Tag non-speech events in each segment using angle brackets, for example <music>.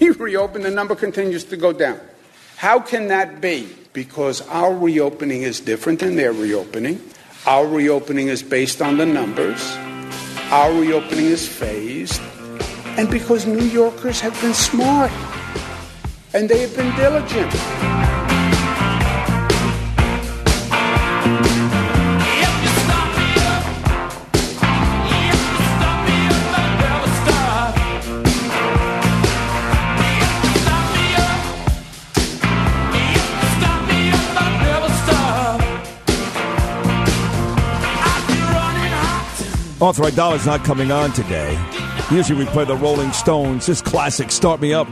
we reopen, the number continues to go down. How can that be? Because our reopening is different than their reopening. Our reopening is based on the numbers. Our reopening is phased. And because New Yorkers have been smart and they have been diligent. Arthur Aidala's not coming on today. Usually we play the Rolling Stones, this classic Start Me Up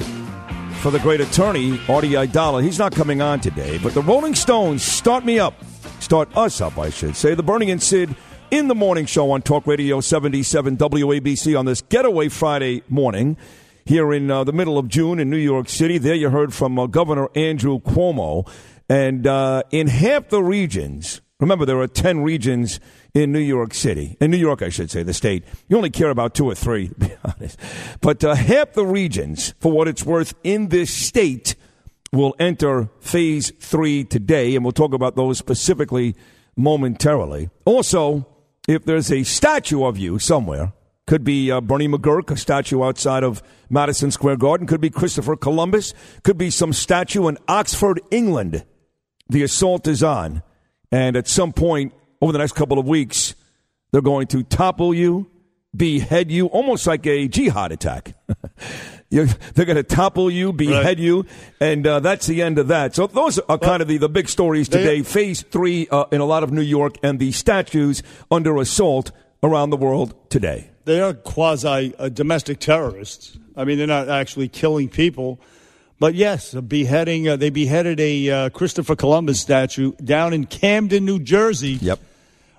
for the great attorney, Artie Aidala. He's not coming on today, but the Rolling Stones, Start Me Up. Start us up, I should say. The Bernie and Sid in the morning show on Talk Radio 77 WABC on this getaway Friday morning here in uh, the middle of June in New York City. There you heard from uh, Governor Andrew Cuomo. And uh, in half the regions, remember there are 10 regions in New York City, in New York, I should say, the state. You only care about two or three, <laughs> to be honest. But uh, half the regions, for what it's worth, in this state will enter phase three today, and we'll talk about those specifically momentarily. Also, if there's a statue of you somewhere, could be uh, Bernie McGuirk, a statue outside of Madison Square Garden, could be Christopher Columbus, could be some statue in Oxford, England. The assault is on. And at some point, over the next couple of weeks, they're going to topple you, behead you, almost like a jihad attack. <laughs> they're going to topple you, behead right. you, and uh, that's the end of that. So those are kind of the, the big stories today. Phase three uh, in a lot of New York and the statues under assault around the world today. They are quasi uh, domestic terrorists. I mean, they're not actually killing people. But yes, a beheading. Uh, they beheaded a uh, Christopher Columbus statue down in Camden, New Jersey. Yep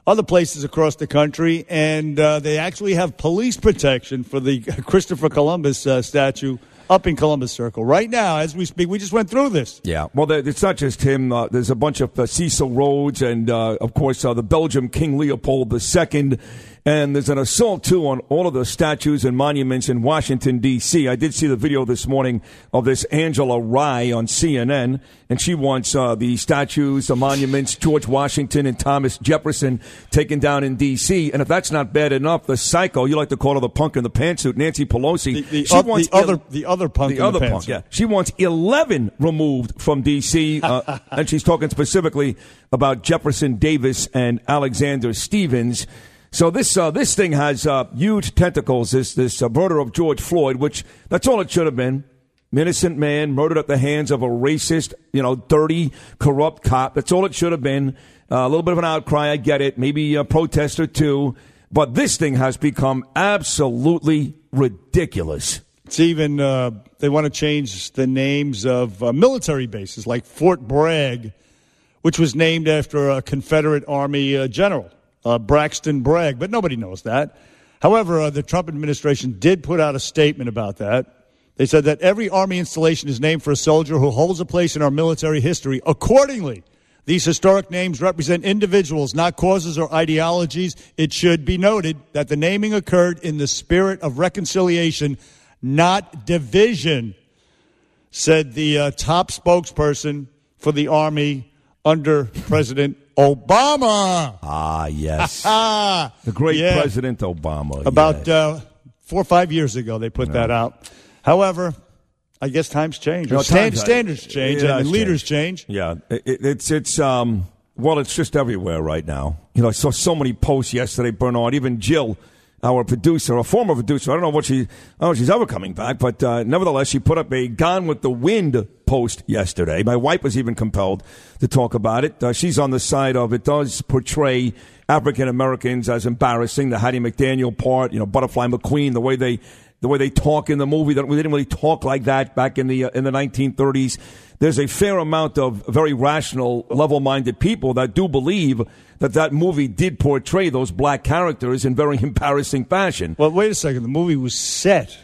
other places across the country, and uh, they actually have police protection for the <laughs> Christopher Columbus uh, statue up in Columbus Circle right now as we speak. We just went through this. Yeah, well, it's not just him. Uh, there's a bunch of uh, Cecil Rhodes, and uh, of course uh, the Belgium King Leopold II and there's an assault, too, on all of the statues and monuments in Washington, D.C. I did see the video this morning of this Angela Rye on CNN, and she wants uh, the statues, the monuments, George Washington and Thomas Jefferson taken down in D.C. And if that's not bad enough, the psycho, you like to call her the punk in the pantsuit, Nancy Pelosi, the, the, she wants the other, il- the other punk the other the punk, yeah. She wants 11 removed from D.C., uh, <laughs> and she's talking specifically about Jefferson Davis and Alexander Stephens. So this uh, this thing has uh, huge tentacles. This this uh, murder of George Floyd, which that's all it should have been. Innocent man murdered at the hands of a racist, you know, dirty, corrupt cop. That's all it should have been. Uh, a little bit of an outcry, I get it. Maybe a protest or two, but this thing has become absolutely ridiculous. It's even uh, they want to change the names of uh, military bases like Fort Bragg, which was named after a Confederate Army general uh, Braxton Bragg, but nobody knows that. However, uh, the Trump administration did put out a statement about that. They said that every Army installation is named for a soldier who holds a place in our military history. Accordingly, these historic names represent individuals, not causes or ideologies. It should be noted that the naming occurred in the spirit of reconciliation, not division, said the uh, top spokesperson for the Army under President Obama. Ah, yes. <laughs> the great yeah. President Obama. About yes. uh, four or five years ago, they put yeah. that out. However, I guess times change. Know, Stand, times, standards change and leaders change. Yeah, it, it's it's um well, it's just everywhere right now. You know, I saw so many posts yesterday, Bernard. Even Jill our producer, a former producer. I don't know what she, I don't know she's ever coming back, but uh, nevertheless, she put up a Gone with the Wind post yesterday. My wife was even compelled to talk about it. Uh, she's on the side of it does portray African Americans as embarrassing. The Hattie McDaniel part, you know, Butterfly McQueen, the way they the way they talk in the movie. That They didn't really talk like that back in the uh, in the 1930s. There's a fair amount of very rational, level-minded people that do believe that that movie did portray those black characters in very <laughs> embarrassing fashion. Well, wait a second. The movie was set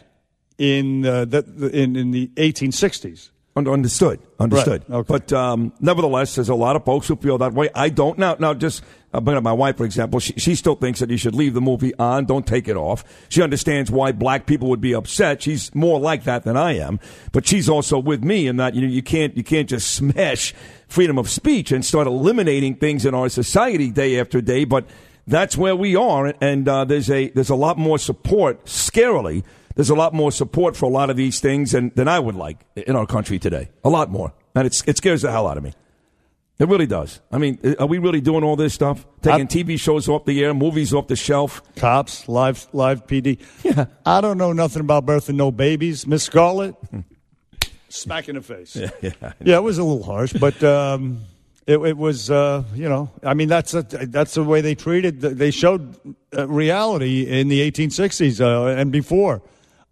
in uh, the, in, in the 1860s. Understood. Understood. Right. Okay. But um, nevertheless, there's a lot of folks who feel that way. I don't. Now, now, just uh, bring up my wife, for example. She, she still thinks that you should leave the movie on. Don't take it off. She understands why black people would be upset. She's more like that than I am. But she's also with me in that you know you can't you can't just smash freedom of speech and start eliminating things in our society day after day. But that's where we are, and uh, there's a there's a lot more support, scarily there's a lot more support for a lot of these things than, than I would like in our country today. A lot more. And it's, it scares the hell out of me. It really does. I mean, are we really doing all this stuff? Taking I, TV shows off the air, movies off the shelf? Cops, live, live PD. Yeah. I don't know nothing about birthing no babies. Miss Scarlett, <laughs> smack in the face. Yeah, yeah, yeah, it was a little harsh, but um, it, it, was, uh, you know, I mean, that's a, that's the way they treated. They showed uh, reality in the 1860s uh, and before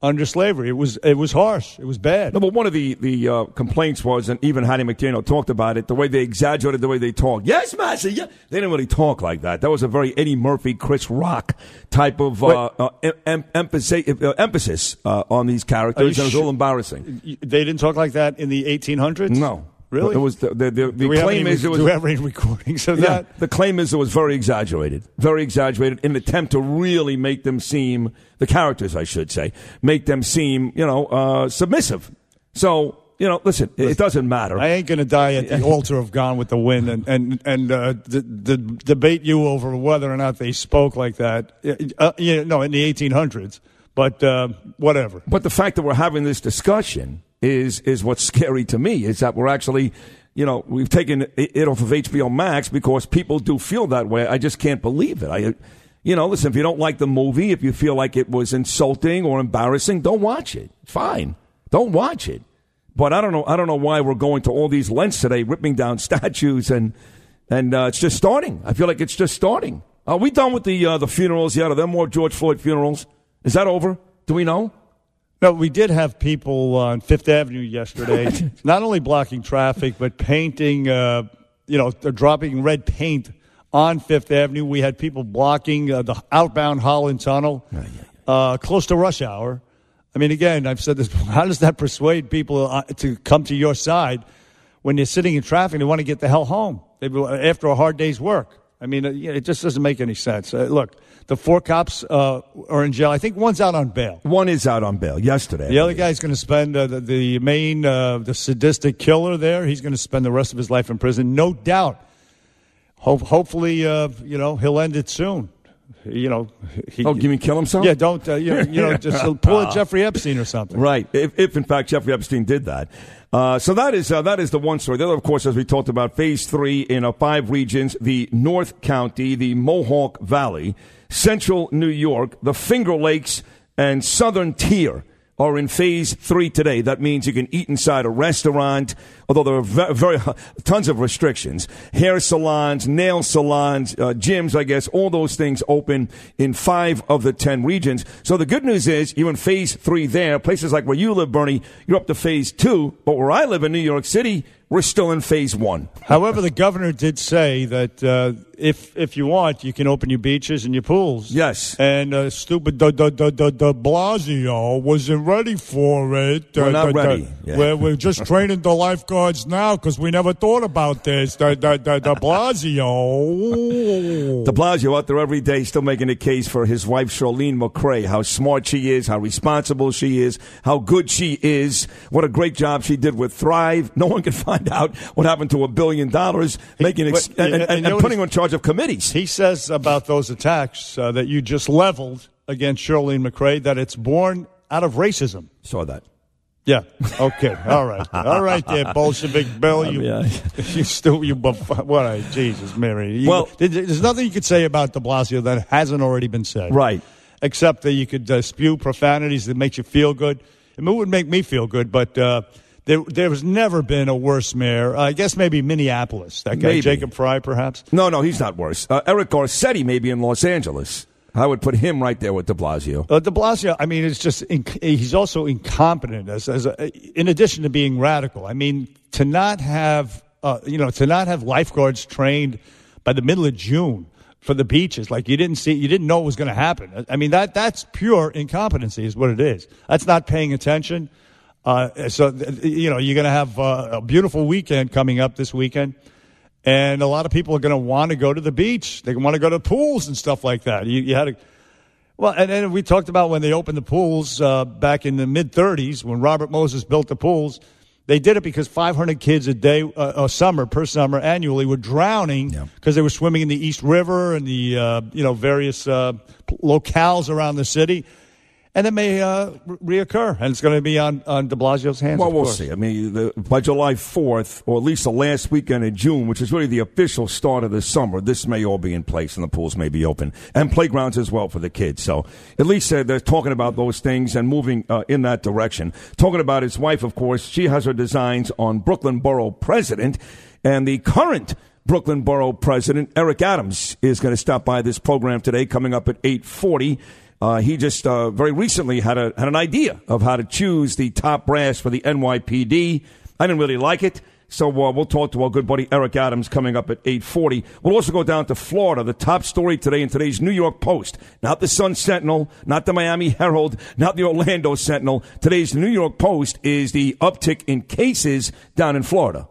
under slavery. It was it was harsh. It was bad. No, but one of the the uh, complaints was, and even Hattie McDaniel talked about it, the way they exaggerated the way they talk. Yes, Master. Yeah, they didn't really talk like that. That was a very Eddie Murphy, Chris Rock type of uh, uh, em- emphasis, uh, emphasis uh, on these characters. it was all embarrassing. They didn't talk like that in the 1800s. No. Really? It was the, the, the, the claim is it was. Do we have any recordings of yeah, that? The claim is it was very exaggerated, very exaggerated in an attempt to really make them seem the characters, I should say, make them seem you know uh, submissive. So you know, listen, listen, it doesn't matter. I ain't going to die at the <laughs> altar of Gone with the Wind and and and uh, the, the debate you over whether or not they spoke like that. Uh, you know, in the 1800s, but uh, whatever. But the fact that we're having this discussion is is what's scary to me is that we're actually you know we've taken it off of HBO Max because people do feel that way. I just can't believe it. I you know, listen, if you don't like the movie, if you feel like it was insulting or embarrassing, don't watch it. Fine. Don't watch it. But I don't know I don't know why we're going to all these lengths today ripping down <laughs> statues and and uh, it's just starting. I feel like it's just starting. Are we done with the uh, the funerals yet? Are there more George Floyd funerals? Is that over? Do we know? No, we did have people on Fifth Avenue yesterday, <laughs> not only blocking traffic, but painting, uh, you know, they're dropping red paint on Fifth Avenue. We had people blocking uh, the outbound Holland Tunnel uh, close to rush hour. I mean, again, I've said this. How does that persuade people uh, to come to your side when they're sitting in traffic and they want to get the hell home they, after a hard day's work? I mean, uh, it just doesn't make any sense. Uh, look, the four cops uh, are in jail. I think one's out on bail. One is out on bail yesterday. The other guy's going to spend uh, the, the, main, uh, the sadistic killer there. He's going to spend the rest of his life in prison, no doubt. Ho- hopefully, uh, you know, he'll end it soon. You know, he, oh, you mean kill himself? Yeah, don't uh, you, know, you know <laughs> just pull a Jeffrey Epstein or something. Right. If, if in fact Jeffrey Epstein did that. Uh, so that is uh, that is the one story. The other, of course, as we talked about, phase three in uh, five regions: the North Country, the Mohawk Valley, Central New York, the Finger Lakes, and Southern Tier are in phase three today. That means you can eat inside a restaurant, although there are very, very <laughs> tons of restrictions. Hair salons, nail salons, uh, gyms, I guess, all those things open in five of the ten regions. So the good news is you're in phase three there. Places like where you live, Bernie, you're up to phase two. But where I live in New York City, we're still in phase one. However, the governor did say that uh, if if you want, you can open your beaches and your pools. Yes. And uh, stupid De, De, De, De, De Blasio wasn't ready for it. We're not ready. Yeah. We're, we're just <laughs> training the lifeguards now because we never thought about this. De, De, De, De Blasio. De Blasio out there every day still making a case for his wife, Chirlane McCray, how smart she is, how responsible she is, how good she is, what a great job she did with Thrive. No one can <laughs> find out what happened to a billion dollars, making ex- and, and, and, and putting on charge of committees. He says about those attacks uh, that you just leveled against Chirlane McCray that it's born out of racism. Saw that. Yeah. Okay. <laughs> All right. All right, there, Bolshevik Bill. You, mean, <laughs> you still you. What? A, Jesus, Mary. You, well, there's nothing you could say about De Blasio that hasn't already been said. Right. Except that you could uh, spew profanities that makes you feel good. It would make me feel good, but uh, there, there has never been a worse mayor. Uh, I guess maybe Minneapolis. That guy, maybe. Jacob Fry, perhaps. No, no, he's not worse. Uh, Eric Garcetti, maybe in Los Angeles. I would put him right there with De Blasio. Uh, De Blasio, I mean, it's just inc- he's also incompetent as, as a, in addition to being radical. I mean, to not have uh, you know to not have lifeguards trained by the middle of June for the beaches, like you didn't see, you didn't know it was going to happen. I mean, that that's pure incompetency, is what it is. That's not paying attention. Uh, so, you know, you're going to have uh, a beautiful weekend coming up this weekend. And a lot of people are going to want to go to the beach. They want to go to pools and stuff like that. You, you had a, well, and then we talked about when they opened the pools uh, back in the mid 30s when Robert Moses built the pools. They did it because 500 kids a day, uh, a summer per summer annually, were drowning because yeah. they were swimming in the East River and the uh, you know various uh, locales around the city and it may uh, reoccur, and it's going to be on, on de Blasio's hands. Well, we'll see. I mean, the, by July 4th, or at least the last weekend in June, which is really the official start of the summer, this may all be in place, and the pools may be open, and playgrounds as well for the kids. So at least uh, they're talking about those things and moving uh, in that direction. Talking about his wife, of course, she has her designs on Brooklyn Borough President, and the current Brooklyn Borough President Eric Adams is going to stop by this program today, coming up at 840. Uh, he just uh, very recently had a had an idea of how to choose the top brass for the NYPD. I didn't really like it. So uh, we'll talk to our good buddy Eric Adams coming up at 8:40. We'll also go down to Florida. The top story today in today's New York Post, not the Sun Sentinel, not the Miami Herald, not the Orlando Sentinel. Today's New York Post is the uptick in cases down in Florida.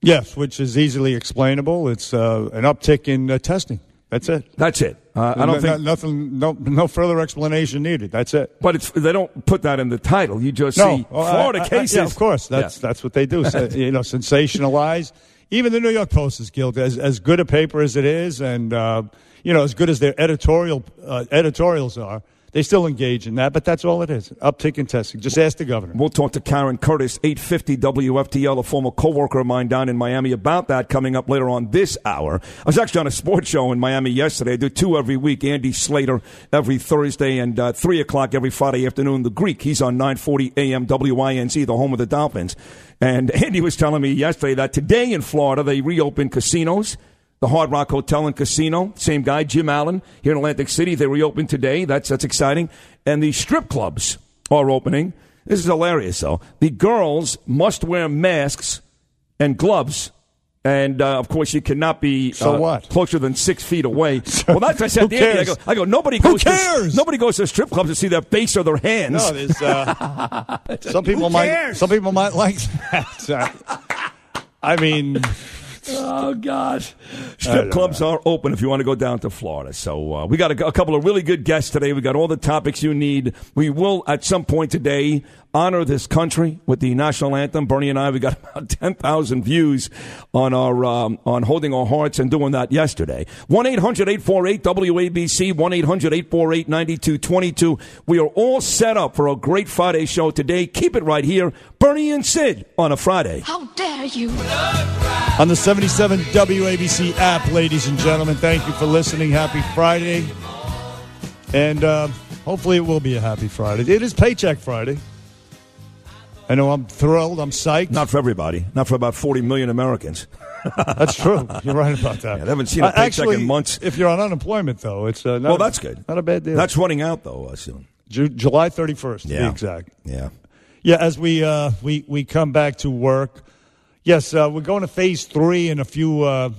Yes, which is easily explainable. It's uh, an uptick in uh, testing. That's it. That's it. Uh, I don't no, think nothing. No, no further explanation needed. That's it. But it's they don't put that in the title. You just no. see well, Florida I, I, cases. yeah, of course. That's yeah. that's what they do. <laughs> So, you know, sensationalize. Even the New York Post is guilty. As as good a paper as it is, and uh, you know, as good as their editorial uh, editorials are they still engage in that, but that's all it is. Uptick in testing. Just ask the governor. We'll talk to Karen Curtis, 850 WFTL, a former co-worker of mine down in Miami, about that coming up later on this hour. I was actually on a sports show in Miami yesterday. I do two every week. Andy Slater every Thursday and uh, 3 o'clock every Friday afternoon. The Greek, he's on 940 AM WINZ, the home of the Dolphins. And <laughs> Andy was telling me yesterday that today in Florida, they reopened casinos – the Hard Rock Hotel and Casino, same guy, Jim Allen, here in Atlantic City. They reopened today. That's that's exciting. And the strip clubs are opening. This is hilarious, though. The girls must wear masks and gloves. And uh, of course, you cannot be so uh, what? closer than six feet away. <laughs> well, that's what I said. I go, I go. Nobody goes. Who cares? To, nobody goes to strip clubs to see their face or their hands. No, uh, <laughs> some people might. Some people might like that. <laughs> I mean, oh gosh, Strip clubs know. are open if you want to go down to Florida. So uh, we got a, a, couple of really good guests today. We got all the topics you need. We will at some point today honor this country with the national anthem. Bernie and I, we got <laughs> about 10,000 views on our, um, on holding our hearts and doing that yesterday. 1-800-848-WABC, 1-800-848-9222. We are all set up for a great Friday show today. Keep it right here. Bernie and Sid on a Friday. How dare you? On the 77 WABC app, ladies and gentlemen, thank you for listening. Happy Friday. And uh, hopefully it will be a happy Friday. It is Paycheck Friday. I know I'm thrilled. I'm psyched. Not for everybody. Not for about 40 million Americans. <laughs> that's true. You're right about that. <laughs> Yeah, they haven't seen a uh, paycheck actually, in months. If you're on unemployment, though, it's uh, well, that's good. Not a bad deal. That's running out though uh, soon. Ju- July 31st, to yeah. be exact. Yeah. Yeah. As we uh, we we come back to work, yes, uh, we're going to phase three in a few. Uh,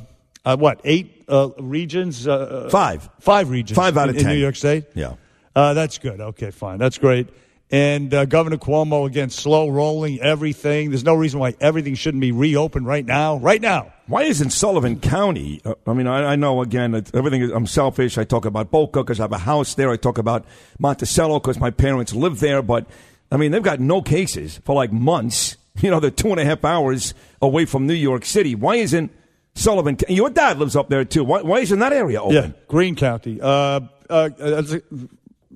uh, what eight uh, regions? Uh, five. Five regions. Five out of in, ten. In New York State. Yeah. Uh, that's good. Okay, fine. That's great. And uh, Governor Cuomo, again, slow rolling everything. There's no reason why everything shouldn't be reopened right now. Right now. Why isn't Sullivan County? Uh, I mean, I, I know, again, everything is, I'm selfish. I talk about Boca because I have a house there. I talk about Monticello because my parents live there. But, I mean, they've got no cases for like months. <laughs> You know, they're two and a half hours away from New York City. Why isn't Sullivan? Your dad lives up there, too. Why, why isn't that area open? Yeah, Greene County. Uh, uh,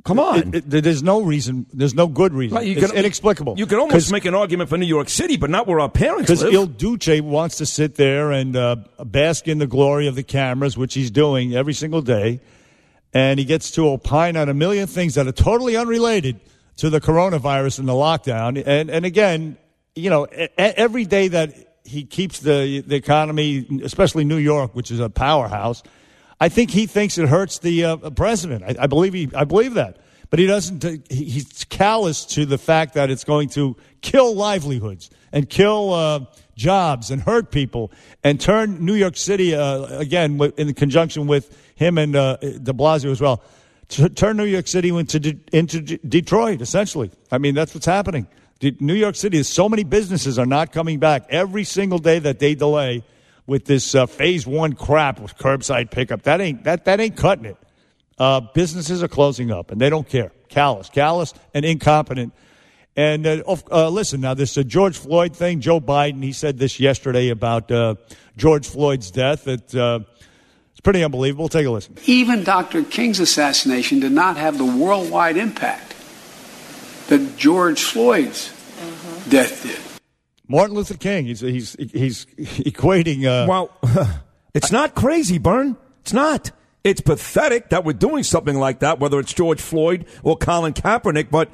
Come on. It, it, there's no reason. There's no good reason. Right, it's inexplicable. You can almost make an argument for New York City, but not where our parents live. Because Il Duce wants to sit there and uh, bask in the glory of the cameras, which he's doing every single day. And he gets to opine on a million things that are totally unrelated to the coronavirus and the lockdown. And, and again, you know, every day that he keeps the, the economy, especially New York, which is a powerhouse – I think he thinks it hurts the uh, president. I, I, believe he. I believe that, but he doesn't. Uh, he, he's callous to the fact that it's going to kill livelihoods and kill uh, jobs and hurt people and turn New York City uh, again in conjunction with him and uh, De Blasio as well. Turn New York City into De- into Detroit, essentially. I mean, that's what's happening. New York City, is so many businesses are not coming back every single day that they delay with this uh, phase one crap with curbside pickup. That ain't that that ain't cutting it. Uh, businesses are closing up, and they don't care. Callous, callous, and incompetent. And uh, uh listen, now this uh, George Floyd thing. Joe Biden, he said this yesterday about uh, George Floyd's death. It, it's pretty unbelievable. Take a listen. Even Dr. King's assassination did not have the worldwide impact that George Floyd's mm-hmm. death did. Martin Luther King. He's he's he's equating. Uh, well, <laughs> it's not crazy, Bern. It's not. It's pathetic that we're doing something like that, whether it's George Floyd or Colin Kaepernick. But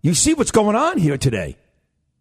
you see what's going on here today.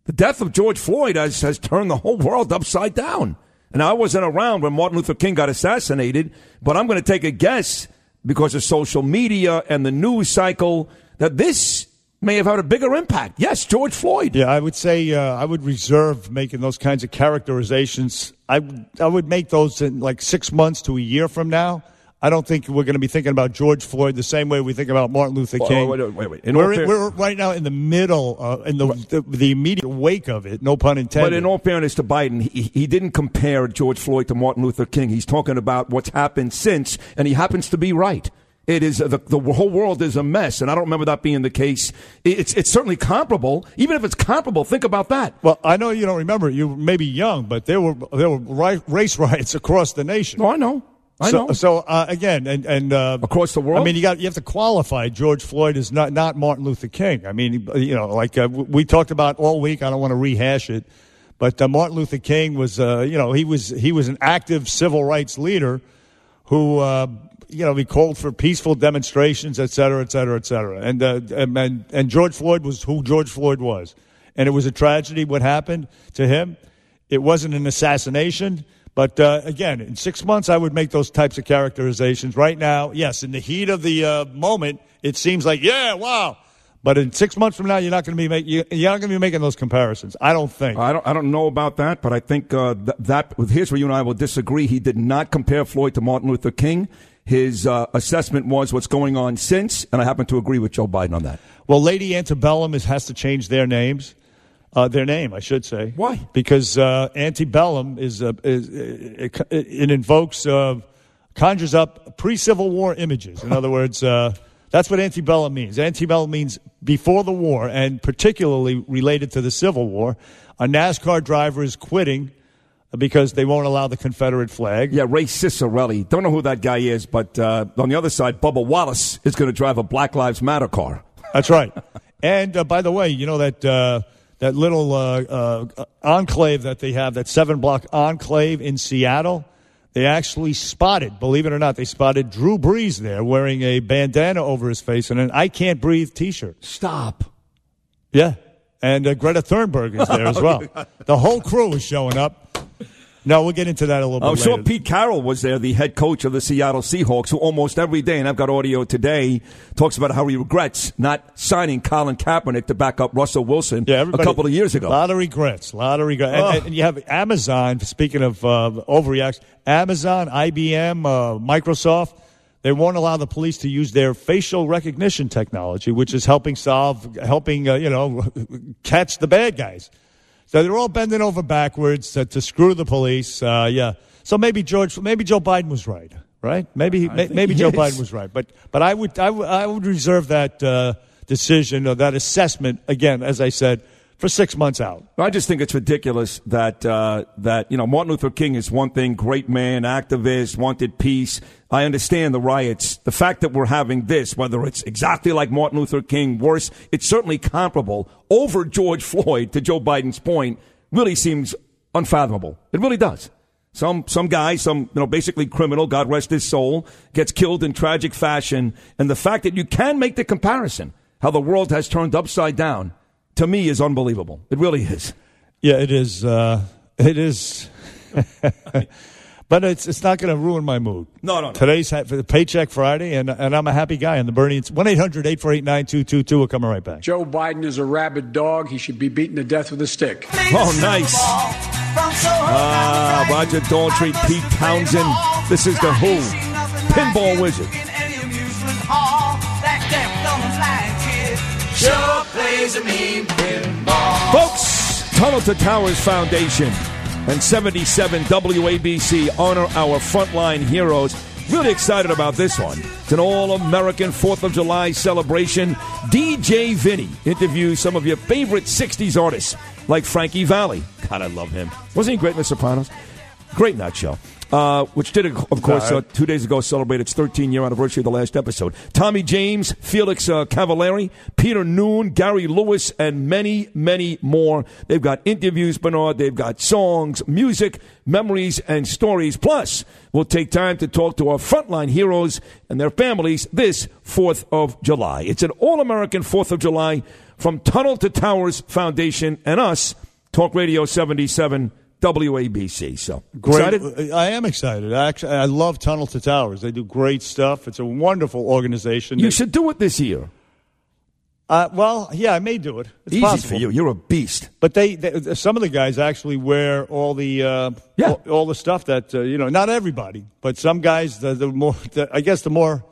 The death of George Floyd has, has turned the whole world upside down. And I wasn't around when Martin Luther King got assassinated, but I'm going to take a guess because of social media and the news cycle that this may have had a bigger impact. Yes, George Floyd. Yeah, I would say uh, I would reserve making those kinds of characterizations. I I would make those in like six months to a year from now. I don't think we're going to be thinking about George Floyd the same way we think about Martin Luther King. Wait, wait, wait. wait. We're, fair- we're, right now in the middle, uh, in the, the, the immediate wake of it. No pun intended. But in all fairness to Biden, he, he didn't compare George Floyd to Martin Luther King. He's talking about what's happened since, and he happens to be right. It is the, the whole world is a mess, and I don't remember that being the case. It's it's certainly comparable. Even if it's comparable, think about that. Well, I know you don't remember. You may be young, but there were there were race <laughs> riots across the nation. Oh, I know. I so, know. So uh, again, and and uh, across the world. I mean, you got you have to qualify. George Floyd is not not Martin Luther King. I mean, you know, like uh, we talked about all week. I don't want to rehash it, but uh, Martin Luther King was, uh, you know, he was he was an active civil rights leader who uh, you know, he called for peaceful demonstrations, et cetera, et cetera, et cetera. And, uh, and, and George Floyd was who George Floyd was. And it was a tragedy what happened to him. It wasn't an assassination. But uh, again, in six months, I would make those types of characterizations. Right now, yes, in the heat of the uh, moment, it seems like, yeah, wow. But in six months from now, you're not going to be make, you're not going to be making those comparisons. I don't think. I don't. I don't know about that, but I think uh, th- that here's where you and I will disagree. He did not compare Floyd to Martin Luther King. His uh, assessment was what's going on since, and I happen to agree with Joe Biden on that. Well, Lady Antebellum is, has to change their names. Uh, their name, I should say. Why? Because uh, antebellum is, uh, is it, it, invokes, uh, conjures up pre-Civil War images. In other words, uh, that's what antebellum means. Antebellum means before the war, and particularly related to the Civil War. A NASCAR driver is quitting because they won't allow the Confederate flag. Yeah, Ray Ciccarelli. Don't know who that guy is, but uh, on the other side, Bubba Wallace is going to drive a Black Lives Matter car. That's right. <laughs> and uh, by the way, you know that uh, that little uh, uh, enclave that they have, that seven block enclave in Seattle. They actually spotted, believe it or not, they spotted Drew Brees there wearing a bandana over his face and an "I Can't Breathe" T-shirt. Stop. Yeah, and uh, Greta Thunberg is there as <laughs> well. the whole crew is showing up. No, we'll get into that a little bit. I'm later. sure Pete Carroll was there, the head coach of the Seattle Seahawks, who almost every day, and I've got audio today, talks about how he regrets not signing Colin Kaepernick to back up Russell Wilson yeah, a couple of years ago. A lot of regrets. A lot of regrets. Oh. And, and, you have Amazon, speaking of uh, overreacts, Amazon, IBM, uh, Microsoft, they won't allow the police to use their facial recognition technology, which is helping solve, helping, uh, you know, <laughs> catch the bad guys. So they're all bending over backwards to, to screw the police. Uh, yeah. So maybe George, maybe Joe Biden was right, right? Maybe maybe Joe is. Biden was right. But but I would I, w- I would reserve that uh, decision or that assessment again, as I said, for six months out. I just think it's ridiculous that uh, that you know Martin Luther King is one thing, great man, activist, wanted peace. I understand the riots. The fact that we're having this, whether it's exactly like Martin Luther King, worse, it's certainly comparable over George Floyd. To Joe Biden's point, really seems unfathomable. It really does. Some some guy, some you know, basically criminal, God rest his soul, gets killed in tragic fashion, and the fact that you can make the comparison, how the world has turned upside down to me is unbelievable. It really is. Yeah, it is. Uh, it is. <laughs> but it's it's not going to ruin my mood. No, no, no. Today's ha- paycheck Friday, and and I'm a happy guy. And the Bernie, it's 1 800 848 9222. We're coming right back. Joe Biden is a rabid dog. He should be beaten to death with a stick. Oh, nice. Ah, Roger Daltrey, Pete Townshend. This is the Who. Pinball Wizard. Sure play Folks, Tunnel to Towers Foundation and 77 WABC honor our frontline heroes. Really excited about this one. It's an all American 4th of July celebration. DJ Vinny interviews some of your favorite 60s artists like Frankie Valli. God, I love him. Wasn't he great in The Sopranos? Great nutshell uh, which did, of course, uh, two days ago celebrate its 13 year anniversary of the last episode. Tommy James, Felix uh, Cavaliere, Peter Noone, Gary Lewis, and many, many more. They've got interviews, Bernard. They've got songs, music, memories, and stories. Plus, we'll take time to talk to our frontline heroes and their families this 4th of July. It's an all American 4th of July from Tunnel to Towers Foundation and us, Talk Radio 77. WABC. So great. excited? I am excited. I actually, I love Tunnel to Towers. They do great stuff. It's a wonderful organization. You they, should do it this year. Uh, well, yeah, I may do it. It's Easy possible. for you. You're a beast. But they, they some of the guys actually wear all the uh, yeah. all, all, the stuff that uh, you know. Not everybody, but some guys. The, the more, the, I guess, the more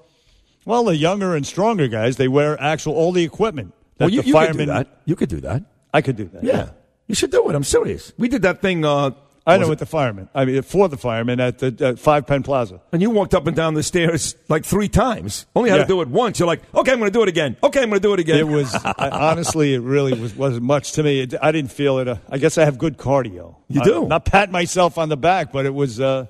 well, the younger and stronger guys, they wear actual all the equipment. That well, you, you could do that. You could do that. I could do that. Yeah. You should do it. I'm serious. We did that thing. Uh, I know with the firemen. I mean, for the firemen at the at Five Penn Plaza. And you walked up and down the stairs like three times. Only had yeah. to do it once. You're like, okay, I'm going to do it again. Okay, I'm going to do it again. It was I, honestly, it really was wasn't much to me. It, I didn't feel it. Uh, I guess I have good cardio. You do. I, not pat myself on the back, but it was. Uh,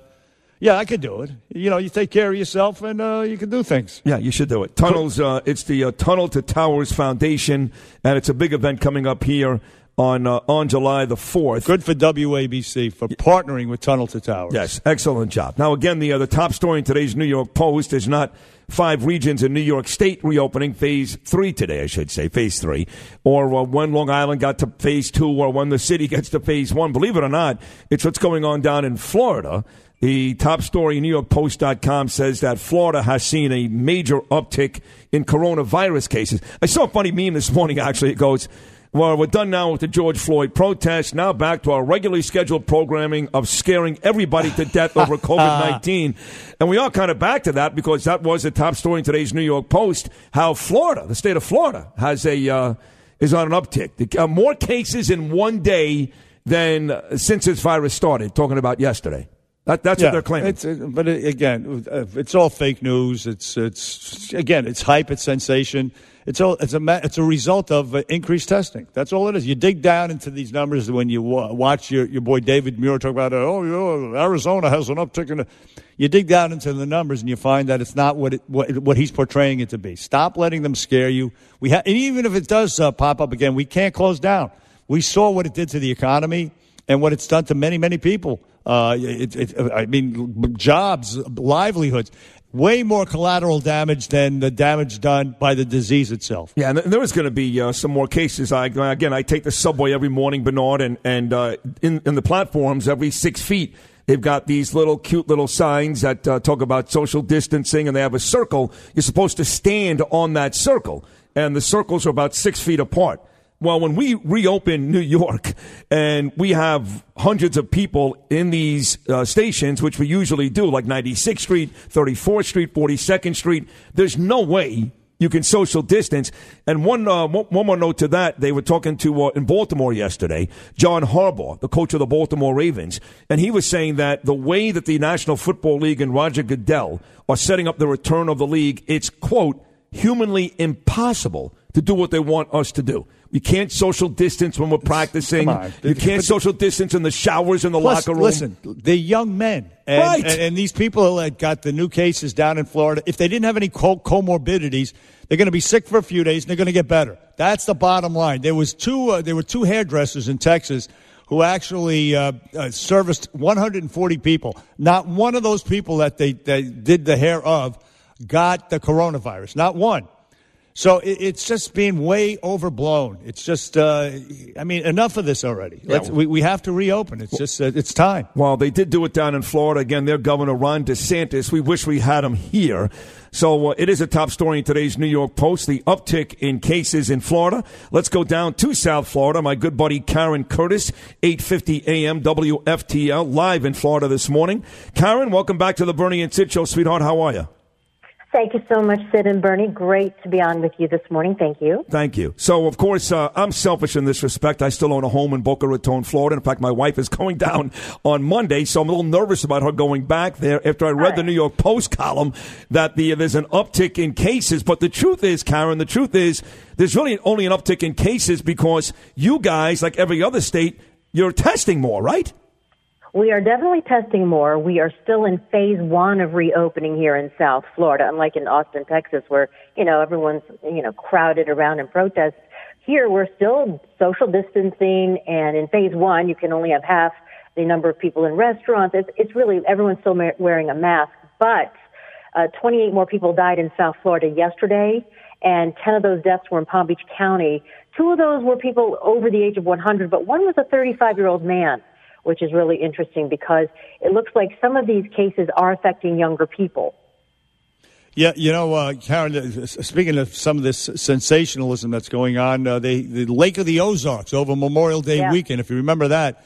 yeah, I could do it. You know, you take care of yourself and uh, you can do things. Yeah, you should do it. Tunnels, uh, it's the uh, Tunnel to Towers Foundation, and it's a big event coming up here on uh, on July the fourth. Good for WABC for partnering with Tunnel to Towers. Yes, excellent job. Now again, the uh, the top story in today's New York Post is not five regions in New York State reopening phase three today, I should say phase three, or uh, when Long Island got to phase two, or when the city <laughs> gets to phase one. Believe it or not, it's what's going on down in Florida. The top story, NewYorkPost.com, says that Florida has seen a major uptick in coronavirus cases. I saw a funny meme this morning, actually. It goes, well, we're done now with the George Floyd protest. Now back to our regularly scheduled programming of scaring everybody to death <laughs> over COVID 19. And we are kind of back to that because that was the top story in today's New York Post how Florida, the state of Florida, has a, uh, is on an uptick. Uh, more cases in one day than uh, since this virus started, talking about yesterday. That, that's yeah, what they're claiming. It's, but again, it's all fake news. It's, it's again, it's hype, it's sensation. It's all it's a it's a result of uh, increased testing. That's all it is. You dig down into these numbers when you watch your, your boy David Muir talk about oh Arizona has an uptick in. You dig down into the numbers and you find that it's not what it, what, what he's portraying it to be. Stop letting them scare you. We ha- and even if it does uh, pop up again, we can't close down. We saw what it did to the economy and what it's done to many many people. Uh, it, it, I mean, jobs, livelihoods way more collateral damage than the damage done by the disease itself. Yeah, and there is going to be uh, some more cases. I again, I take the subway every morning, Bernard, and and uh, in in the platforms every six feet. They've got these little cute little signs that uh, talk about social distancing, and they have a circle. You're supposed to stand on that circle, and the circles are about six feet apart. Well, when we reopen New York and we have hundreds of people in these uh, stations, which we usually do, like 96th Street, 34th Street, 42nd Street, there's no way you can social distance. And one, uh, one more note to that, they were talking to uh, in Baltimore yesterday, John Harbaugh, the coach of the Baltimore Ravens, and he was saying that the way that the National Football League and Roger Goodell are setting up the return of the league, it's quote humanly impossible to do what they want us to do. You can't social distance when we're practicing. You can't social distance in the showers in the Plus, locker room. Listen, they're young men. And, right. And, and, these people that got the new cases down in Florida, if they didn't have any co- comorbidities, they're going to be sick for a few days and they're going to get better. That's the bottom line. There was two. Uh, there were two hairdressers in Texas who actually uh, uh, serviced 140 people. Not one of those people that they, they did the hair of got the coronavirus. Not one. So it, it's just being way overblown. It's just, uh, I mean, enough of this already. Yeah. We, we have to reopen. It's just, uh, it's time. Well, they did do it down in Florida. Again, their governor, Ron DeSantis. We wish we had him here. So uh, it is a top story in today's New York Post, the uptick in cases in Florida. Let's go down to South Florida. My good buddy Karen Curtis, 850 AM WFTL, live in Florida this morning. Karen, welcome back to the Bernie and Sid Show, sweetheart. How are you? Thank you so much, Sid and Bernie. Great to be on with you this morning. Thank you. Thank you. So, of course, uh, I'm selfish in this respect. I still own a home in Boca Raton, Florida. In fact, my wife is going <laughs> down on Monday, so I'm a little nervous about her going back there after I read right. the New York Post column that the, there's an uptick in cases. But the truth is, Karen, the truth is there's really only an uptick in cases because you guys, like every other state, you're testing more, right? We are definitely testing more. We are still in phase one of reopening here in South Florida, unlike in Austin, Texas, where, you know, everyone's, you know, crowded around in protests. Here, we're still social distancing, and in phase one, you can only have half the number of people in restaurants. It's, it's really, everyone's still wearing a mask, but uh, 28 more people died in South Florida yesterday, and 10 of those deaths were in Palm Beach County. Two of those were people over the age of 100, but one was a 35 year old man which is really interesting because it looks like some of these cases are affecting younger people. Yeah, you know, uh, Karen, speaking of some of this sensationalism that's going on, uh, the, the Lake of the Ozarks over Memorial Day yeah. weekend, if you remember that,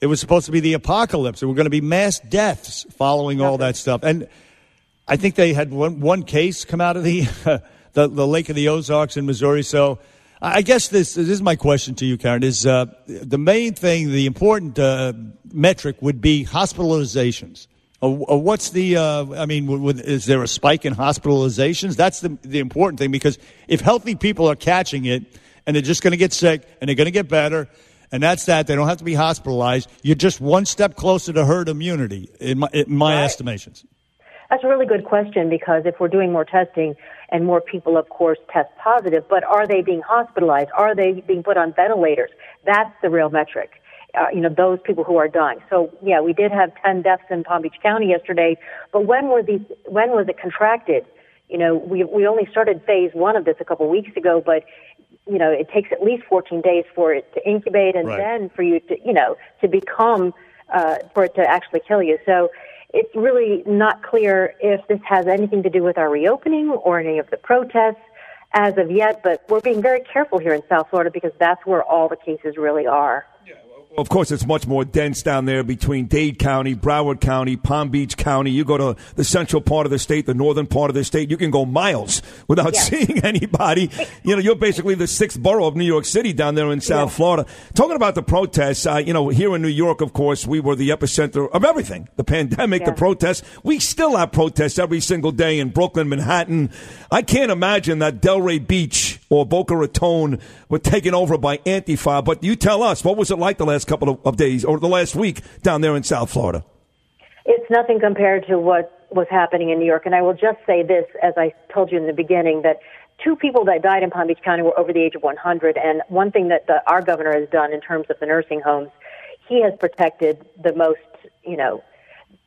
it was supposed to be the apocalypse. There were going to be mass deaths following all that stuff. And I think they had one, one case come out of the, <laughs> the, the Lake of the Ozarks in Missouri. So I guess this, this is my question to you, Karen. Is uh, the main thing, the important uh, metric would be hospitalizations. what's the? Uh, I mean, is there a spike in hospitalizations? That's the the important thing because if healthy people are catching it and they're just going to get sick and they're going to get better, and that's that. They don't have to be hospitalized. You're just one step closer to herd immunity, in my, in my right. estimations. That's a really good question because if we're doing more testing and more people, of course, test positive, but are they being hospitalized? Are they being put on ventilators? That's the real metric. Uh, you know, those people who are dying. So yeah, we did have 10 deaths in Palm Beach County yesterday, but when were these, when was it contracted? You know, we, we only started phase one of this a couple of weeks ago, but you know, it takes at least 14 days for it to incubate and right. then for you to, you know, to become, uh, for it to actually kill you. So it's really not clear if this has anything to do with our reopening or any of the protests as of yet, but we're being very careful here in South Florida because that's where all the cases really are. Of course, it's much more dense down there between Dade County, Broward County, Palm Beach County. You go to the central part of the state, the northern part of the state, you can go miles without <laughs> yes. seeing anybody. you know, you're basically the sixth borough of New York City down there in South Florida. Talking about the protests, uh, you know, here in New York, of course, we were the epicenter of everything the pandemic, the protests. We still have protests every single day in Brooklyn, Manhattan. I can't imagine that Delray Beach or Boca Raton were taken over by Antifa, but you tell us, what was it like the last last couple of, of days or the last week down there in South Florida? It's nothing compared to what was happening in New York. And I will just say this, as I told you in the beginning, that two people that died in Palm Beach County were over the age of 100. And one thing that the, our governor has done in terms of the nursing homes, he has protected the most, you know,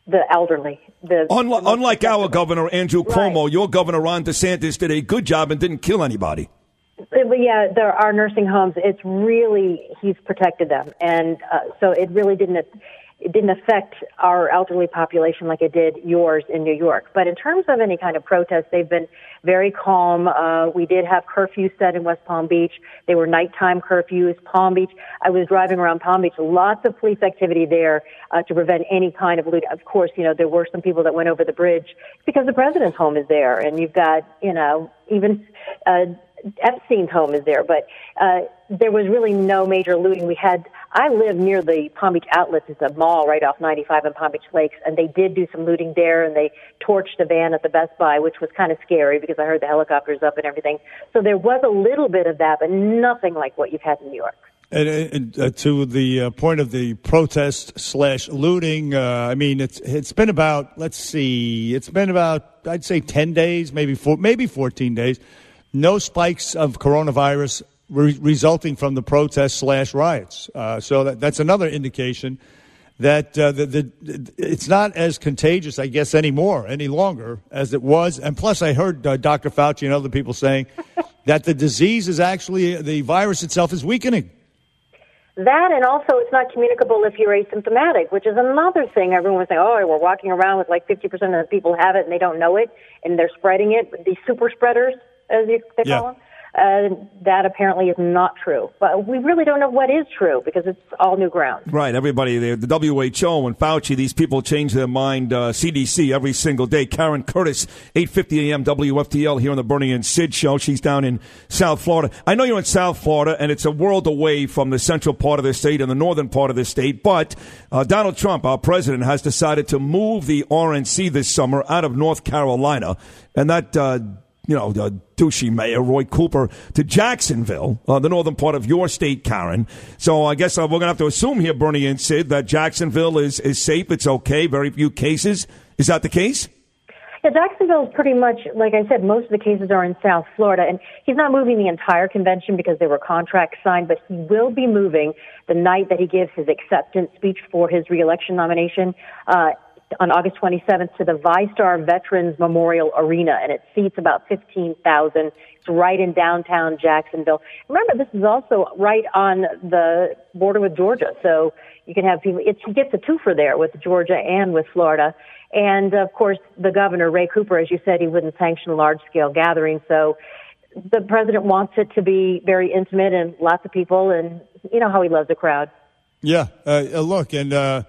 the elderly. The, unlike, the unlike our governor, Andrew Cuomo, right. your governor, Ron DeSantis, did a good job and didn't kill anybody. Yeah, there are nursing homes. It's really he's protected them, and uh, so it really didn't it didn't affect our elderly population like it did yours in New York. But in terms of any kind of protest, they've been very calm. Uh, we did have curfews set in West Palm Beach. They were nighttime curfews. Palm Beach. I was driving around Palm Beach. Lots of police activity there uh, to prevent any kind of loot. Of course, you know there were some people that went over the bridge because the president's home is there, and you've got you know even. Uh, Epstein's home is there, but uh, there was really no major looting. We had I live near the Palm Beach Outlets. It's a mall right off 95 in Palm Beach Lakes, and they did do some looting there, and they torched a van at the Best Buy, which was kind of scary because I heard the helicopters up and everything. So there was a little bit of that, but nothing like what you've had in New York. And, and uh, to the uh, point of the protest slash looting, uh, I mean, it's it's been about let's see, it's been about I'd say ten days, maybe four, maybe fourteen days no spikes of coronavirus re- resulting from the protests slash riots. Uh, so that, that's another indication that uh, the, the, it's not as contagious, I guess, anymore, any longer as it was. And plus, I heard uh, Dr. Fauci and other people saying <laughs> that the disease is actually, the virus itself is weakening. That and also it's not communicable if you're asymptomatic, which is another thing. everyone Everyone's saying, "Oh, we're walking around with like 50% of the people have it and they don't know it, and they're spreading it." These super spreaders, as you, they call yeah. them. Uh, that apparently is not true. But we really don't know what is true because it's all new ground. Right. Everybody there, the WHO and Fauci, these people change their mind. Uh, CDC every single day. Karen Curtis, 8:50 a.m. WFTL here on the Bernie and Sid show. She's down in South Florida. I know you're in South Florida, and it's a world away from the central part of the state and the northern part of the state. But uh, Donald Trump, our president, has decided to move the RNC this summer out of North Carolina, and that. Uh, you know, the douchey mayor, Roy Cooper, to Jacksonville, uh, the northern part of your state, Karen. So I guess uh, we're going to have to assume here, Bernie and Sid, that Jacksonville is, is safe. It's okay. Very few cases. Is that the case? Yeah, Jacksonville is pretty much, like I said, most of the cases are in South Florida. And he's not moving the entire convention because there were contracts signed, but he will be moving the night that he gives his acceptance speech for his reelection nomination. Uh, on August 27th to the VyStar Veterans Memorial Arena, and it seats about 15,000. It's right in downtown Jacksonville. Remember, this is also right on the border with Georgia, so you can have people. He gets a twofer there with Georgia and with Florida. And of course, the governor, Roy Cooper, as you said, he wouldn't sanction large scale gatherings. So the president wants it to be very intimate and lots of people, and you know how he loves a crowd. Yeah, uh, uh look, and uh,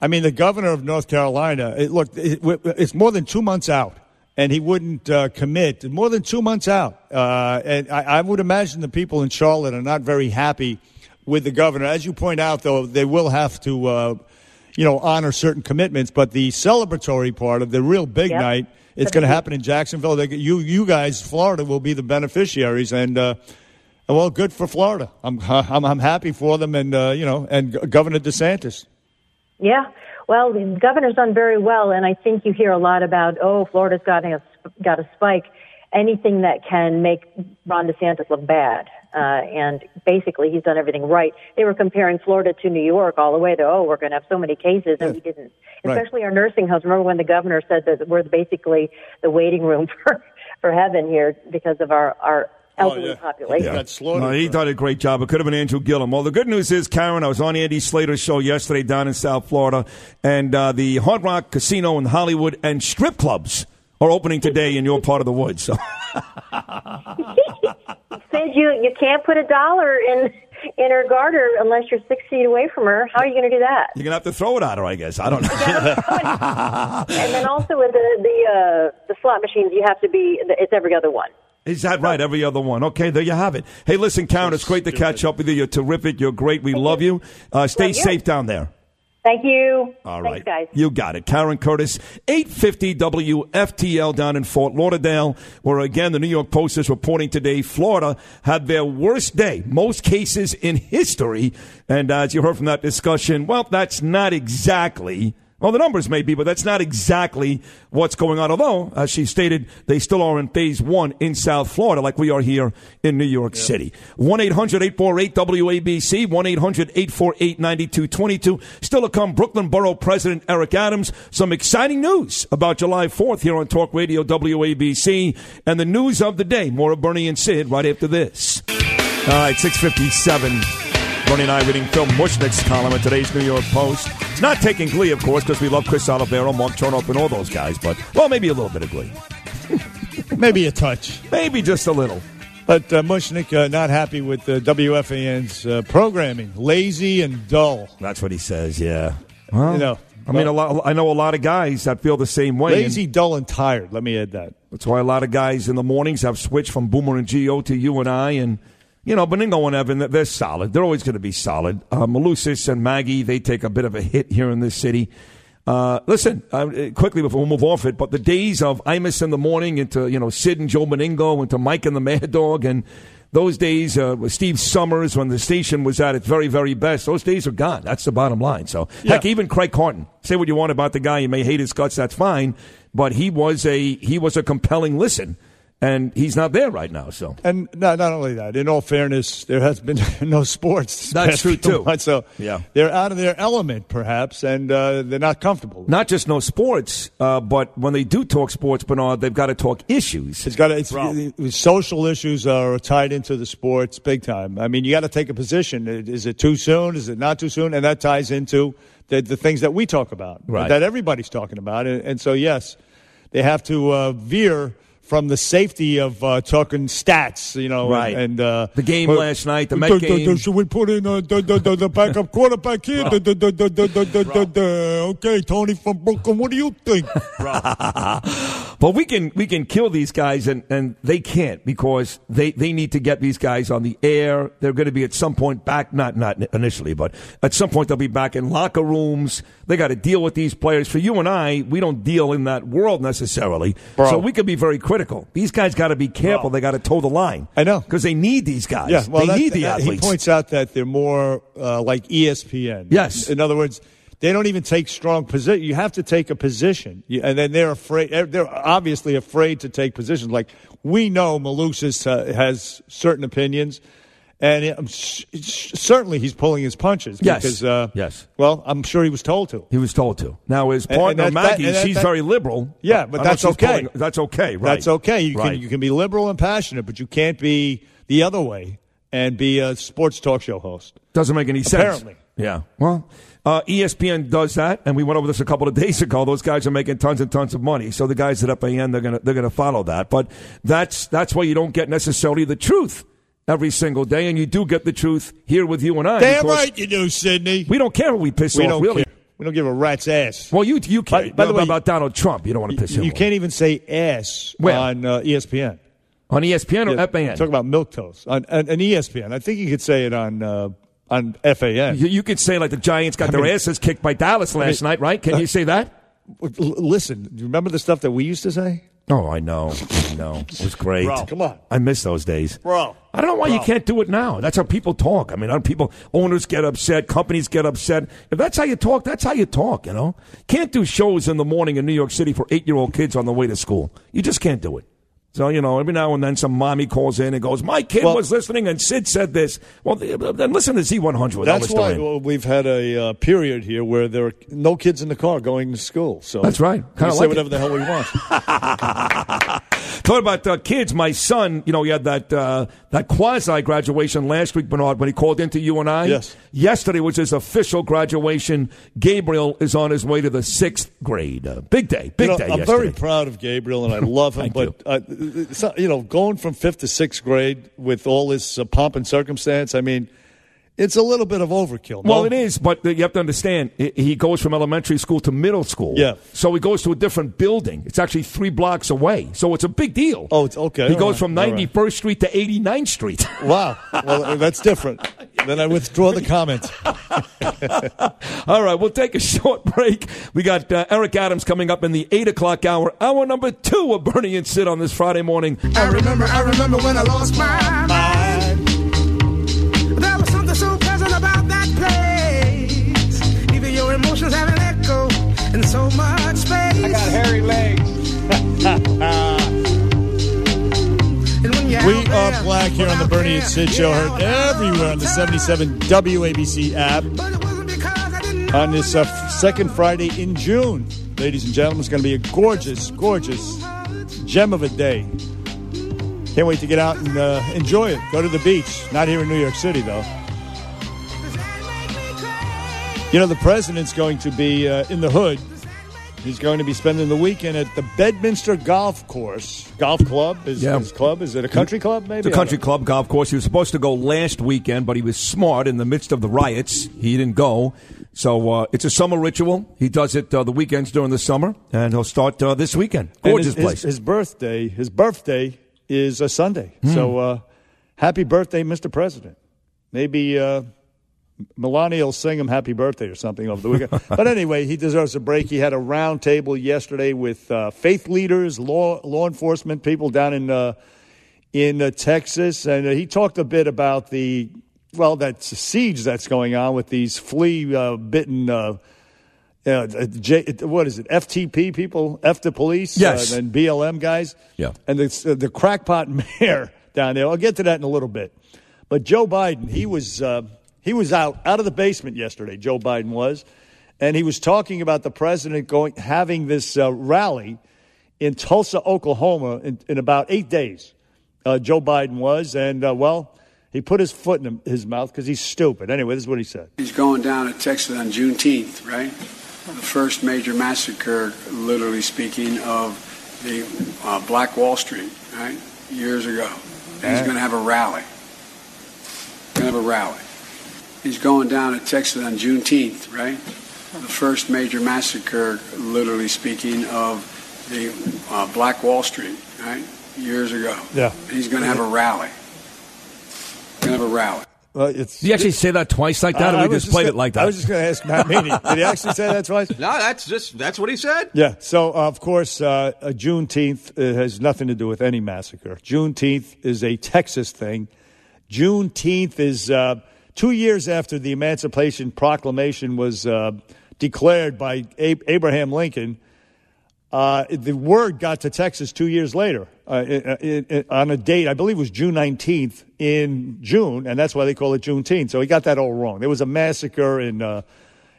I mean, the governor of North Carolina, it, look, it, it's more than two months out, and he wouldn't uh, commit. More than two months out. Uh, and I, I, would imagine the people in Charlotte are not very happy with the governor. As you point out, though, they will have to, uh, you know, honor certain commitments. But the celebratory part of the real big yep. night, it's going to happen in Jacksonville. They, you, you guys, Florida, will be the beneficiaries. And, uh, well, good for Florida. I'm, <laughs> I'm, I'm happy for them, and, uh, you know, and Governor DeSantis. Yeah. Well, the governor's done very well, and I think you hear a lot about, oh, Florida's got a, got a spike. Anything that can make Ron DeSantis look bad. Uh, and basically, he's done everything right. They were comparing Florida to New York all the way to, oh, we're going to have so many cases, and we didn't. Especially right. our nursing homes. Remember when the governor said that we're basically the waiting room <laughs> for, for heaven here because of our, our elderly oh, yeah. population. Yeah. No, he did a great job. It could have been Andrew Gillum. Well, the good news is, Karen, I was on Andy Slater's show yesterday down in South Florida, and uh, the Hard Rock Casino in Hollywood and strip clubs are opening today in your part of the woods. So. Said you you can't put a dollar in in her garter unless you're six feet away from her. How are you going to do that? You're going to have to throw it at her, I guess. I don't know. <laughs> and then also with the the uh, the slot machines, you have to be. It's every other one. Is that right? Every other one. Okay, there you have it. Hey, listen, Karen, it's great to catch up with you. You're terrific. You're great. We love you. Uh, stay love safe you. down there. Thank you. All right, Thanks, guys. You got it. Karen Curtis, 850 WFTL down in Fort Lauderdale, where again, the New York Post is reporting today Florida had their worst day, most cases in history. And as you heard from that discussion, well, that's not exactly well, the numbers may be, but that's not exactly what's going on. Although, as she stated, they still are in phase one in South Florida, like we are here in New York City. 1 800 848 WABC, 1 800 848 9222. Still to come, Brooklyn Borough President Eric Adams. Some exciting news about July 4th here on Talk Radio WABC. And the news of the day. More of Bernie and Sid right after this. All right, 657. Bernie and I reading Phil Mushnick's column in today's New York Post. It's not taking glee, of course, because we love Chris Oliviero, Mark Chernoff, and all those guys, but, well, maybe a little bit of glee. <laughs> maybe a touch. Maybe just a little. But uh, Mushnick uh, not happy with uh, WFAN's uh, programming, lazy and dull. That's what he says. Yeah. Well, you know, I mean, a lot. I know a lot of guys that feel the same way. Lazy, and dull, and tired. Let me add that. That's why a lot of guys in the mornings have switched from Boomer and Gio to you and I, and you know, Benigno and Evan, they're solid. They're always going to be solid. Uh, Malusis and Maggie, they take a bit of a hit here in this city. Uh, listen, uh, quickly before we move off it, but the days of Imus in the morning into, you know, Sid and Joe Benigno into Mike and the Mad Dog and those days uh, with Steve Somers when the station was at its very, very best, those days are gone. That's the bottom line. So, yeah. heck, even Craig Carton, say what you want about the guy. You may hate his guts, that's fine. But he was a, he was a compelling listen and he's not there right now. So, and not not only that, in all fairness, there has been <laughs> no sports. That's true too. Months, so yeah, they're out of their element, perhaps, and uh, they're not comfortable. Not just no sports, uh, but when they do talk sports, Bernard, they've got to talk issues. It's got to. It's, social issues are tied into the sports big time. I mean, you got to take a position. Is it too soon? Is it not too soon? And that ties into the, the things that we talk about, right. that everybody's talking about, and, and so yes, they have to uh, veer from the safety of uh, talking stats, you know, right. and uh, the game but, last night, the Met game. Should we put in uh, the, the, the backup quarterback here? Okay, Tony from Brooklyn, what do you think? But we can we can kill these guys, and, and they can't because they, they need to get these guys on the air. They're going to be at some point back, not not initially, but at some point they'll be back in locker rooms. They got to deal with these players. For you and I, we don't deal in that world necessarily, Bro. so we can be very critical. These guys got to be careful. They got to toe the line. I know. because they need these guys. Yeah, well, they that- need the that- athletes. He points out that they're more uh, like ESPN. Yes. In other words, they don't even take strong position. You have to take a position, and then they're afraid. They're obviously afraid to take positions. Like we know, Malusis uh, has certain opinions, and I'm s- s- certainly he's pulling his punches. Yes. Because, uh, Yes. Well, I'm sure he was told to. He was told to. Now his And- and partner that- that- Maggie, she's that- very liberal. Yeah, but that's okay. pulling- that's okay. Right. That's okay. You Right. can you can be liberal and passionate, but you can't be the other way and be a sports talk show host. Doesn't make any sense. Apparently. Yeah. Well, uh, ESPN does that, and we went over this a couple of days ago. Those guys are making tons and tons of money. So the guys at FAN, they're gonna they're gonna follow that. But that's that's why you don't get necessarily the truth every single day, and you do get the truth here with you and I. Damn right you do, Sydney. We don't care who we piss We off. don't really. care. We don't give a rat's ass. Well, you you care. By- by the way, about Donald Trump, you don't want to piss him You off. can't even say ass Where? on uh, ESPN. on ESPN or Yeah, FAN. Talk about milk toast on, on, on ESPN. I think you could say it on uh, on FAN. you, you could say like the Giants got I their mean- asses kicked by Dallas last mean- night, right? Can you say that? Listen, do you remember the stuff that we used to say? Oh, I know. I know. It was great. Bro, come on. I miss those days. Bro. I don't know why you can't do it now. That's how people talk. I mean, people, owners get upset, companies get upset. If that's how you talk, that's how you talk, you know? Can't do shows in the morning in New York City for eight year old kids on the way to school. You just can't do it. So, you know, every now and then some mommy calls in and goes, My kid Well- was listening and Sid said this. Well, then listen to Z100 That's why well, we've had a uh, period here where there are no kids in the car going to school. So That's right. Can say like whatever it. the hell we want. <laughs> Talking about uh, kids, my son, you know, he had that uh, that quasi graduation last week, Bernard, when he called into you and I. Yes. Yesterday was his official graduation. Gabriel is on his way to the sixth grade. Uh, big day, big You know, day. I'm yesterday. very proud of Gabriel, and I <laughs> love him. But uh, you know, going from fifth to sixth grade with all this uh, pomp and circumstance, I mean, it's a little bit of overkill. no? Well, it is, but you have to understand, he- he goes from elementary school to middle school. Yeah. So he goes to a different building. It's actually three blocks away. So it's a big deal. Oh, it's okay. He All goes right. from All right. 91st Street to 89th Street. <laughs> Wow. Well, that's different. then I withdraw the comment. <laughs> All right, we'll take a short break. We got uh, Eric Adams coming up in the 8 o'clock hour, hour number two of Bernie and Sid on this Friday morning. I remember, I remember when I lost my mind. Your have an echo in so much space. I got hairy legs. <laughs> And when you're We are black here on the Bernie and Sid show, heard everywhere on the 77 WABC app. But it wasn't because I didn't on this uh, second Friday in June. Ladies and gentlemen, it's going to be a gorgeous, gorgeous gem of a day. Can't wait to get out and uh, enjoy it. Go to the beach. Not here in New York City, though. You know, the president's going to be uh, in the hood. He's going to be spending the weekend at the Bedminster Golf Course. Golf club? Is Yeah. his club? Is it a country club, maybe? It's a country club golf course. He was supposed to go last weekend, but he was smart in the midst of the riots. He didn't go. So uh, it's a summer ritual. He does it uh, the weekends during the summer, and he'll start uh, this weekend. Gorgeous his, place. His, his birthday, his birthday is a Sunday. Hmm. So uh, happy birthday, Mr. President. Maybe uh, Melania will sing him happy birthday or something over the weekend. <laughs> but anyway, he deserves a break. He had a round table yesterday with uh, faith leaders, law law enforcement people down in uh, in uh, Texas, and uh, he talked a bit about the well, that siege that's going on with these flea uh, bitten. Uh, uh, J, what is it? FTP people, F the police, Yes. and BLM guys, Yeah. and the the crackpot <laughs> mayor down there. I'll get to that in a little bit. But Joe Biden, he was uh, he was out out of the basement yesterday. Joe Biden was, and he was talking about the president going having this uh, rally in Tulsa, Oklahoma, in, in about eight days. Uh, Joe Biden was, and uh, well, he put his foot in his mouth because he's stupid. Anyway, this is what he said. He's going down to Texas on Juneteenth, right? The first major massacre, literally speaking, of the uh, Black Wall Street, right, years ago. And he's going to have a rally. Going to have a rally. He's going down to Texas on Juneteenth, right? The first major massacre, literally speaking, of the uh, Black Wall Street, right, years ago. Yeah. And he's going to have a rally. Going to have a rally. Well, it's, Did you actually say that twice like that, I- or we was just played gonna- it like that? I was just going to ask Matt Meany. Did he <laughs> actually say that twice? No, that's just that's what he said. Yeah. So, uh, of course, uh, uh, Juneteenth uh, has nothing to do with any massacre. Juneteenth is a Texas thing. Juneteenth is uh, two years after the Emancipation Proclamation was uh, declared by Ab- Abraham Lincoln. Uh, the word got to Texas two years later uh, i- i- i- on a date, I believe it was June 19th in June, and that's why they call it Juneteenth. So he got that all wrong. There was a massacre in. Uh,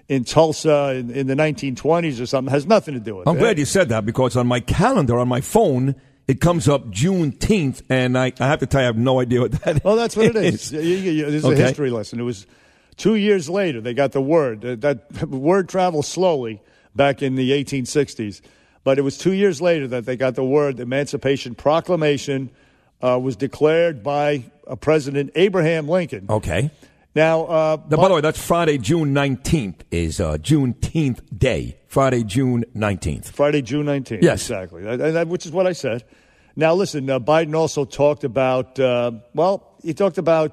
in Tulsa in, in the 1920s or something has nothing to do with it. I'm glad you said that because on my calendar on my phone it comes up Juneteenth, and I, I have to tell you I have no idea what that is. Well, that's what it is. You- you- This is Okay. a history lesson. It was two years later they got the word. That, that word traveled slowly back in the 1860s, but it was two years later that they got the word. The Emancipation Proclamation uh, was declared by uh, President Abraham Lincoln. Okay. Now, uh, Now, by the way, that's Friday, June 19th is uh, Juneteenth Day. Friday, June 19th. Friday, June 19th. Yes. Exactly. That- that- which is what I said. Now, listen, uh, Biden also talked about, uh, well, he talked about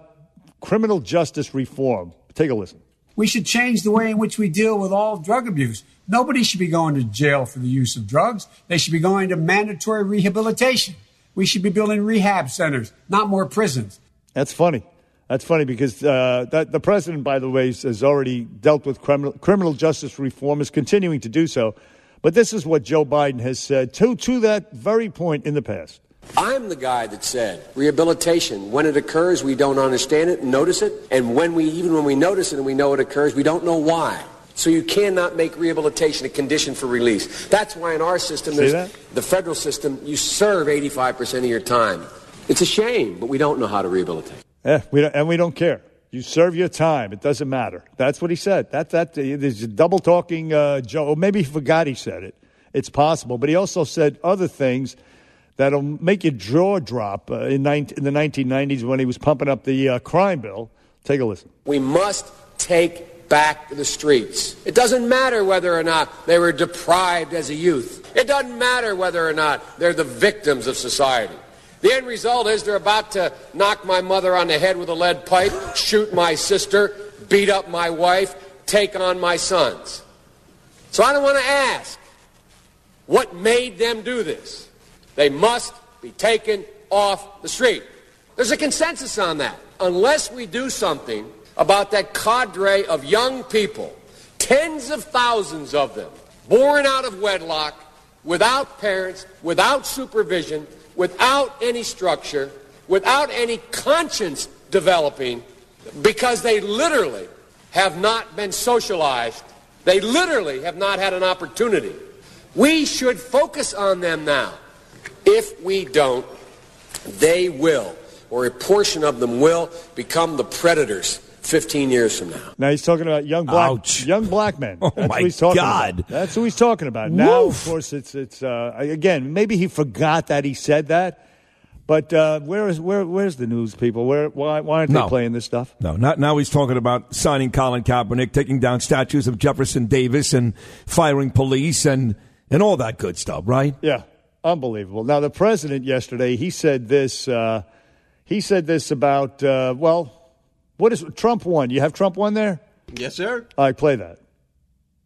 criminal justice reform. Take a listen. We should change the way in which we deal with all drug abuse. Nobody should be going to jail for the use of drugs. They should be going to mandatory rehabilitation. We should be building rehab centers, not more prisons. That's funny. That's funny because uh, that, the president, by the way, has already dealt with criminal, criminal justice reform, is continuing to do so. But this is what Joe Biden has said to, to that very point in the past. I'm the guy that said rehabilitation. When it occurs, we don't understand it and notice it. And when we, even when we notice it and we know it occurs, we don't know why. So you cannot make rehabilitation a condition for release. That's why in our system, the federal system, you serve 85% of your time. It's a shame, but we don't know how to rehabilitate. Yeah, we and we don't care. You serve your time. It doesn't matter. That's what he said. That that there's a double talking uh, Joe. Maybe he forgot he said it. It's possible, but he also said other things that'll make your jaw drop uh, in, 19, in the 1990s when he was pumping up the uh, crime bill. Take a listen. We must take back the streets. It doesn't matter whether or not they were deprived as a youth. It doesn't matter whether or not they're the victims of society. The end result is they're about to knock my mother on the head with a lead pipe, shoot my sister, beat up my wife, take on my sons. So I don't want to ask what made them do this. They must be taken off the street. There's a consensus on that. Unless we do something about that cadre of young people, tens of thousands of them, born out of wedlock, without parents, without supervision, without any structure, without any conscience developing, because they literally have not been socialized. They literally have not had an opportunity. We should focus on them now. If we don't, they will, or a portion of them will, become the predators 15 years from now. Now he's talking about young black Ouch. young black men. <laughs> Oh, That's my what he's talking God. About. That's who he's talking about. Now, Woof. of course, it's it's uh, again maybe he forgot that he said that. But uh, where is where where's the news people? Where why why aren't No. they playing this stuff? No, not now. He's talking about signing Colin Kaepernick, taking down statues of Jefferson Davis, and firing police and and all that good stuff, right? Yeah, unbelievable. Now the president yesterday he said this. Uh, he said this about uh, well, what is Trump won? You have Trump won there? Yes, sir. All right, play that.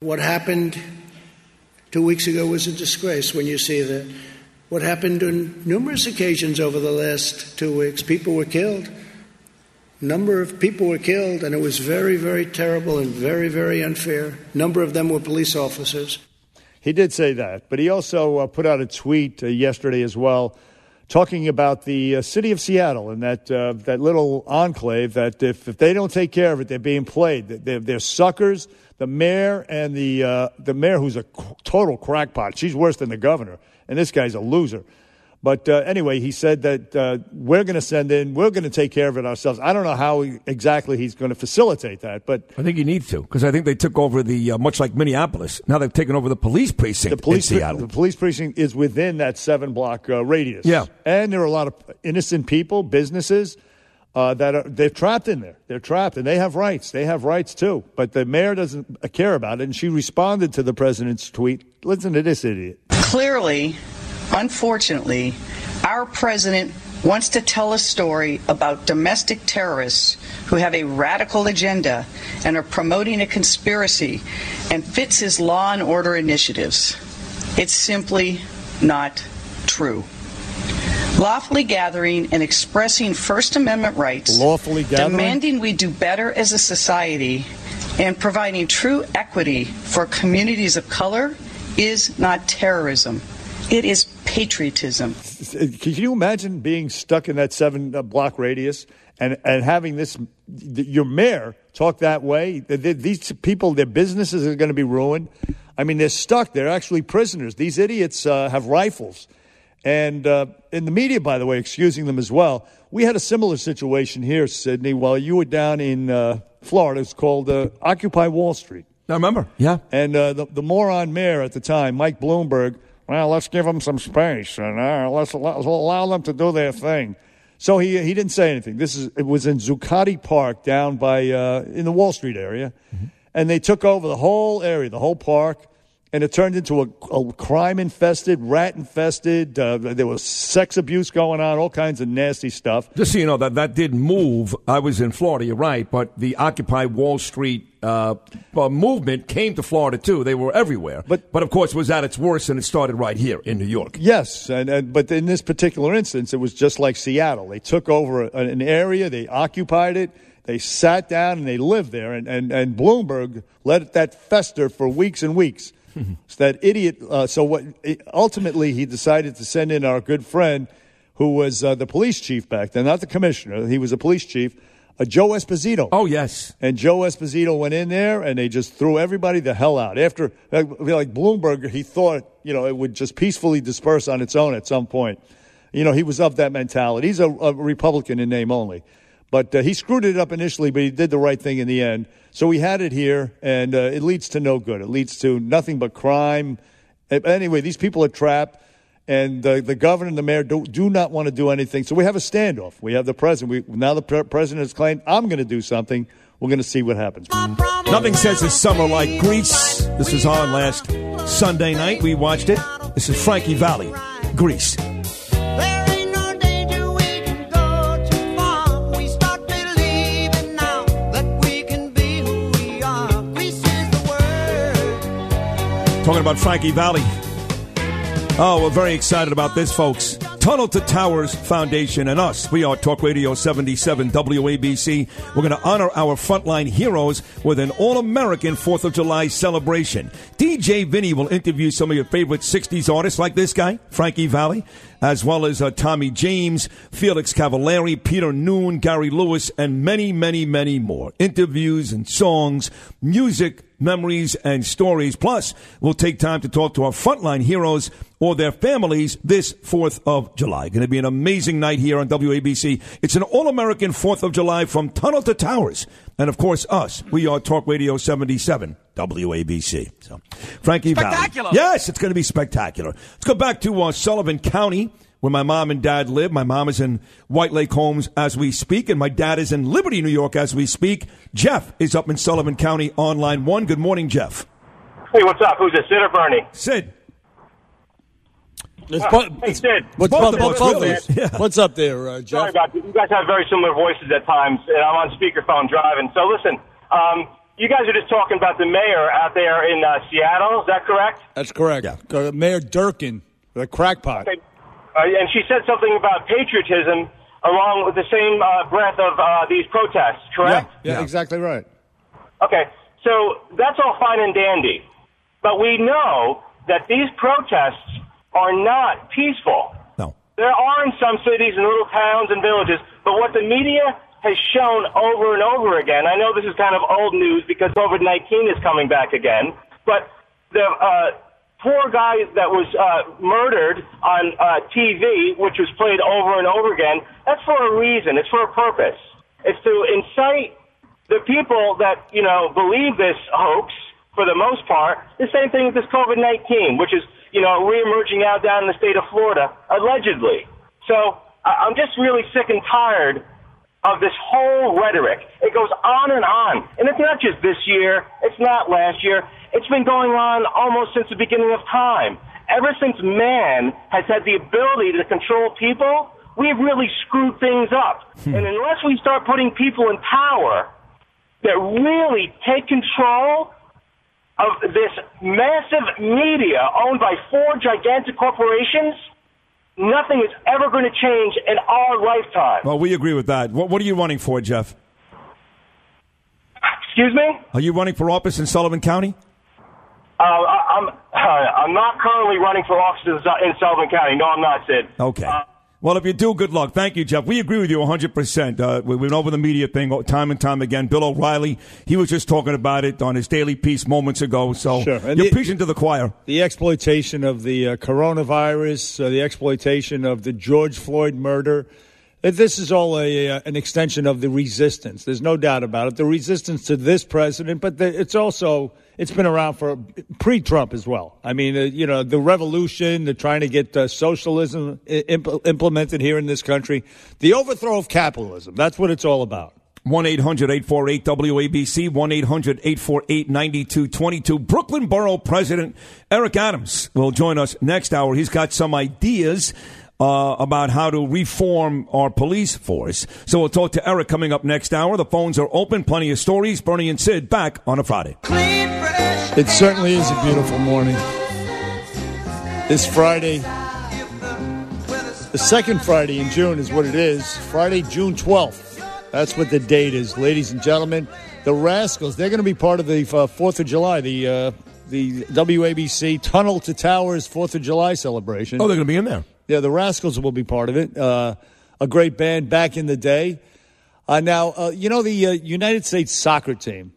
What happened two weeks ago was a disgrace when you see that. What happened on numerous occasions over the last two weeks, people were killed. Number of people were killed, and it was very, very terrible and very, very unfair. Number of them were police officers. He did say that, but he also uh, put out a tweet uh, yesterday as well, talking about the uh, city of Seattle and that uh, that little enclave. That if, if they don't take care of it, they're being played. They're, they're suckers. The mayor and the uh, the mayor, who's a total crackpot. She's worse than the governor, and this guy's a loser. But uh, anyway, he said that uh, we're going to send in, we're going to take care of it ourselves. I don't know how he, exactly he's going to facilitate that, but I think he needs to because I think they took over the uh, much like Minneapolis. Now they've taken over the police precinct the police, in Seattle. the police precinct is within that seven block uh, radius. Yeah. and there are a lot of innocent people, businesses uh, that are they're trapped in there. They're trapped, and they have rights. They have rights too. But the mayor doesn't care about it, and she responded to the president's tweet. Listen to this idiot. Clearly, unfortunately, our president wants to tell a story about domestic terrorists who have a radical agenda and are promoting a conspiracy and fits his law and order initiatives. It's simply not true. Lawfully gathering and expressing First Amendment rights, Lawfully gathering? demanding we do better as a society, and providing true equity for communities of color is not terrorism. It is patriotism. Can you imagine being stuck in that seven uh, block radius and, and having this, your mayor talk that way? Th- th- These people, their businesses are going to be ruined. I mean, they're stuck. They're actually prisoners. These idiots uh, have rifles. And uh, in the media, by the way, excusing them as well. We had a similar situation here, Sydney, while you were down in uh, Florida. It's called uh, Occupy Wall Street. I remember. Yeah. And uh, the, the moron mayor at the time, Mike Bloomberg, well, let's give them some space and uh, let's, let's allow them to do their thing. So he he didn't say anything. This is it was in Zuccotti Park down by uh, in the Wall Street area, and they took over the whole area, the whole park, and it turned into a, a crime infested, rat infested. Uh, there was sex abuse going on, all kinds of nasty stuff. Just so you know that that did move. I was in Florida, you're right, but the Occupy Wall Street uh, uh, movement came to Florida too. They were everywhere, but but of course it was at its worst, and it started right here in New York. Yes, and, and but in this particular instance, it was just like Seattle. They took over an area, they occupied it, they sat down, and they lived there. And and, and Bloomberg let that fester for weeks and weeks. So that idiot. Uh, so what? Ultimately, he decided to send in our good friend, who was uh, the police chief back then, not the commissioner. He was a police chief. Uh, Joe Esposito. Oh yes, and Joe Esposito went in there and they just threw everybody the hell out. After like, like Bloomberg, he thought you know it would just peacefully disperse on its own at some point. You know he was of that mentality. He's a, a Republican in name only, but uh, he screwed it up initially, but he did the right thing in the end. So we had it here, and uh, it leads to no good. It leads to nothing but crime. Anyway, these people are trapped and uh, the governor and the mayor do, do not want to do anything. So we have a standoff. We have the president. We, now the pre- president has claimed, I'm going to do something. We're going to see what happens. Nothing says a summer like Grease. This was on last Sunday night. We watched it. This is Frankie Valli, Grease. Talking about Frankie Valli. Oh, we're very excited about this, folks. Tunnel to Towers Foundation and us. We are Talk Radio 77 WABC. We're going to honor our frontline heroes with an all American 4th of July celebration. DJ Vinny will interview some of your favorite 60s artists like this guy, Frankie Valli, as well as uh, Tommy James, Felix Cavaliere, Peter Noone, Gary Lewis, and many, many, many more. Interviews and songs, music, memories, and stories. Plus, we'll take time to talk to our frontline heroes or their families this 4th of July. Going to be an amazing night here on WABC. It's an all American 4th of July from Tunnel to Towers. And of course, us. We are Talk Radio 77, WABC. So, Frankie Spectacular. Valli. Yes, it's going to be spectacular. Let's go back to uh, Sullivan County. Where my mom and dad live. My mom is in White Lake Homes as we speak, and my dad is in Liberty, New York as we speak. Jeff is up in Sullivan County on line one. Good morning, Jeff. Hey, what's up? Who's this, Sid or Bernie? Sid. It's Ah, bu- hey, Sid. What's, Both up, of both really. of. What's up there, uh, Jeff? Sorry about that. You guys have very similar voices at times, and I'm on speakerphone driving. So listen, um, you guys are just talking about the mayor out there in uh, Seattle. Is that correct? That's correct. Uh, Mayor Durkan, the crackpot. Okay. Uh, and she said something about patriotism along with the same uh, breath of uh, these protests, correct? Yeah, yeah, exactly right. Okay, so that's all fine and dandy. But we know that these protests are not peaceful. No. There are in some cities and little towns and villages, but what the media has shown over and over again, I know this is kind of old news because COVID 19 is coming back again, but the, uh, poor guy that was uh, murdered on uh, TV, which was played over and over again, that's for a reason. It's for a purpose. It's to incite the people that, you know, believe this hoax for the most part. The same thing with this COVID-19, which is, you know, reemerging out down in the state of Florida, allegedly. So I- I'm just really sick and tired of this whole rhetoric. It goes on and on. And it's not just this year. It's not last year. It's been going on almost since the beginning of time. Ever since man has had the ability to control people, we've really screwed things up. <laughs> Hmm. and unless we start putting people in power that really take control of this massive media owned by four gigantic corporations, nothing is ever going to change in our lifetime. Well, we agree with that. What, what are you running for, Jeff? Excuse me? Are you running for office in Sullivan County? Uh, I- I'm uh, <laughs> I'm not currently running for office in Sullivan County. No, I'm not, Sid. Okay. Well, if you do, good luck. Thank you, Jeff. We agree with you 100%. Uh, we went over the media thing time and time again. Bill O'Reilly, he was just talking about it on his daily piece moments ago. So Sure. You're the- preaching to the choir. The exploitation of the uh, coronavirus, uh, the exploitation of the George Floyd murder. uh, This is all a, uh, an extension of the resistance. There's no doubt about it. The resistance to this president, but the, it's also it's been around for pre-Trump as well. I mean, uh, you know, the revolution, the trying to get uh, socialism i- impl- implemented here in this country, the overthrow of capitalism. That's what it's all about. 1 800 848 WABC, 1 800 848 9222. Brooklyn Borough President Eric Adams will join us next hour. He's got some ideas. Uh, about how to reform our police force. So we'll talk to Eric coming up next hour. The phones are open. Plenty of stories. Bernie and Sid back on a Friday. It certainly is a beautiful morning. This Friday, the second Friday in June is what it is. Friday, June 12th. That's what the date is, ladies and gentlemen. The Rascals, they're going to be part of the uh, 4th of July, the uh, the WABC Tunnel to Towers 4th of July celebration. Oh, they're going to be in there. Yeah, the Rascals will be part of it. Uh, a great band back in the day. Uh, now, uh, you know the uh, United States soccer team,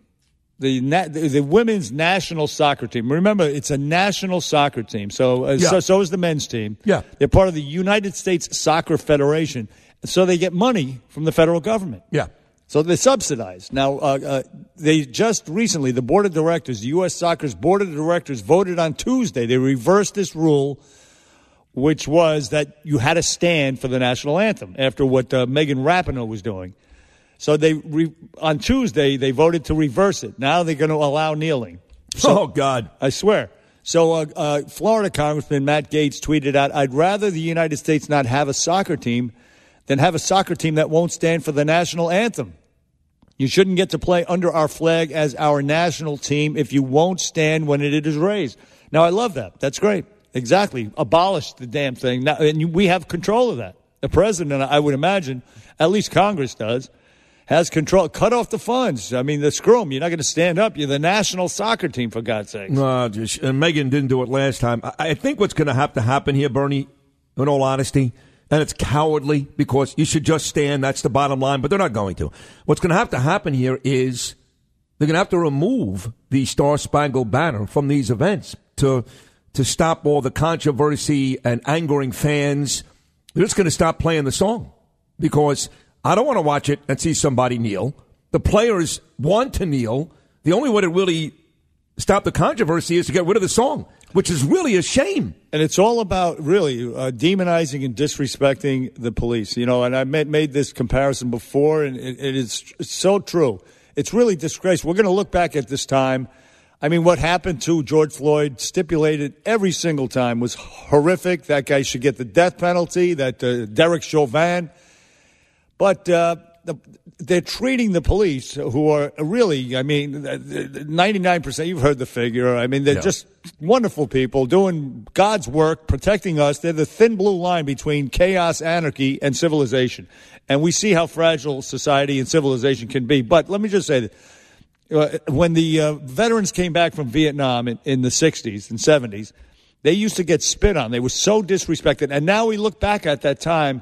the, na- the the women's national soccer team. Remember, it's a national soccer team. So, uh, Yeah. so so is the men's team. Yeah. they're part of the United States Soccer Federation. So they get money from the federal government. Yeah. So they're subsidized. Now, uh, uh, they just recently, the board of directors, the U.S. Soccer's board of directors voted on Tuesday. They reversed this rule, which was that you had to stand for the national anthem after what uh, Megan Rapinoe was doing. So they re- on Tuesday they voted to reverse it. Now they're going to allow kneeling. oh God! I swear. So uh, uh, Florida Congressman Matt Gaetz tweeted out, "I'd rather the United States not have a soccer team than have a soccer team that won't stand for the national anthem." You shouldn't get to play under our flag as our national team if you won't stand when it is raised. Now, I love that. That's great. Exactly. Abolish the damn thing. Now, and we have control of that. The president, I would imagine, at least Congress does, has control. Cut off the funds. I mean, the screw 'em. You're not going to stand up. You're the national soccer team, for God's sake. No, just, Megan didn't do it last time. I, I think what's going to have to happen here, Bernie, in all honesty, and it's cowardly because you should just stand. That's the bottom line, but they're not going to. What's going to have to happen here is they're going to have to remove the Star Spangled Banner from these events to to stop all the controversy and angering fans. They're just going to stop playing the song because I don't want to watch it and see somebody kneel. The players want to kneel. The only way to really stop the controversy is to get rid of the song, which is really a shame. And it's all about really uh, demonizing and disrespecting the police. You know, and I made, this comparison before, and it, it is so true. It's really disgraceful. We're going to look back at this time. I mean, what happened to George Floyd, stipulated every single time, was horrific. That guy should get the death penalty. That uh, Derek Chauvin. But uh, the, they're treating the police, who are really, I mean, ninety-nine percent. You've heard the figure. I mean, they're Yeah. just wonderful people doing God's work, protecting us. They're the thin blue line between chaos, anarchy, and civilization. And we see how fragile society and civilization can be. But let me just say that uh, when the uh, veterans came back from Vietnam in, in the 60s and 70s, they used to get spit on. They were so disrespected. And now we look back at that time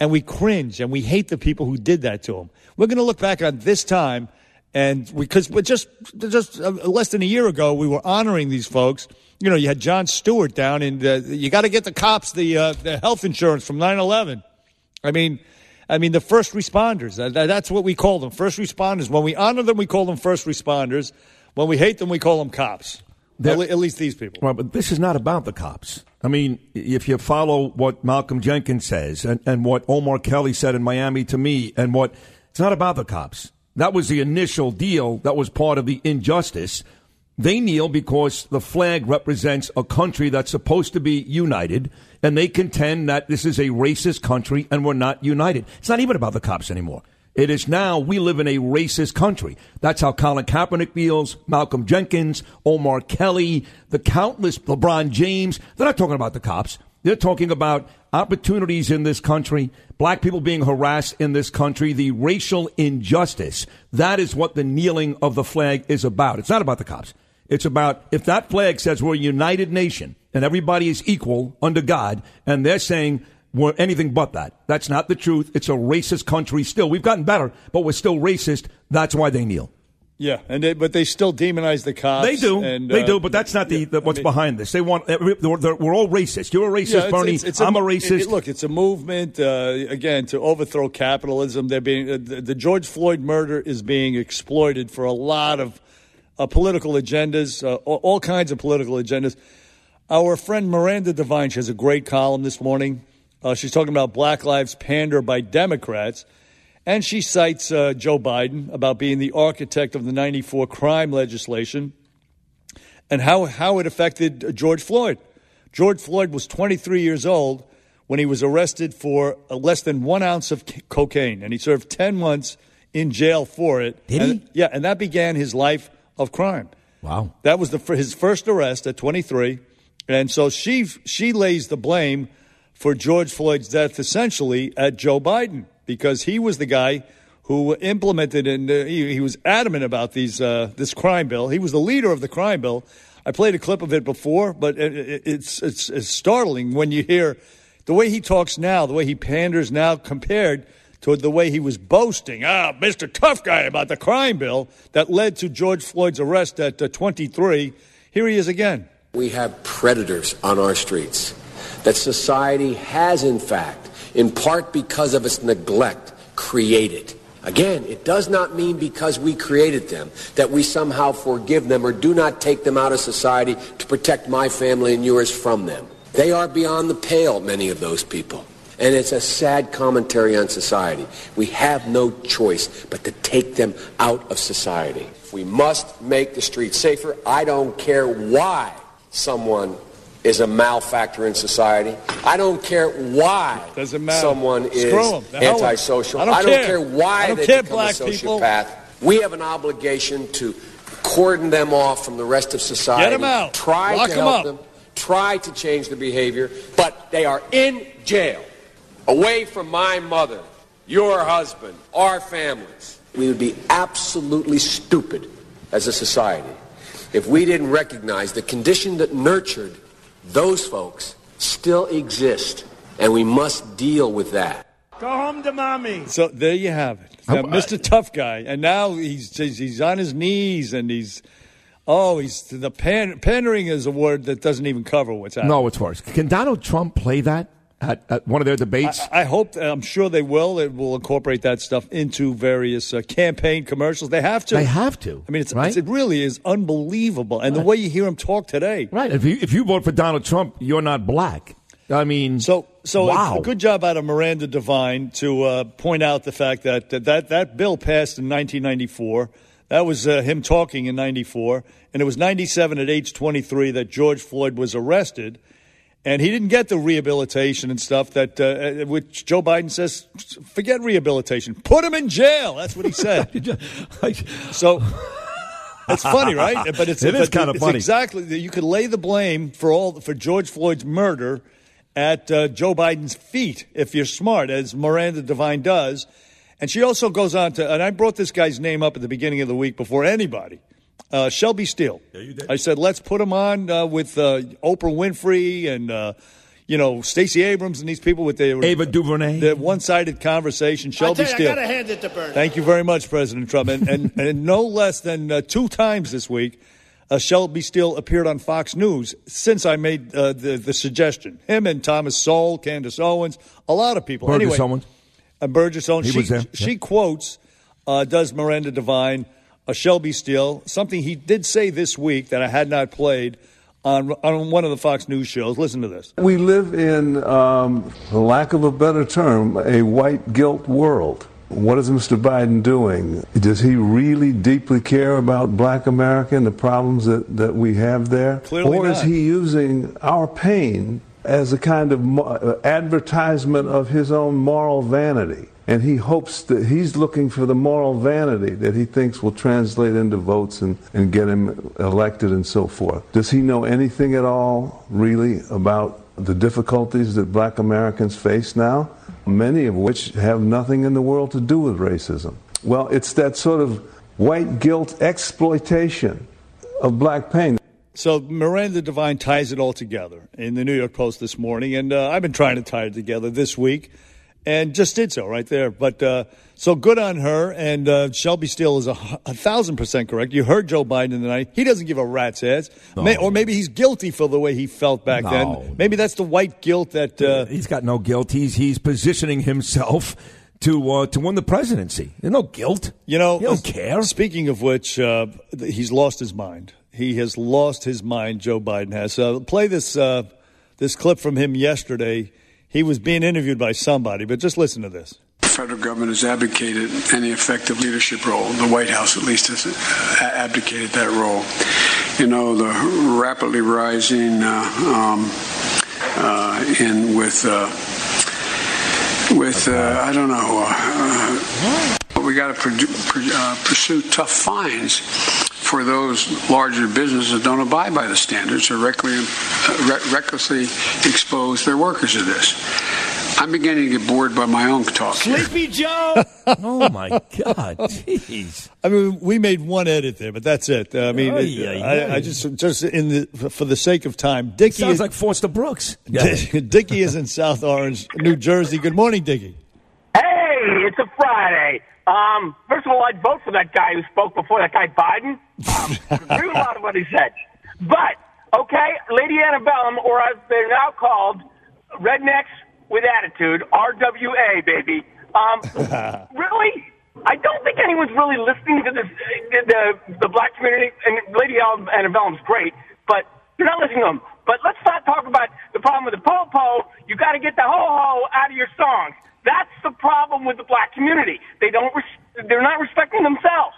and we cringe and we hate the people who did that to them. We're going to look back on this time And because, but just just uh, less than a year ago, we were honoring these folks. You know, you had Jon Stewart down, and uh, you got to get the cops the uh, the health insurance from 9-11. I mean, I mean the first responders. That, that- that's what we call them, first responders. When we honor them, we call them first responders. When we hate them, we call them cops. At, at least these people. Well, but this is not about the cops. I mean, if you follow what Malcolm Jenkins says and, and what Omar Kelly said in Miami to me, and what it's not about the cops. That was the initial deal. That was part of the injustice. They kneel because the flag represents a country that's supposed to be united, and they contend that this is a racist country and we're not united. It's not even about the cops anymore. It is now we live in a racist country. That's how Colin Kaepernick feels, Malcolm Jenkins, Omar Kelly, the countless LeBron James. They're not talking about the cops. They're talking about opportunities in this country, black people being harassed in this country, the racial injustice. That is what the kneeling of the flag is about. It's not about the cops. It's about if that flag says we're a united nation and everybody is equal under God, and they're saying we're anything but that. That's not the truth. It's a racist country still. We've gotten better, but we're still racist. That's why they kneel. Yeah, and they, but they still demonize the cops. They do. And, they uh, do, but that's not the, the what's I mean- behind this. They want they're, they're- we're all racist. You're a racist, Yeah, it's- Bernie. it's- it's I'm a it- racist. it- look, it's a movement uh, again to overthrow capitalism. They're being uh, the, the George Floyd murder is being exploited for a lot of uh, political agendas, uh, all, kinds of political agendas. Our friend Miranda Devine she has a great column this morning. Uh, she's talking about Black Lives Pander by Democrats. And she cites uh, Joe Biden about being the architect of the 94 crime legislation and how, how it affected uh, George Floyd. George Floyd was 23 years old when he was arrested for uh, less than one ounce of c- cocaine, and he served 10 months in jail for it. Did And- he? Yeah, and that began his life of crime. Wow. That was the, his first arrest at 23. And so she, she lays the blame for George Floyd's death essentially at Joe Biden because he was the guy who implemented and uh, he, he was adamant about these, uh, this crime bill. He was the leader of the crime bill. I played a clip of it before, but it, it, it's, it's, it's startling when you hear the way he talks now, the way he panders now compared to the way he was boasting, ah, Mr. Tough Guy about the crime bill that led to George Floyd's arrest at uh, 23. Here he is again. We have predators on our streets that society has, in fact, in part because of its neglect, created. Again, it does not mean because we created them that we somehow forgive them or do not take them out of society to protect my family and yours from them. They are beyond the pale, many of those people. And it's a sad commentary on society. We have no choice but to take them out of society. We must make the streets safer. I don't care why someone is a malfactor in society. I don't care why someone is Screw 'em. The hell with 'em. antisocial. I don't care. care why I don't they care, become black a people. sociopath. We have an obligation to cordon them off from the rest of society. Get them out. Try Lock to help up. them. Try to change their behavior, but they are in jail, away from my mother, your husband, our families. We would be absolutely stupid as a society if we didn't recognize the condition that nurtured those folks still exist, and we must deal with that. Go home to mommy. So there you have it, Now, Mr. Tough Guy, and now he's he's he's on his knees and he's oh he's the pan, pandering is a word that doesn't even cover what's happening. no, it's worse. Can Donald Trump play that at, at one of their debates? I, I hope. I'm sure they will. It will incorporate that stuff into various uh, campaign commercials. They have to. They have to, I mean, it's, right? it's, it really is unbelievable, and the way you hear him talk today. right. If you if you vote for Donald Trump, you're not black. I mean, So, so wow. a, good job out of Miranda Devine to uh, point out the fact that that, that that bill passed in 1994. That was uh, him talking in 94. And it was 97 at age 23 that George Floyd was arrested. And he didn't get the rehabilitation and stuff that, uh, uh, which Joe Biden says, forget rehabilitation. Put him in jail. That's what he said. <laughs> so it's funny, right? <laughs> But it's It is but kinda funny. Exactly. You could lay the blame for all for George Floyd's murder at uh, Joe Biden's feet if you're smart, as Miranda Devine does. And she also goes on to, and I brought this guy's name up at the beginning of the week before anybody. Uh, Shelby Steele. Yeah, you did. I said, let's put him on uh, with uh, Oprah Winfrey and, uh, you know, Stacey Abrams and these people with their Ava DuVernay, their one-sided conversation. I Shelby tell you, I Steele. gotta hand it to Bernie. Thank you very much, President Trump. And, and, <laughs> and no less than uh, two times this week, uh, Shelby Steele appeared on Fox News since I made uh, the, the suggestion. Him and Thomas Sowell, Candace Owens, a lot of people. Burgess anyway, Owens. Uh, Burgess Owens. He she, was there, she yeah. quotes, uh, does Miranda Devine, uh, Shelby Steele, something he did say this week that I had not played on, on one of the Fox News shows. Listen to this. We live in, um, for lack of a better term, a white guilt world. What is Mr. Biden doing? Does he really deeply care about black America and the problems that, that we have there? Clearly or is he using our pain as a kind of uh, advertisement of his own moral vanity? And he hopes that he's looking for the moral vanity that he thinks will translate into votes and, and get him elected and so forth. Does he know anything at all, really, about the difficulties that black Americans face now? Many of which have nothing in the world to do with racism. Well, it's that sort of white guilt exploitation of black pain. So Miranda Devine ties it all together in the New York Post this morning, and uh, I've been trying to tie it together this week, and just did so right there. But uh, so good on her, and uh, Shelby Steele is a, a, thousand percent correct. You heard Joe Biden tonight; he doesn't give a rat's ass, May, or maybe he's guilty for the way he felt back No. then. Maybe that's the white guilt that. Uh, he's got no guilt. He's he's positioning himself to uh, to win the presidency. There's no guilt. You know, He don't care. Speaking of which, uh, he's lost his mind. He has lost his mind. Joe Biden has. Uh, play this uh, this clip from him yesterday. He was being interviewed by somebody, but just listen to this. The federal government has abdicated any effective leadership role. The White House, at least, has uh, abdicated that role. You know, the rapidly rising uh, um, uh, in with uh, with uh, I don't know. Uh, we got to pursue tough fines for those larger businesses that don't abide by the standards or recklessly, uh, re- recklessly expose their workers to this. I'm beginning to get bored by my own talk. here. Sleepy Joe. <laughs> oh my God, jeez. I mean, we made one edit there, but that's it. I mean, Ay, it- ay, I. I just just in the for the sake of time, Dickie Sounds is, like Foster Brooks. <laughs> Dickie is in South Orange, New Jersey. Good morning, Dickie. Hey, it's a Friday. Um, first of all, I'd vote for that guy who spoke before, that guy Biden. Um, agree with a lot of what he said. But, okay, Lady Antebellum, or as they're now called, Rednecks with Attitude, RWA, baby. Um, <laughs> really? I don't think anyone's really listening to this, the, the black community. And Lady Antebellum's great, but they're not listening to them. But let's not talk about the problem with the po-po. You got to get the ho-ho out of your songs. That's the problem with the black community. They don't. Res- they're not respecting themselves.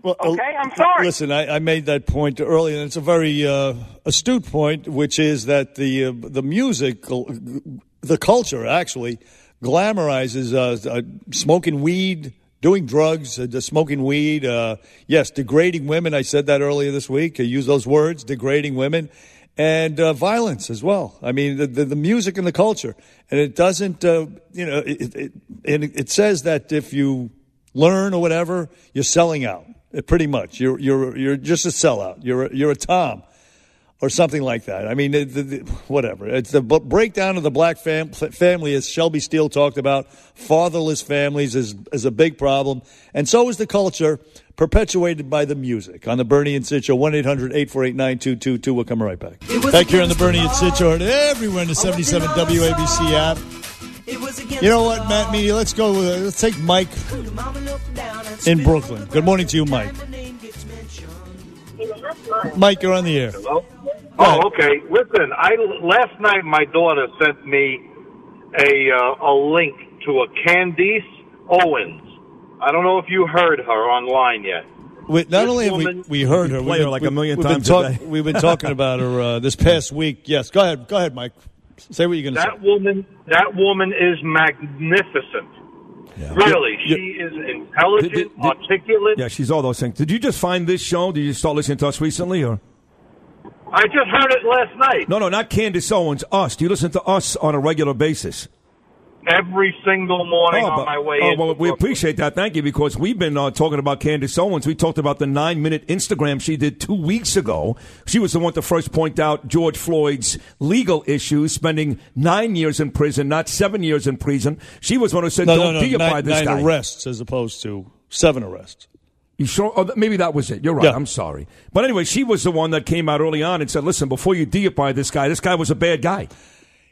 Well, Okay, I'm sorry. Listen, I, I made that point earlier, and it's a very uh, astute point, which is that the uh, the music, the culture, actually glamorizes uh, uh, smoking weed, doing drugs, uh, smoking weed. Uh, yes, degrading women. I said that earlier this week. I use those words, degrading women, and uh, violence as well. I mean, the, the the music and the culture, and it doesn't. Uh, you know, it, it, it, says that if you learn or whatever, you're selling out. Uh, Pretty much, you're you're you're just a sellout. You're a, you're a Tom, or something like that. I mean, the, the, whatever. It's the breakdown of the black fam- family, as Shelby Steele talked about. Fatherless families is is a big problem, and so is the culture perpetuated by the music. On the Bernie and Sid Show, one 800 We'll come right back. Back here on the Bernie and Sid Show, and everywhere in the seventy seven WABC app. You know what, Matt Media? Let's go. With, let's take Mike in Brooklyn. Good morning to you, Mike. Mike, you're on the air. Hello? Oh, okay. Listen, I last night my daughter sent me a uh, a link to a Candace Owens. I don't know if you heard her online yet. We, not This only have we, woman- we heard her, play we've her like we- a million we've times Been a day. we've been talking about her uh, this past week. Yes, go ahead. Go ahead, Mike. Say what you're going to say. That woman, that woman is magnificent. Really, she is intelligent, articulate. Yeah, she's all those things. Did you just find this show? Did you start listening to us recently, or I just heard it last night. no? No, not Candace Owens. Us. Do you listen to us on a regular basis? Every single morning Oh, on my way oh, well, we appreciate that. Thank you, because we've been uh, talking about Candace Owens. We talked about the nine minute Instagram she did two weeks ago. She was the one to first point out George Floyd's legal issues, spending nine years in prison, not seven years in prison. She was one who said, no, "Don't no, no, deify nine, this nine guy." arrests as opposed to seven arrests. You sure? Oh, maybe that was it. You're right. Yeah. I'm sorry. But anyway, she was the one that came out early on and said, "Listen, before you deify this guy, this guy was a bad guy."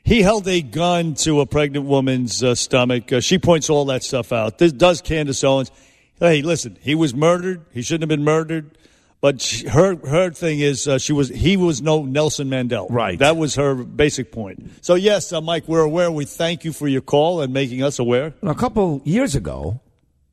He held a gun to a pregnant woman's uh, stomach. Uh, she points all that stuff out. This does Candace Owens. Hey, listen, he was murdered. He shouldn't have been murdered. But she, her her thing is uh, she was he was no Nelson Mandela. Right. That was her basic point. So yes, uh, Mike, we're aware. We thank you for your call and making us aware. A couple years ago,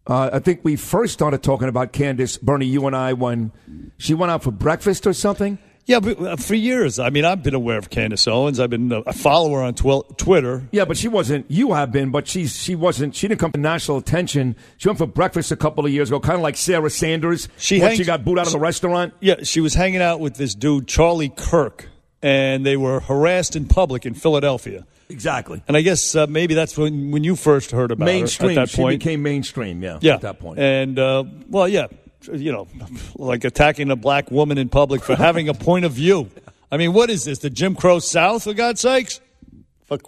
uh, I think we first started talking about Candace, Bernie, you and I, when she went out for breakfast or something. Yeah, but uh, for years, I mean, I've been aware of Candace Owens. I've been a follower on twi- Twitter. Yeah, but she wasn't. You have been, but she's she wasn't. She didn't come to national attention. She went for breakfast a couple of years ago, kind of like Sarah Sanders. She when hangs- she got booed out of the restaurant. Yeah, she was hanging out with this dude Charlie Kirk, and they were harassed in public in Philadelphia. Exactly. And I guess uh, maybe that's when when you first heard about Mainstream. her at that she became mainstream. Yeah. yeah, At that point. And uh, well, yeah, you know, like attacking a black woman in public for having a point of view. I mean, what is this? The Jim Crow South, for God's sakes? Fuck.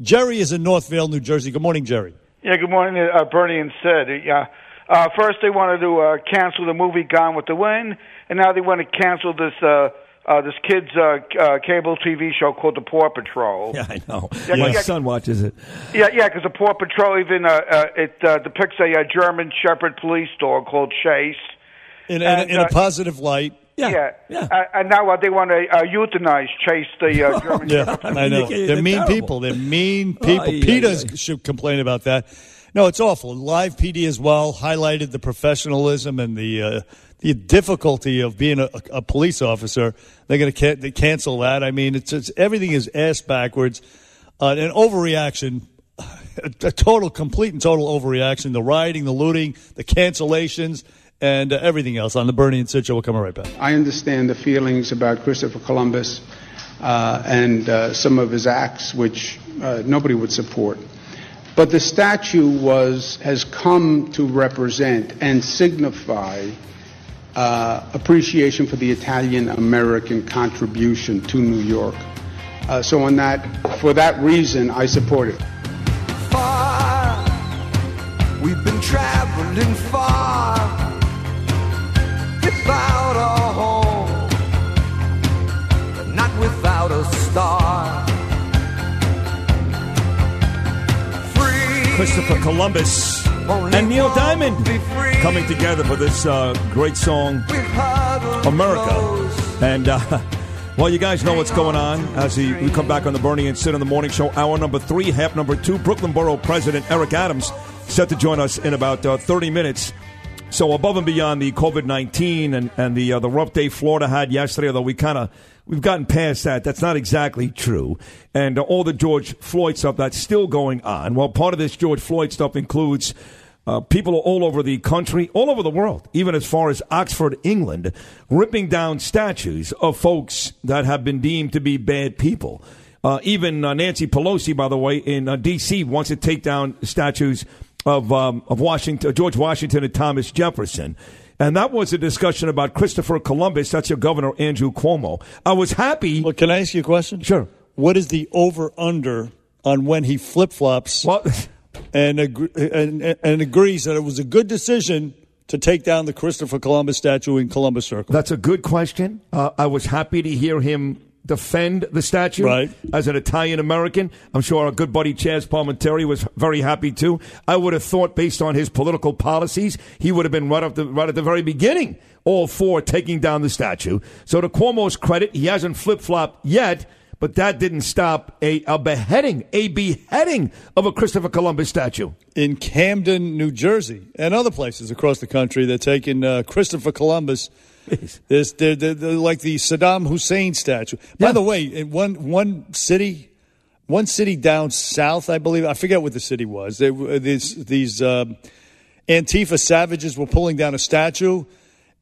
Jerry is in Northvale, New Jersey. Good morning, Jerry. Yeah, good morning, uh, Bernie and Sid. Yeah, uh, first they wanted to uh, cancel the movie Gone with the Wind, and now they want to cancel this uh, uh, this kids uh, uh, cable TV show called The Paw Patrol. <laughs> Yeah, I know. Yeah, My yeah. son watches it. Yeah, yeah, because the Paw Patrol even uh, uh, it uh, depicts a, uh German Shepherd police dog called Chase. In, in, And, in a uh, positive light. Yeah, Uh, and now uh, they want to uh, euthanize Chase, the uh, <laughs> German Yeah, Shepherd. <laughs> I know. They're mean people. They're mean people. Oh, yeah, PETA should complain about that. No, it's awful. Live PD as well highlighted the professionalism and the uh, the difficulty of being a, a police officer. They're going to ca- they cancel that. I mean, it's, it's everything is ass backwards. Uh, an overreaction, a, <laughs> a total, complete and total overreaction. The rioting, the looting, the cancellations, and uh, everything else on the Bernie and Sid show. We'll come right back. I understand the feelings about Christopher Columbus uh, and uh, some of his acts, which uh, nobody would support. But the statue was has come to represent and signify uh, appreciation for the Italian American contribution to New York. Uh, so, on that, for that reason, I support it. far. We've been traveling far Christopher Columbus and Neil Diamond coming together for this uh, great song, America. And uh, <laughs> well, you guys know what's going on as we, come back on the Bernie and Sid in the Morning Show, hour number three, half number two. Brooklyn Borough President Eric Adams set to join us in about uh, 30 minutes. So above and beyond the COVID nineteen and and the uh, the rough day Florida had yesterday, although we kind of we've gotten past that. That's not exactly true, and all the George Floyd stuff that's still going on. Well, part of this George Floyd stuff includes. Uh, people all over the country, all over the world, even as far as Oxford, England, ripping down statues of folks that have been deemed to be bad people. Uh, even uh, Nancy Pelosi, by the way, in uh, D.C., wants to take down statues of um, of Washington, George Washington and Thomas Jefferson. And that was a discussion about Christopher Columbus. That's your governor, Andrew Cuomo. I was happy. Well, can I ask you a question? Sure. What is the over under on when he flip flops <laughs> and, agree, and and agrees that it was a good decision to take down the Christopher Columbus statue in Columbus Circle? That's a good question. Uh, I was happy to hear him defend the statue Right. as an Italian American. I'm sure our good buddy Chaz Palminteri was very happy too. I would have thought, based on his political policies, he would have been right up the right at the very beginning, all for taking down the statue. So to Cuomo's credit, he hasn't flip flopped yet. But that didn't stop a, a beheading, a beheading of a Christopher Columbus statue. in Camden, New Jersey, and other places across the country. They're taking uh, Christopher Columbus. This, they're, they're, they're like the Saddam Hussein statue. By the way, in one one city, one city down south, I believe. I forget what the city was. They, these these um, Antifa savages were pulling down a statue,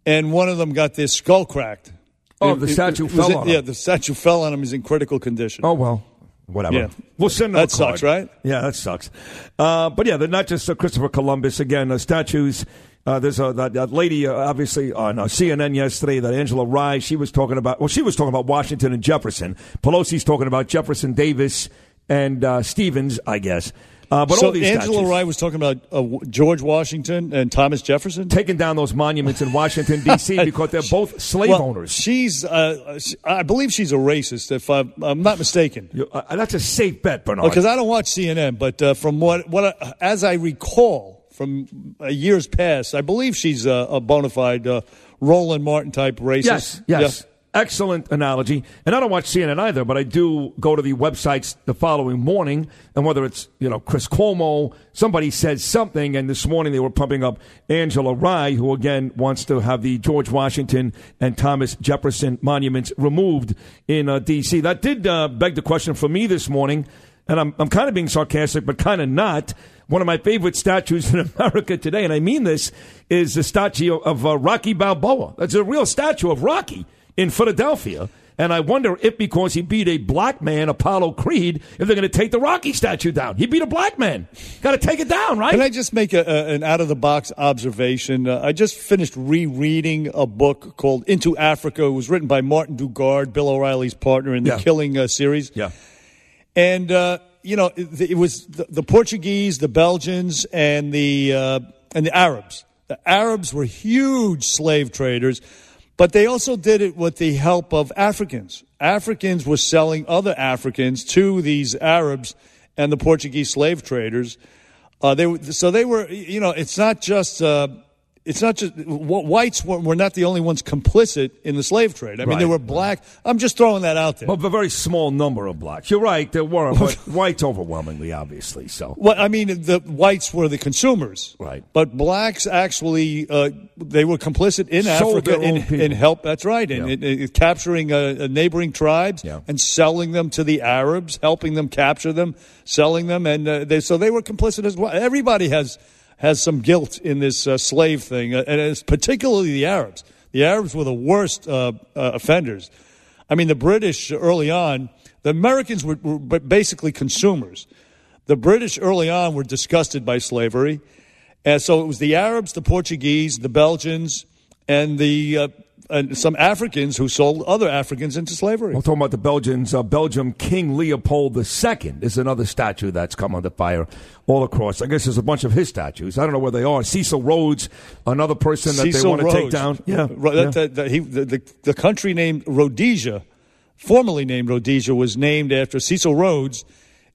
and one of them got their skull cracked. Oh, the statue was fell in- on Yeah, him. the statue fell on him. He's in critical condition. Oh well, whatever. Yeah. We'll send them That sucks, right? Yeah, that sucks. Uh, but yeah, they're not just uh, Christopher Columbus. Again, uh, statues. Uh, there's a, that, that lady, uh, obviously, on uh, CNN yesterday, that Angela Rye, she was talking about, well, she was talking about Washington and Jefferson. Pelosi's talking about Jefferson Davis and uh, Stevens, I guess. Uh, but so all these Angela statues. Wright was talking about uh, George Washington and Thomas Jefferson taking down those monuments in Washington D.C. <laughs> because they're both slave Well, owners. She's, uh, I believe she's a racist, if I'm, I'm not mistaken. Uh, that's a safe bet, Bernard. Because I don't watch CNN, but uh, from what, what I, as I recall from uh, years past, I believe she's a, a bona fide uh, Roland Martin type racist. Yes, yes. Excellent analogy. And I don't watch CNN either, but I do go to the websites the following morning, and whether it's, you know, Chris Cuomo, somebody says something, and this morning they were pumping up Angela Rye, who again wants to have the George Washington and Thomas Jefferson monuments removed in uh, D.C. That did uh, beg the question for me this morning, and I'm, I'm kind of being sarcastic, but kind of not. One of my favorite statues in <laughs> America today, and I mean this, is the statue of uh, Rocky Balboa. That's a real statue of Rocky in Philadelphia. And I wonder if because he beat a black man, Apollo Creed, if they're going to take the Rocky statue down. He beat a black man. Got to take it down, right? Can I just make a, a, an out of the box observation? Uh, I just finished rereading a book called Into Africa. It was written by Martin Dugard, Bill O'Reilly's partner in the Yeah. Killing uh, series. Yeah. And, uh, you know, it, was the, the Portuguese, the Belgians, and the, uh, and the Arabs. The Arabs were huge slave traders, but they also did it with the help of Africans. Africans were selling other Africans to these Arabs and the Portuguese slave traders. Uh, they so they were, you know, it's not just. Uh, it's not just whites were, not the only ones complicit in the slave trade. I mean, there were black. I'm just throwing that out there. But a very small number of blacks. You're right, there were, <laughs> but whites overwhelmingly, obviously. So Well, I mean, the whites were the consumers, Right. But blacks actually uh, they were complicit in Sold Africa in, in help. That's right, in, Yeah. in, in capturing uh, uh, neighboring tribes Yeah. and selling them to the Arabs, helping them capture them, selling them, and uh, they, so they were complicit as well. Everybody has has some guilt in this uh, slave thing, uh, and it's particularly the Arabs. The Arabs were the worst uh, uh, offenders. I mean, the British early on, the Americans were, were basically consumers. The British early on were disgusted by slavery. And so it was the Arabs, the Portuguese, the Belgians, and the uh, and some Africans who sold other Africans into slavery. I'm talking about the Belgians. Uh, Belgium King Leopold II is another statue that's come under fire all across. I guess there's a bunch of his statues. I don't know where they are. Cecil Rhodes, another person that they Cecil want to take down. Yeah, Ro- yeah. that- that- that he- the, the, the country named Rhodesia, formerly named Rhodesia, was named after Cecil Rhodes.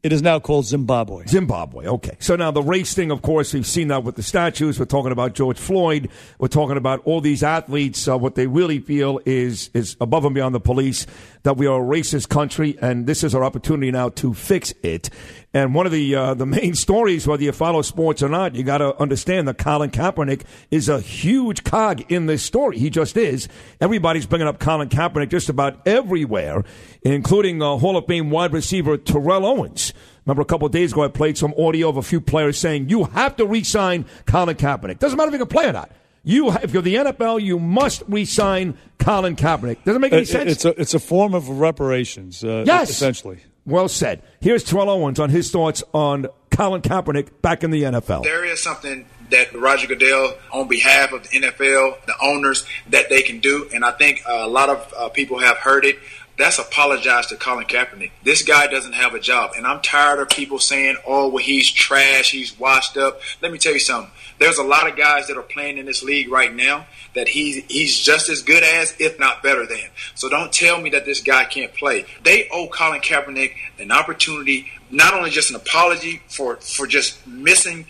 It is now called Zimbabwe. Zimbabwe. Okay. So now the race thing, of course, we've seen that with the statues. We're talking about George Floyd. We're talking about all these athletes. Uh, what they really feel is is above and beyond the police that we are a racist country, and this is our opportunity now to fix it. And one of the uh, the main stories, whether you follow sports or not, you got to understand that Colin Kaepernick is a huge cog in this story. He just is. Everybody's bringing up Colin Kaepernick just about everywhere, including uh, Hall of Fame wide receiver Terrell Owens. Remember a couple of days ago, I played some audio of a few players saying you have to re-sign Colin Kaepernick. Doesn't matter if you can play or not. You, if you're the NFL, you must re-sign Colin Kaepernick. Doesn't make any It- sense. It's a, it's a form of reparations, uh, Yes. essentially. Well said. Here's Terrell Owens on his thoughts on Colin Kaepernick back in the NFL. There is something that Roger Goodell, on behalf of the NFL, the owners, that they can do, and I think uh, a lot of uh, people have heard it. That's apologize to Colin Kaepernick. This guy doesn't have a job, and I'm tired of people saying, "Oh, well, he's trash, he's washed up." Let me tell you something. There's a lot of guys that are playing in this league right now that he's he's just as good as, if not better than. So don't tell me that this guy can't play. They owe Colin Kaepernick an opportunity, not only just an apology for for just missing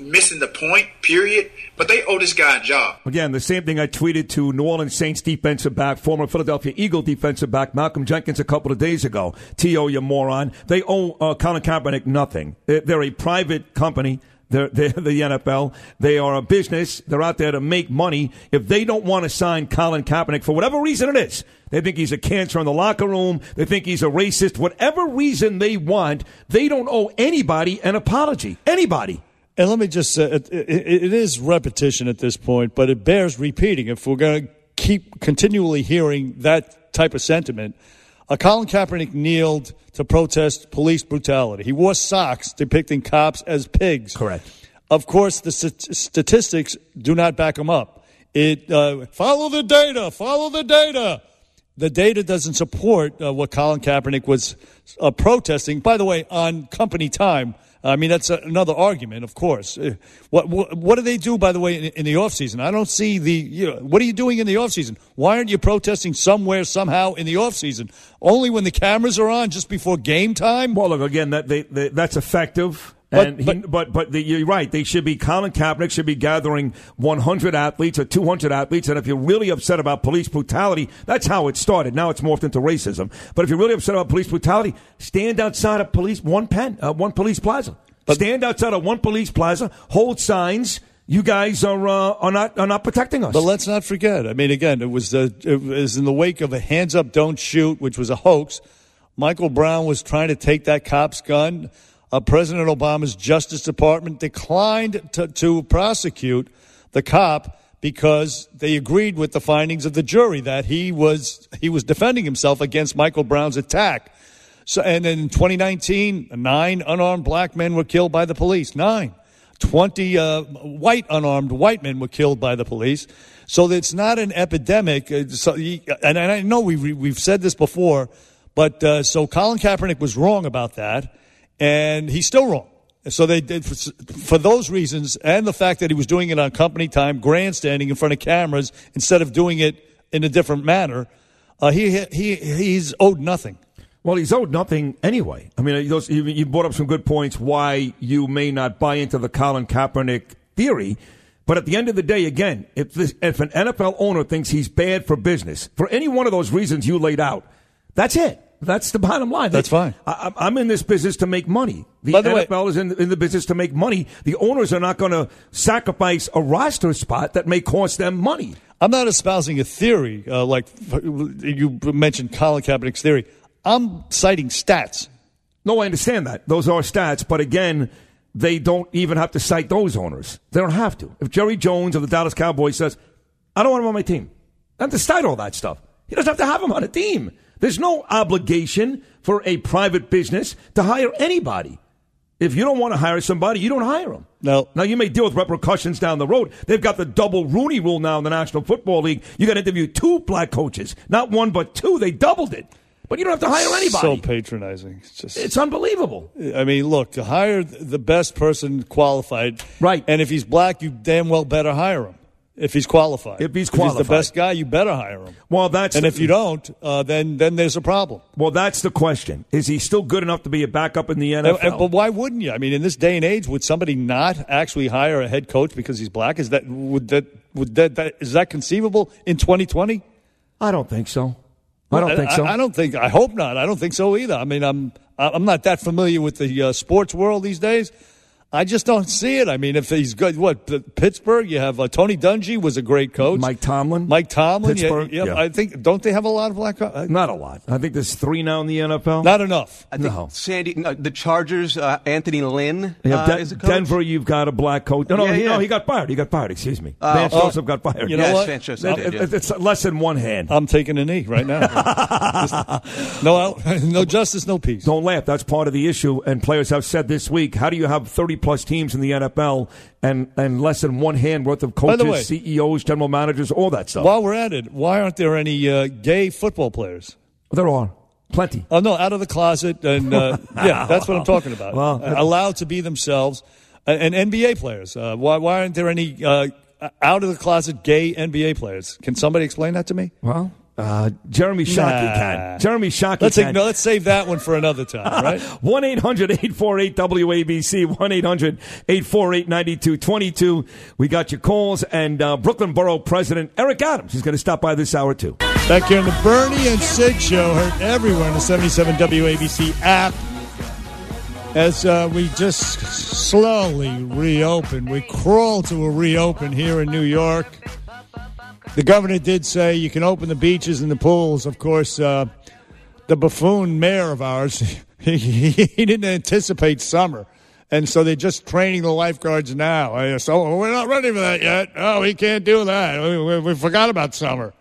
missing the point, period, but they owe this guy a job. Again, the same thing I tweeted to New Orleans Saints defensive back, former Philadelphia Eagle defensive back Malcolm Jenkins a couple of days ago. T.O., you moron. They owe uh, Colin Kaepernick nothing. They're, a private company. They're, <laughs> they're the NFL. They are a business. They're out there to make money. If they don't want to sign Colin Kaepernick for whatever reason it is, they think he's a cancer in the locker room. They think he's a racist. Whatever reason they want, they don't owe anybody an apology. Anybody. And let me just say, it, it, it is repetition at this point, but it bears repeating. If we're going to keep continually hearing that type of sentiment, Uh, Colin Kaepernick kneeled to protest police brutality. He wore socks depicting cops as pigs. Correct. Of course, the st- statistics do not back him up. It uh, follow the data. Follow the data. The data doesn't support uh, what Colin Kaepernick was uh, protesting. By the way, on company time. I mean, that's another argument, of course. Uh, What, what what do they do, by the way, in, in the off season? I don't see the. You know, what are you doing in the off season? Why aren't you protesting somewhere somehow in the off season? Only when the cameras are on, just before game time. Well, look again. That they, they, that's effective. But- and he, but but, the, you're right. They should be. Colin Kaepernick should be gathering 100 athletes or 200 athletes. And if you're really upset about police brutality, that's how it started. Now it's morphed into racism. But if you're really upset about police brutality, stand outside of police one pen, uh, one police plaza. stand outside of one police plaza. Hold signs. You guys are uh, are not are not protecting us. But let's not forget. I mean, again, it was the it was in the wake of a hands up, don't shoot, which was a hoax. Michael Brown was trying to take that cop's gun. Uh, President Obama's Justice Department declined to, to prosecute the cop because they agreed with the findings of the jury that he was he was defending himself against Michael Brown's attack. So, and in 2019, nine unarmed black men were killed by the police. Nine. 20 uh, white unarmed white men were killed by the police. So it's not an epidemic. Uh, So, and, I know we, we've said this before, but uh, so Colin Kaepernick was wrong about that, and he's still wrong. So they did for, for those reasons, and the fact that he was doing it on company time, grandstanding in front of cameras instead of doing it in a different manner. Uh, he he he's owed nothing. Well, he's owed nothing anyway. I mean, those, you, you brought up some good points why you may not buy into the Colin Kaepernick theory. But at the end of the day, again, if, this, if an NFL owner thinks he's bad for business, for any one of those reasons you laid out, that's it. That's the bottom line. That's fine. I, I'm in this business to make money. The the way- NFL is in, in the business to make money. The owners are not going to sacrifice a roster spot that may cost them money. I'm not espousing a theory uh, like you mentioned Colin Kaepernick's theory. I'm citing stats. No, I understand that. Those are stats, but again, they don't even have to cite those owners. They don't have to. If Jerry Jones of the Dallas Cowboys says, I don't want him on my team, I have to cite all that stuff. He doesn't have to have him on a team. There's no obligation for a private business to hire anybody. If you don't want to hire somebody, you don't hire them. No. Now you may deal with repercussions down the road. They've got the double Rooney rule now in the National Football League. You got to interview two black coaches, not one but two. They doubled it. But you don't have to hire anybody. So patronizing. It's just. it's unbelievable. I mean, look, to hire the best person qualified. Right. And if he's black, you damn well better hire him. If he's qualified. If he's qualified, if he's the best guy, you better hire him. Well, that's And if you don't, uh, then then there's a problem. Well, that's the question. Is he still good enough to be a backup in the NFL? and- but why wouldn't you? I mean, in this day and age, would somebody not actually hire a head coach because he's black? Is that would that would that, that is that conceivable in 2020? I don't think so. I don't think so. I, don't think. I hope not. I don't think so either. I mean, I'm I'm not that familiar with the uh, sports world these days. I just don't see it. I mean, if he's good, what P- Pittsburgh? You have uh, Tony Dungy was a great coach. Mike Tomlin. Mike Tomlin. yeah, Pittsburgh, yeah, yeah. I think. Don't they have a lot of black? co- uh, Not a lot. I think there's three now in the NFL. Not enough. I think No. Sandy, no, the Chargers, uh, Anthony Lynn You have uh, Den- is a coach. Denver, you've got a black coach. No, no, Yeah, he, yeah. no, he got fired. He got fired. Excuse me. Oh. Vance. Joseph got fired. You know Yes, what? Vance did, yeah. it- It's less than one hand. I'm taking a knee right now. Just- <laughs> no, <laughs> no justice, no peace. Don't laugh. That's part of the issue. And players have said this week, how do you have 30 plus teams in the NFL and, and less than one hand worth of coaches, way- CEOs, general managers, all that stuff? While we're at it, why aren't there any uh, gay football players? there are. Plenty. Oh no, out of the closet, and uh, <laughs> yeah, that's what I'm talking about. Well, Uh, allowed to be themselves, and, and NBA players. Uh, why, why aren't there any uh, out of the closet gay NBA players? Can somebody explain that to me? Well, uh, Jeremy Shockey Nah. can. Jeremy Shockey Let's can. ignore, let's save that one for another time, <laughs> right? 1 800 848 WABC, 1 800 848 9222. We got your calls, and uh, Brooklyn Borough President Eric Adams is going to stop by this hour, too. Back here on the Bernie and Sid show, heard everywhere on the 77 WABC app. As uh, we just slowly reopen, we crawl to a reopen here in New York. The governor did say you can open the beaches and the pools. Of course, uh, the buffoon mayor of ours, <laughs> he, didn't anticipate summer. And so they're just training the lifeguards now. So we're not ready for that yet. Oh, we can't do that. We, we, we forgot about summer.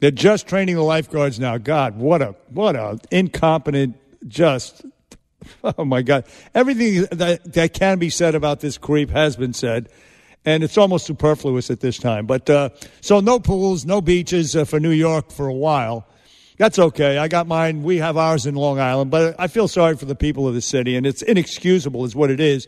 They're just training the lifeguards now. God, what a what a incompetent, just <laughs> oh my God. Everything that that can be said about this creep has been said, and it's almost superfluous at this time. But uh, so no pools, no beaches uh, for New York for a while. That's okay. I got mine. We have ours in Long Island, but I feel sorry for the people of the city, and it's inexcusable, is what it is.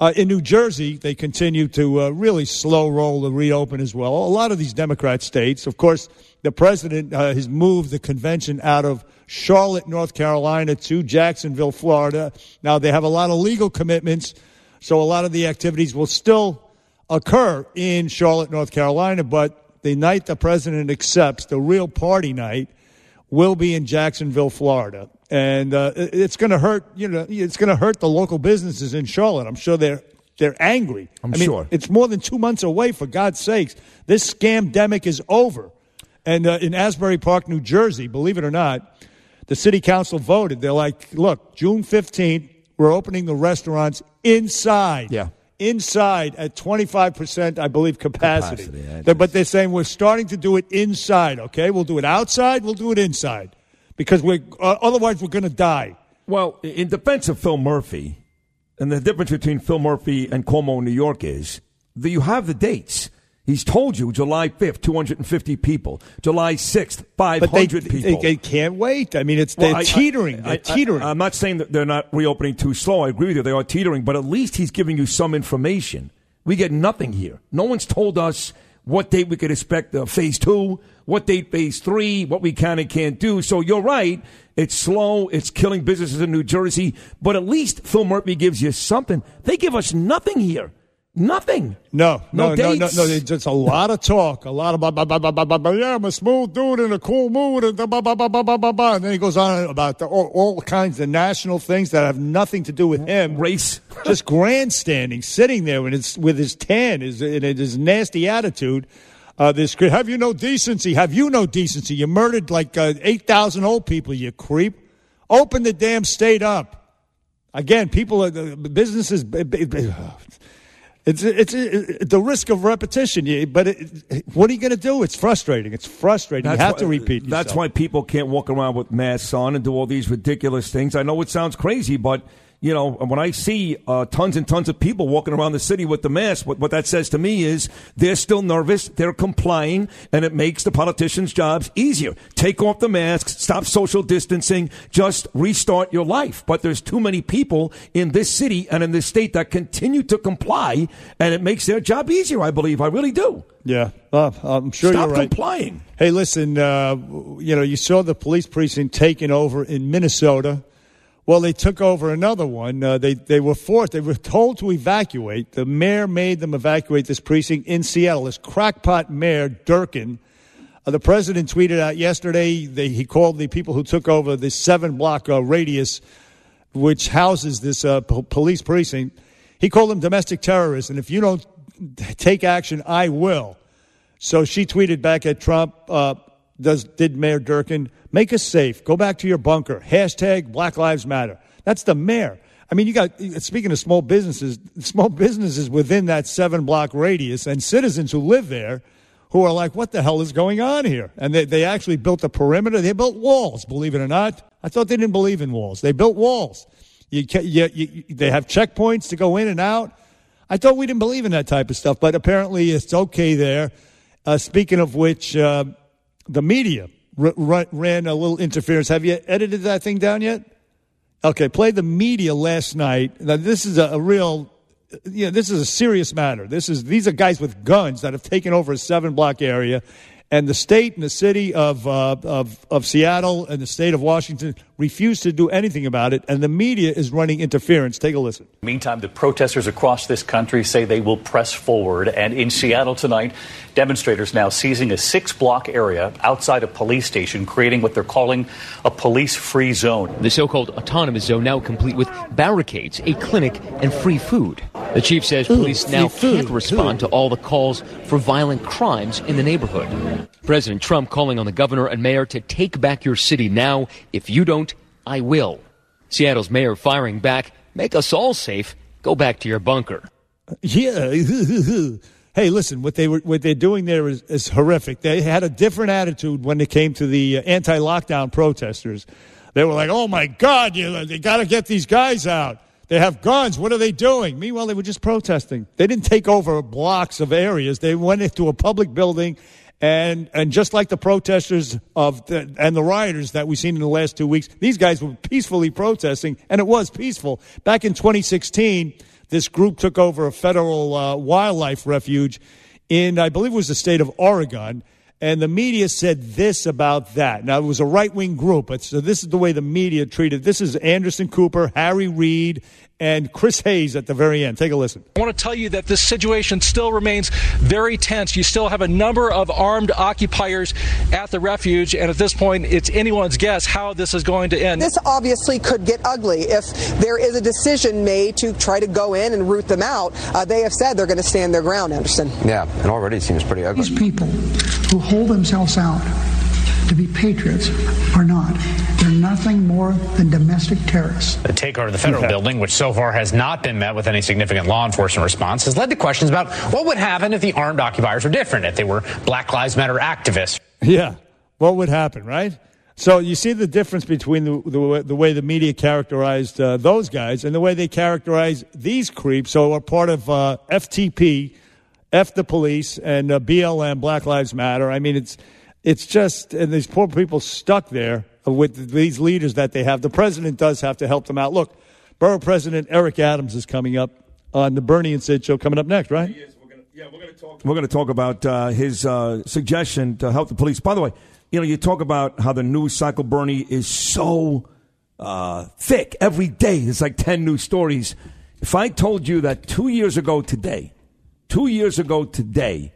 Uh, in New Jersey, they continue to uh, really slow roll the reopen as well. A lot of these Democrat states, of course, the president uh, has moved the convention out of Charlotte, North Carolina, to Jacksonville, Florida. Now they have a lot of legal commitments, so a lot of the activities will still occur in Charlotte, North Carolina. But the night the president accepts, the real party night, will be in Jacksonville, Florida and uh, it's going to hurt. You know, it's going to hurt the local businesses in Charlotte. I'm sure they're they're angry. I'm I mean, sure. it's more than two months away. For God's sakes, this scamdemic is over. And uh, in Asbury Park, New Jersey, believe it or not, the city council voted. They're like, look, June 15th, we're opening the restaurants inside. Yeah. Inside at 25%, I believe, capacity. Capacity, They're- but they're saying we're starting to do it inside, okay? We'll do it outside, we'll do it inside. Because we're, uh, otherwise, we're going to die. Well, in defense of Phil Murphy, and the difference between Phil Murphy and Cuomo in New York is that you have the dates. He's told you July 5th, 250 people. July 6th, 500 But they, people. they, they can't wait. I mean, it's they're Well, I- teetering. I, they're I, teetering. I, am not saying that they're not reopening too slow. I agree with you. They are teetering, but at least he's giving you some information. We get nothing here. No one's told us what date we could expect uh, phase two, what date phase three, what we can and can't do. So you're right. It's slow. It's killing businesses in New Jersey. But at least Phil Murphy gives you something. They give us nothing here. Nothing. No, No no, no, no. Just a lot of talk, a lot of blah, blah, blah, blah, blah, blah, blah. Yeah, I'm a smooth dude in a cool mood, and blah, blah, blah, blah, blah, blah, blah. And then he goes on about the, all, all kinds of national things that have nothing to do with him. Race. just grandstanding, sitting there with his, with his tan, his, his nasty attitude. Uh, this have you no decency? Have you no decency? You murdered like uh, eight thousand old people. You creep. Open the damn state up. Again, people, are, businesses. It's it's, it's the risk of repetition, you- but it, what are you going to do? It's frustrating. It's frustrating. you have why, to repeat. That's yourself. why people can't walk around with masks on and do all these ridiculous things. I know it sounds crazy, but you know when I see uh, tons and tons of people walking around the city with the mask, what, what that says to me is they're still nervous, they're complying, and it makes the politicians' jobs easier. Take off the masks, stop social distancing, just restart your life. But there's too many people in this city and in this state that continue to comply, and it makes their job easier. I believe. I really do. Yeah, uh, I'm sure Stop you're right. complying. Hey, listen, uh, you know, you saw the police precinct taken over in Minnesota. Well, they took over another one. Uh, they they were forced. They were told to evacuate. The mayor made them evacuate this precinct in Seattle. This crackpot mayor Durkan. Uh, the president tweeted out yesterday. They, he called the people who took over this seven block uh, radius, which houses this uh, po- police precinct. He called them domestic terrorists. And if you don't take action, I will. So she tweeted back at Trump, uh, does, did Mayor Durkan, make us safe. Go back to your bunker. Hashtag Black Lives Matter. That's the mayor. I mean, you got, speaking of small businesses, <laughs> small businesses within that seven block radius and citizens who live there who are like, what the hell is going on here? And they, they actually built a perimeter. They built walls, believe it or not. I thought they didn't believe in walls. They built walls. You, you, you, they have checkpoints to go in and out. I thought we didn't believe in that type of stuff, but apparently it's okay there. Uh, speaking of which, uh, the media r- r- ran a little interference. Have you edited that thing down yet? Okay, play the media last night. Now this is a, a real, you know, this is a serious matter. This is these are guys with guns that have taken over a seven block area, and the state and the city of uh, of of Seattle and the state of Washington refuse to do anything about it, and the media is running interference. Take a listen. Meantime, the protesters across this country say they will press forward. And in Seattle tonight, demonstrators now seizing a six block area outside a police station, creating what they're calling a police free zone. The so called autonomous zone now complete with barricades, a clinic, and free food. The chief says police now can't respond to all the calls for violent crimes in the neighborhood. President Trump calling on the governor and mayor to take back your city now. If you don't, I will. Seattle's mayor firing back, make us all safe, go back to your bunker. Yeah, <laughs> Hey, listen, what they were what they're doing there is, is horrific. They had a different attitude when it came to the uh, anti-lockdown protesters. They were like, "Oh my God, you, they got to get these guys out. They have guns. What are they doing?" Meanwhile, they were just protesting. They didn't take over blocks of areas. They went into a public building, and and just like the protesters of the, and the rioters that we've seen in the last two weeks, these guys were peacefully protesting, and it was peaceful. Back in 2016, this group took over a federal uh, wildlife refuge in, I believe, it was the state of Oregon. And the media said this about that. Now, it was a right wing group, but so this is the way the media treated. This is Anderson Cooper, Harry Reid, and Chris Hayes at the very end. Take a listen. I want to tell you that this situation still remains very tense. You still have a number of armed occupiers at the refuge, and at this point, it's anyone's guess how this is going to end. This obviously could get ugly if there is a decision made to try to go in and root them out. Uh, they have said they're going to stand their ground, Anderson. Yeah, and already it seems pretty ugly. These people who hold themselves out to be patriots are not. They're nothing more than domestic terrorists. The takeover of the federal building, which so far has not been met with any significant law enforcement response, has led to questions about what would happen if the armed occupiers were different, if they were Black Lives Matter activists. Yeah, what would happen, right? So you see the difference between the, the, the way the media characterized uh, those guys and the way they characterize these creeps. So are part of uh, FTP, F the police, and uh, BLM, Black Lives Matter. I mean, it's it's just and these poor people stuck there with these leaders that they have. The president does have to help them out. Look, Borough President Eric Adams is coming up on the Bernie and Sid show coming up next, right? We're gonna, Yeah, we're going to talk We're going to talk about uh, his uh, suggestion to help the police. By the way, you know, you talk about how the news cycle, Bernie, is so uh, thick every day. It's like 10 new stories. If I told you that two years ago today, two years ago today,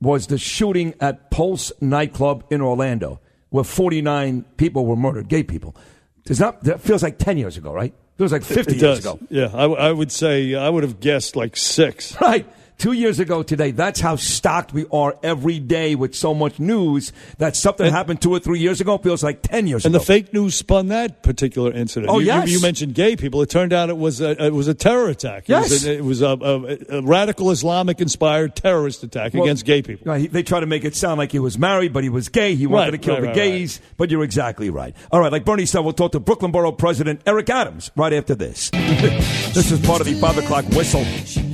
was the shooting at Pulse nightclub in Orlando, where 49 people were murdered, gay people. Does not, that feels like 10 years ago, right? It was like 50 It years does. ago. Yeah, I, w- I would say I would have guessed like six. <laughs> Right. Two years ago today. That's how stocked we are every day with so much news that something happened two or three years ago feels like 10 years And ago. And the fake news spun that particular incident. Oh, you, you- yes. You, mentioned gay people. It turned out it was a, it was a terror attack. It Yes. was, a, it was a, a, a radical Islamic inspired terrorist attack Well, against gay people. Right, they try to make it sound like he was married, but he was gay. He wanted Right, to kill right, the right, gays, but you're exactly right. All right, like Bernie said, we'll talk to Brooklyn Borough President Eric Adams right after this. <laughs> this is part of the 5 o'clock whistle.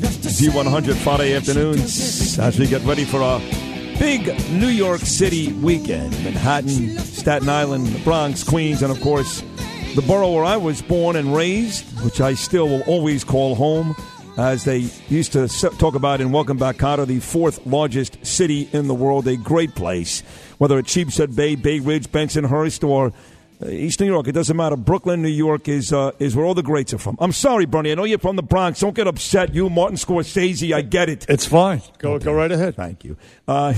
Z100 Friday afternoons as we get ready for a big New York City weekend. Manhattan, Staten Island, Bronx, Queens, and of course, the borough where I was born and raised, which I still will always call home, as they used to talk about in Welcome Back Kotter, the fourth largest city in the world, a great place. Whether it's Sheepshead Bay, Bay Ridge, Bensonhurst, or East New York, it doesn't matter. Brooklyn, New York is uh, is where all the greats are from. I'm sorry, Bernie. I know you're from the Bronx. Don't get upset. You, Martin Scorsese, I get it. It's fine. Go go right ahead. Thank you. Uh,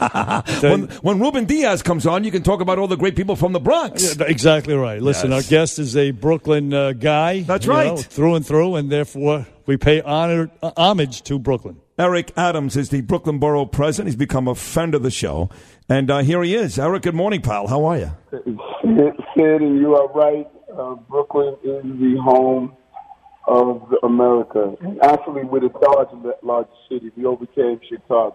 <laughs> when, when Ruben Diaz comes on, you can talk about all the great people from the Bronx. Yeah, exactly right. Listen, Yes. our guest is a Brooklyn uh, guy. That's right. know, through and through, and therefore we pay honor uh, homage to Brooklyn. Eric Adams is the Brooklyn Borough president. He's become a friend of the show. And uh, here he is. Eric, good morning, pal. How are you? Sid, and you are right. Uh, Brooklyn is the home of America. Actually, we're the third largest city. We overcame Chicago.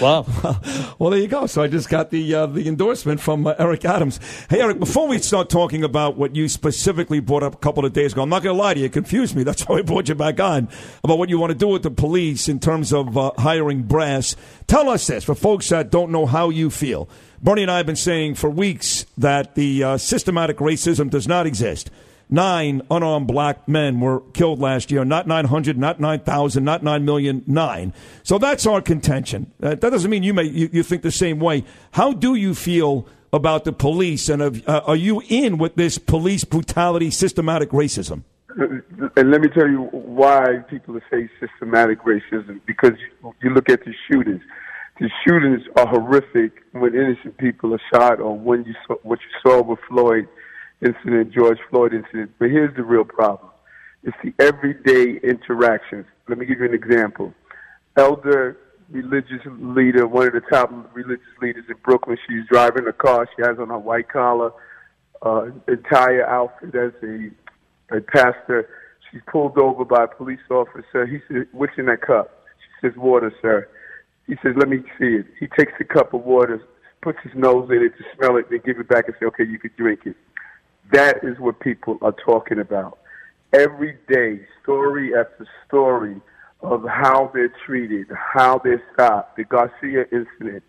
Wow. <laughs> well, there you go. So I just got the uh, the endorsement from uh, Eric Adams. Hey, Eric, before we start talking about what you specifically brought up a couple of days ago, I'm not going to lie to you, it confused me. <laughs> That's why I brought you back on about what you want to do with the police in terms of uh, hiring brass. Tell us this for folks that don't know how you feel. Bernie and I have been saying for weeks that the uh, systematic racism does not exist. Nine unarmed black men were killed last year. Not 900, not 9,000, not 9 million, nine. So that's our contention. Uh, that doesn't mean you, may, you, you think the same way. How do you feel about the police? And uh, are you in with this police brutality, systematic racism? And let me tell you why people say systematic racism. Because you look at the shootings. The shootings are horrific when innocent people are shot, or when you saw, what you saw with Floyd incident, George Floyd incident. But here's the real problem: it's the everyday interactions. Let me give you an example. Elder religious leader, one of the top religious leaders in Brooklyn. She's driving a car. She has on her white collar, uh, entire outfit as a, a pastor. She's pulled over by a police officer. He said, "What's in that cup?" She There's water, sir. He says, let me see it. He takes the cup of water, puts his nose in it to smell it, then give it back and say, okay, you can drink it. That is what people are talking about. Every day, story after story of how they're treated, how they're stopped. The Garcia incident.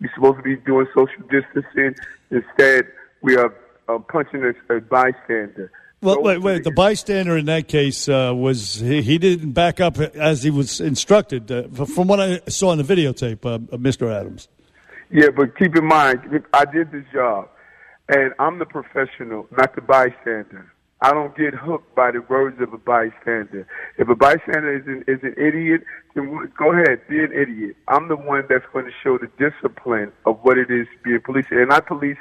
We're supposed to be doing social distancing. Instead, we are uh, punching a, a bystander. Well, wait, wait. The bystander in that case uh, was he, he didn't back up as he was instructed. Uh, from what I saw in the videotape, uh, Mr. Adams. Yeah, but keep in mind, I did this job, and I'm the professional, not the bystander. I don't get hooked by the words of a bystander. If a bystander is an, is an idiot, then go ahead, be an idiot. I'm the one that's going to show the discipline of what it is to be a police. And I police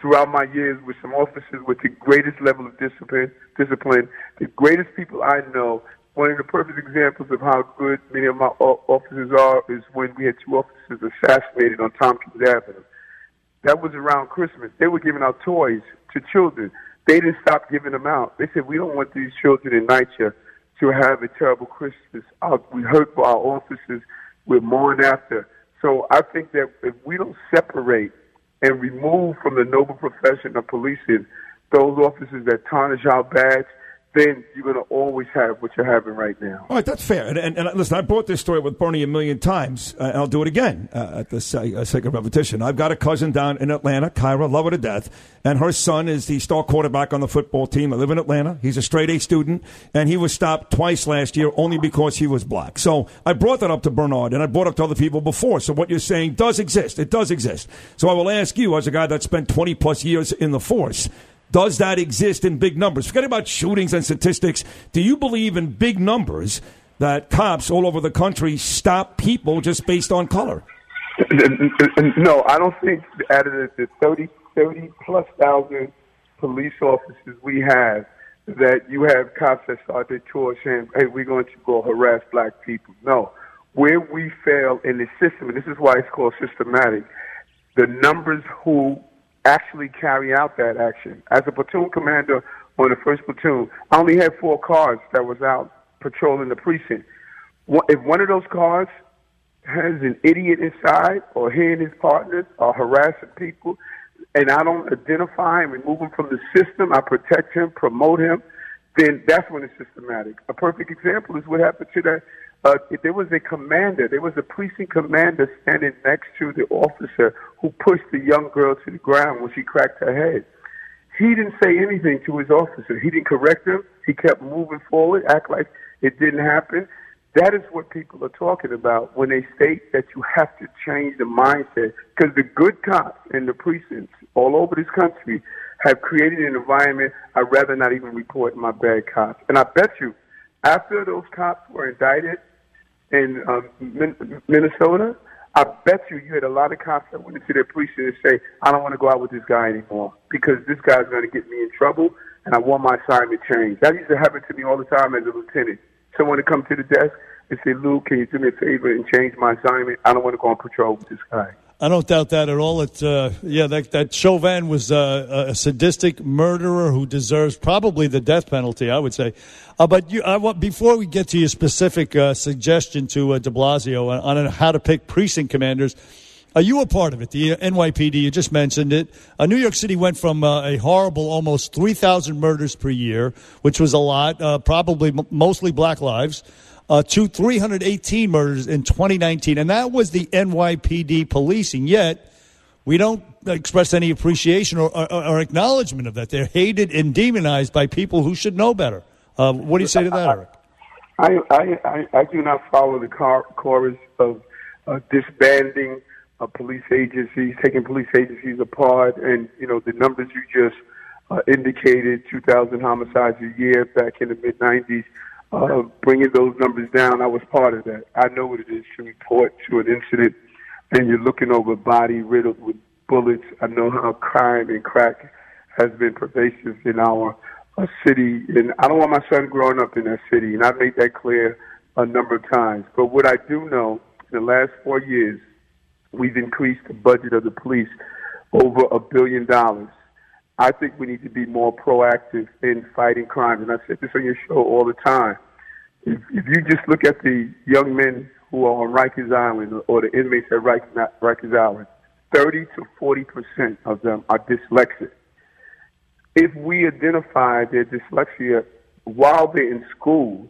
throughout my years with some officers with the greatest level of discipline. Discipline, the greatest people I know. One of the perfect examples of how good many of my officers are is when we had two officers assassinated on Tompkins Avenue. That was around Christmas. They were giving out toys to children. They didn't stop giving them out. They said, we don't want these children in NYCHA to have a terrible Christmas. Uh, we hurt for our officers. We're mourning after. So I think that if we don't separate and remove from the noble profession of policing those officers that tarnish our badge, then you're going to always have what you're having right now. All right, that's fair. And, and, and listen, I brought this story with Bernie a million times, uh, and I'll do it again uh, at the uh, second repetition. I've got a cousin down in Atlanta, Kyra, love her to death, and her son is the star quarterback on the football team. I live in Atlanta. He's a straight A student, and he was stopped twice last year only because he was black. So I brought that up to Bernard, and I brought up to other people before. So what you're saying does exist. It does exist. So I will ask you, as a guy that spent 20 plus years in the force, does that exist in big numbers? Forget about shootings and statistics. Do you believe in big numbers that cops all over the country stop people just based on color? No, I don't think out of the 30, 30 plus thousand police officers we have, that you have cops that start their tour saying, hey, we're going to go harass black people. No. Where we fail in the system, and this is why it's called systematic, the numbers who actually carry out that action. As a platoon commander on the first platoon, I only had four cars that was out patrolling the precinct. If one of those cars has an idiot inside or he and his partners are harassing people, and I don't identify and remove him from the system, I protect him, promote him, then that's when it's systematic. A perfect example is what happened to that uh, there was a commander, there was a precinct commander standing next to the officer who pushed the young girl to the ground when she cracked her head. He didn't say anything to his officer. He didn't correct him. He kept moving forward, act like it didn't happen. That is what people are talking about when they state that you have to change the mindset. Because the good cops in the precincts all over this country have created an environment I'd rather not even report my bad cops. And I bet you, after those cops were indicted in um, Min- Minnesota, I bet you you had a lot of cops that went into their precinct and say, I don't want to go out with this guy anymore because this guy's going to get me in trouble and I want my assignment changed. That used to happen to me all the time as a lieutenant. Someone would come to the desk and say, Luke, can you do me a favor and change my assignment? I don't want to go on patrol with this guy. I don't doubt that at all. It, uh, yeah, that, that Chauvin was uh, a sadistic murderer who deserves probably the death penalty, I would say. Uh, but you, I before we get to your specific uh, suggestion to uh, de Blasio on, on, how to pick precinct commanders, are you a part of it? The NYPD, you just mentioned it. Uh, New York City went from a horrible almost 3,000 murders per year, which was a lot, probably m- mostly black lives, uh, to 318 murders in 2019. And that was the NYPD policing. Yet, we don't express any appreciation or, or, or acknowledgement of that. They're hated and demonized by people who should know better. Uh, what do you say to that, Eric? I, I, I, I do not follow the car, chorus of uh, disbanding uh, police agencies, taking police agencies apart, and you know the numbers you just uh, indicated: 2,000 homicides a year back in the mid 90s uh, bringing those numbers down. I was part of that. I know what it is to report to an incident and you're looking over a body riddled with bullets. I know how crime and crack has been pervasive in our uh, city, and I don't want my son growing up in that city, and I've made that clear a number of times. But what I do know, in the last four years, we've increased the budget of the police over a billion dollars. I think we need to be more proactive in fighting crime. And I said this on your show all the time. If, if you just look at the young men who are on Rikers Island or the inmates at Rikers Island, 30 to 40 percent of them are dyslexic. If we identify their dyslexia while they're in school,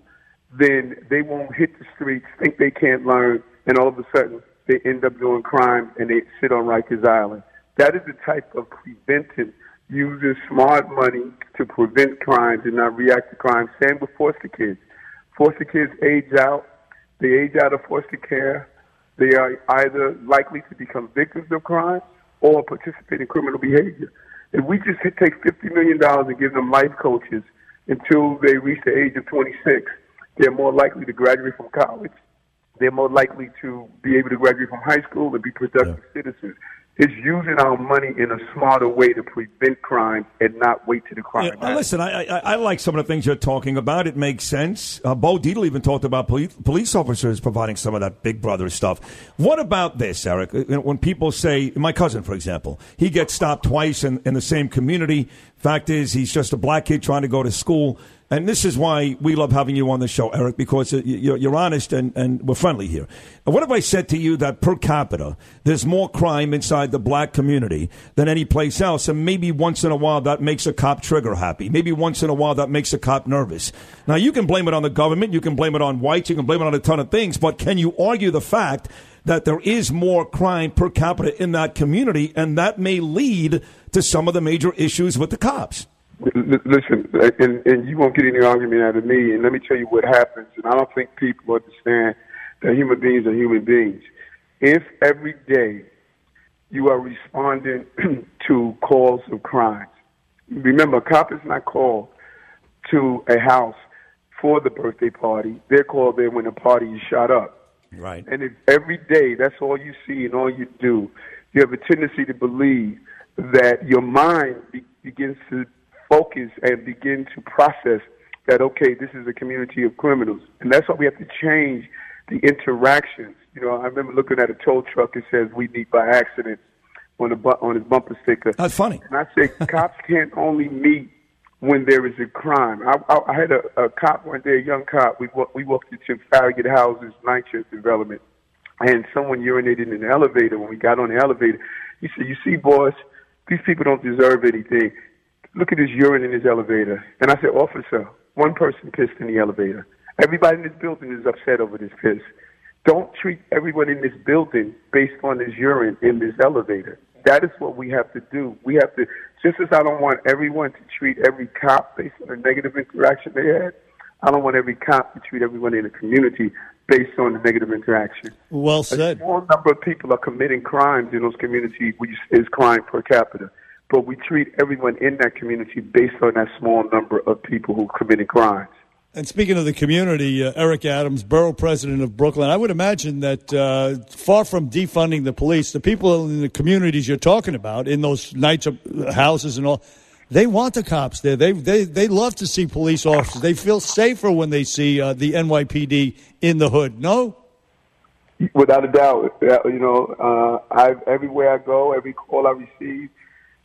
then they won't hit the streets, think they can't learn, and all of a sudden they end up doing crime and they sit on Rikers Island. That is the type of preventive using smart money to prevent crimes and not react to crime. Same with foster kids. Foster kids age out. They age out of foster care. They are either likely to become victims of crime or participate in criminal behavior. If we just hit- take $50 million and give them life coaches until they reach the age of 26, they're more likely to graduate from college. They're more likely to be able to graduate from high school and be productive citizens. It's using our money in a smarter way to prevent crime and not wait to the crime. Yeah, listen, I, I, I like some of the things you're talking about. It makes sense. Uh, Bo Dietl even talked about police, police officers providing some of that Big Brother stuff. What about this, Eric? Uh, When people say, my cousin, for example, he gets stopped twice in, in the same community. Fact is, he's just a black kid trying to go to school. And this is why we love having you on the show, Eric, because uh, you're, you're honest and, and we're friendly here. What if I said to you that per capita, there's more crime inside the black community than any place else? And maybe once in a while that makes a cop trigger happy. Maybe once in a while that makes a cop nervous. Now, you can blame it on the government, you can blame it on whites, you can blame it on a ton of things, but can you argue the fact that there is more crime per capita in that community and that may lead to some of the major issues with the cops? Listen, and, and you won't get any argument out of me. And let me tell you what happens. And I don't think people understand that human beings are human beings. If every day you are responding <clears throat> to calls of crimes, remember, a cop is not called to a house for the birthday party. They're called there when the party is shot up. Right. And if every day that's all you see and all you do, you have a tendency to believe that your mind be- begins to focus and begin to process that, okay, this is a community of criminals. And that's why we have to change the interactions. You know, I remember looking at a tow truck, it says, we meet by accident on, the bu- on his bumper sticker. That's funny. And I say, cops can't only meet when there is a crime. I, I, I had a, a cop one day, a young cop. We we walked into Farragut Houses, Church Development, and someone urinated in the elevator. When we got on the elevator, he said, "You see, boss, these people don't deserve anything. Look at this urine in this elevator." And I said, "Officer, one person pissed in the elevator. Everybody in this building is upset over this piss. Don't treat everyone in this building based on this urine in this elevator. That is what we have to do. We have to, just as I don't want everyone to treat every cop based on a negative interaction they had, I don't want every cop to treat everyone in the community based on the negative interaction. Well A said. small number of people are committing crimes in those communities, which is crime per capita. But we treat everyone in that community based on that small number of people who committed crimes. And speaking of the community, uh, Eric Adams, borough president of Brooklyn, I would imagine that uh, far from defunding the police, the people in the communities you're talking about, in those nights of houses and all, they want the cops there. They they they love to see police officers. They feel safer when they see uh, the NYPD in the hood. No, Without a doubt, uh, you know, uh, I everywhere I go, every call I receive,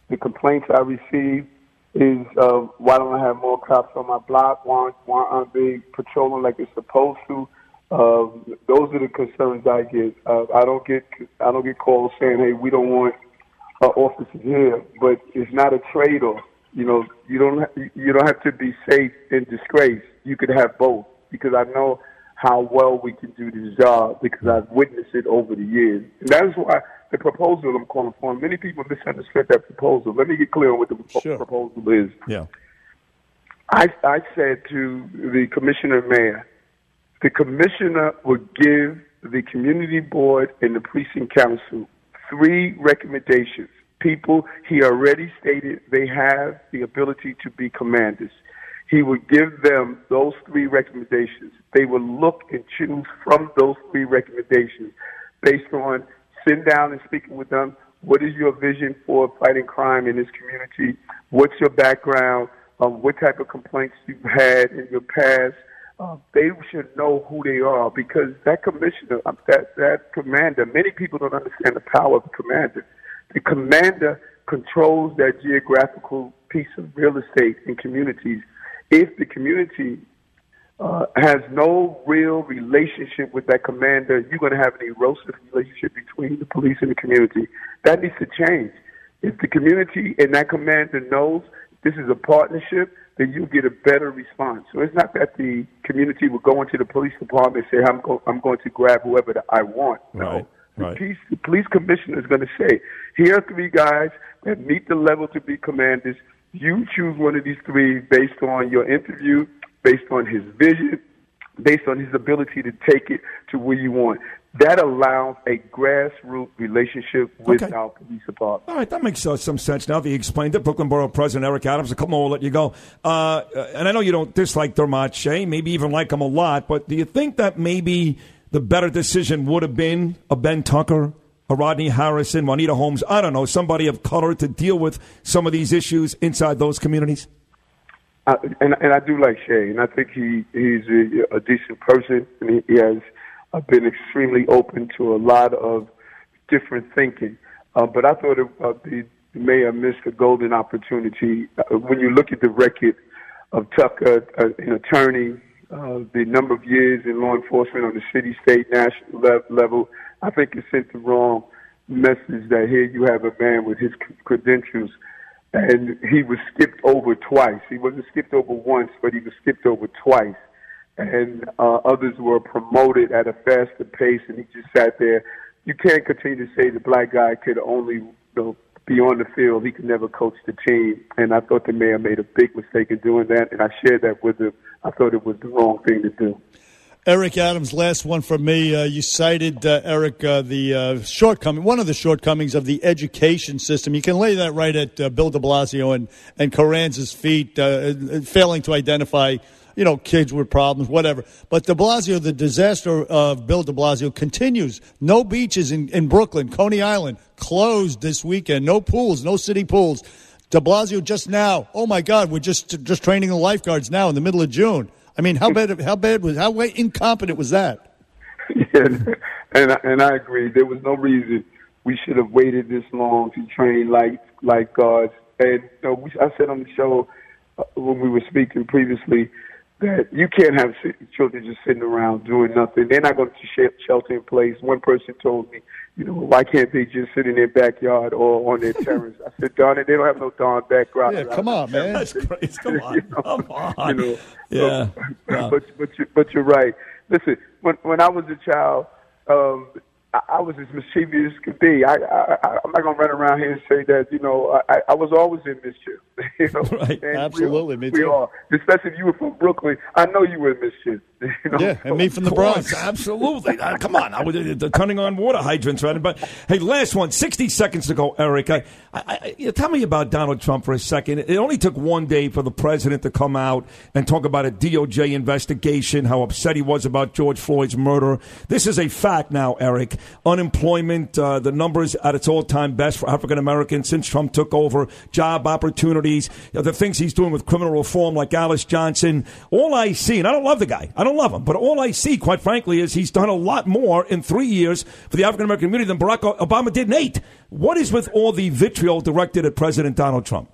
the complaints I receive is uh, why don't I have more cops on my block? Why, why aren't they patrolling like they're supposed to? Uh, those are the concerns I get. Uh, I don't get I don't get calls saying, "Hey, we don't want uh, officers here," but it's not a trade-off. You know, you don't you don't have to be safe in disgrace. You could have both because I know how well we can do this job because I've witnessed it over the years. And that is why the proposal I'm calling for. Many people misunderstood that proposal. Let me get clear on what the propo- proposal is. Yeah. I, I said to the commissioner mayor, the commissioner would give the community board and the precinct council three recommendations. People he already stated they have the ability to be commanders. He would give them those three recommendations. They would look and choose from those three recommendations based on sitting down and speaking with them. What is your vision for fighting crime in this community? What's your background? Um, what type of complaints you've had in your past? Uh, they should know who they are because that commissioner, um, that that commander. Many people don't understand the power of the commander. The commander controls that geographical piece of real estate in communities. If the community uh, has no real relationship with that commander, you're going to have an erosive relationship between the police and the community. That needs to change. If the community and that commander knows this is a partnership, then you get a better response. So it's not that the community will go into the police department and say, I'm, go- I'm going to grab whoever that I want. Right. The, Right. police, the police commissioner is going to say, here are three guys that meet the level to be commanders. You choose one of these three based on your interview, based on his vision, based on his ability to take it to where you want. That allows a grassroots relationship with Okay. our police department. All right, that makes uh, some sense now that you explained it. Brooklyn Borough President Eric Adams, a couple more will let you go. Uh, and I know you don't dislike Dermot Shea, maybe even like him a lot, but do you think that maybe the better decision would have been a Ben Tucker, a Rodney Harrison, Juanita Holmes, I don't know, somebody of color to deal with some of these issues inside those communities? Uh, and and I do like Shea, and I think he he's a, a decent person, and he, he has uh, been extremely open to a lot of different thinking. Uh, but I thought it, uh, the mayor missed a golden opportunity. Uh, when you look at the record of Tucker, uh, an attorney, uh, the number of years in law enforcement on the city, state, national le- level, I think it sent the wrong message that here you have a man with his credentials and he was skipped over twice. He wasn't skipped over once, but he was skipped over twice. And uh, others were promoted at a faster pace, and he just sat there. You can't continue to say the black guy could only you know, be on the field. He could never coach the team. And I thought the mayor made a big mistake in doing that, and I shared that with him. I thought it was the wrong thing to do. Eric Adams, last one from me. Uh, you cited, uh, Eric, uh, the uh, shortcoming, one of the shortcomings of the education system. You can lay that right at uh, Bill de Blasio and, and Carranza's feet, uh, failing to identify, you know, kids with problems, whatever. But de Blasio, the disaster of Bill de Blasio continues. No beaches in, in Brooklyn, Coney Island, closed this weekend. No pools, no city pools. De Blasio just now. Oh my God, we're just just training the lifeguards now in the middle of June. I mean, how bad? How bad was? How incompetent was that? <laughs> and and I, and I agree. There was no reason we should have waited this long to train like like guards. And you know, we, I said on the show uh, when we were speaking previously that you can't have si- children just sitting around doing nothing. They're not going to sh- shelter in place. One person told me, you know, why can't they just sit in their backyard or on their <laughs> terrace? I said, darn it, they don't have no darn backyard. Yeah, come on, man. That's crazy. Come <laughs> on. Come on. You know, <laughs> Yeah. so- Yeah. but but you, but you're right. Listen, when when I was a child, um, I, I was as mischievous as could be. I, I, I'm not gonna run around here and say that you know I, I was always in mischief. <laughs> you know, <laughs> Right. And Absolutely, we, me we too. are. Especially if you were from Brooklyn, I know you were in mischief. <laughs> You know? Yeah, and me from the Bronx. absolutely. Uh, come on, I was uh, turning on water hydrants, right? But hey, last one, 60 seconds to go, Eric. I, I, I, tell me about Donald Trump for a second. It only took one day for the president to come out and talk about a DOJ investigation, how upset he was about George Floyd's murder. This is a fact now, Eric. Unemployment, uh, the numbers at its all-time best for African Americans since Trump took over. Job opportunities, you know, the things he's doing with criminal reform, like Alice Johnson. All I see, and I don't love the guy. I don't love him, but all I see, quite frankly, is he's done a lot more in three years for the African American community than Barack Obama did in eight. What is with all the vitriol directed at President Donald Trump?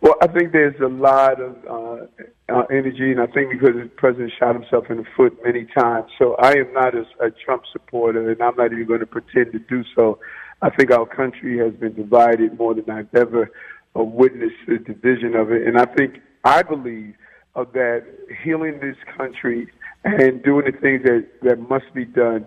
Well, I think there's a lot of uh, uh, energy, and I think because the president shot himself in the foot many times. So I am not a, a Trump supporter, and I'm not even going to pretend to do so. I think our country has been divided more than I've ever uh, witnessed the division of it, and I think I believe uh, that healing this country and doing the things that that must be done,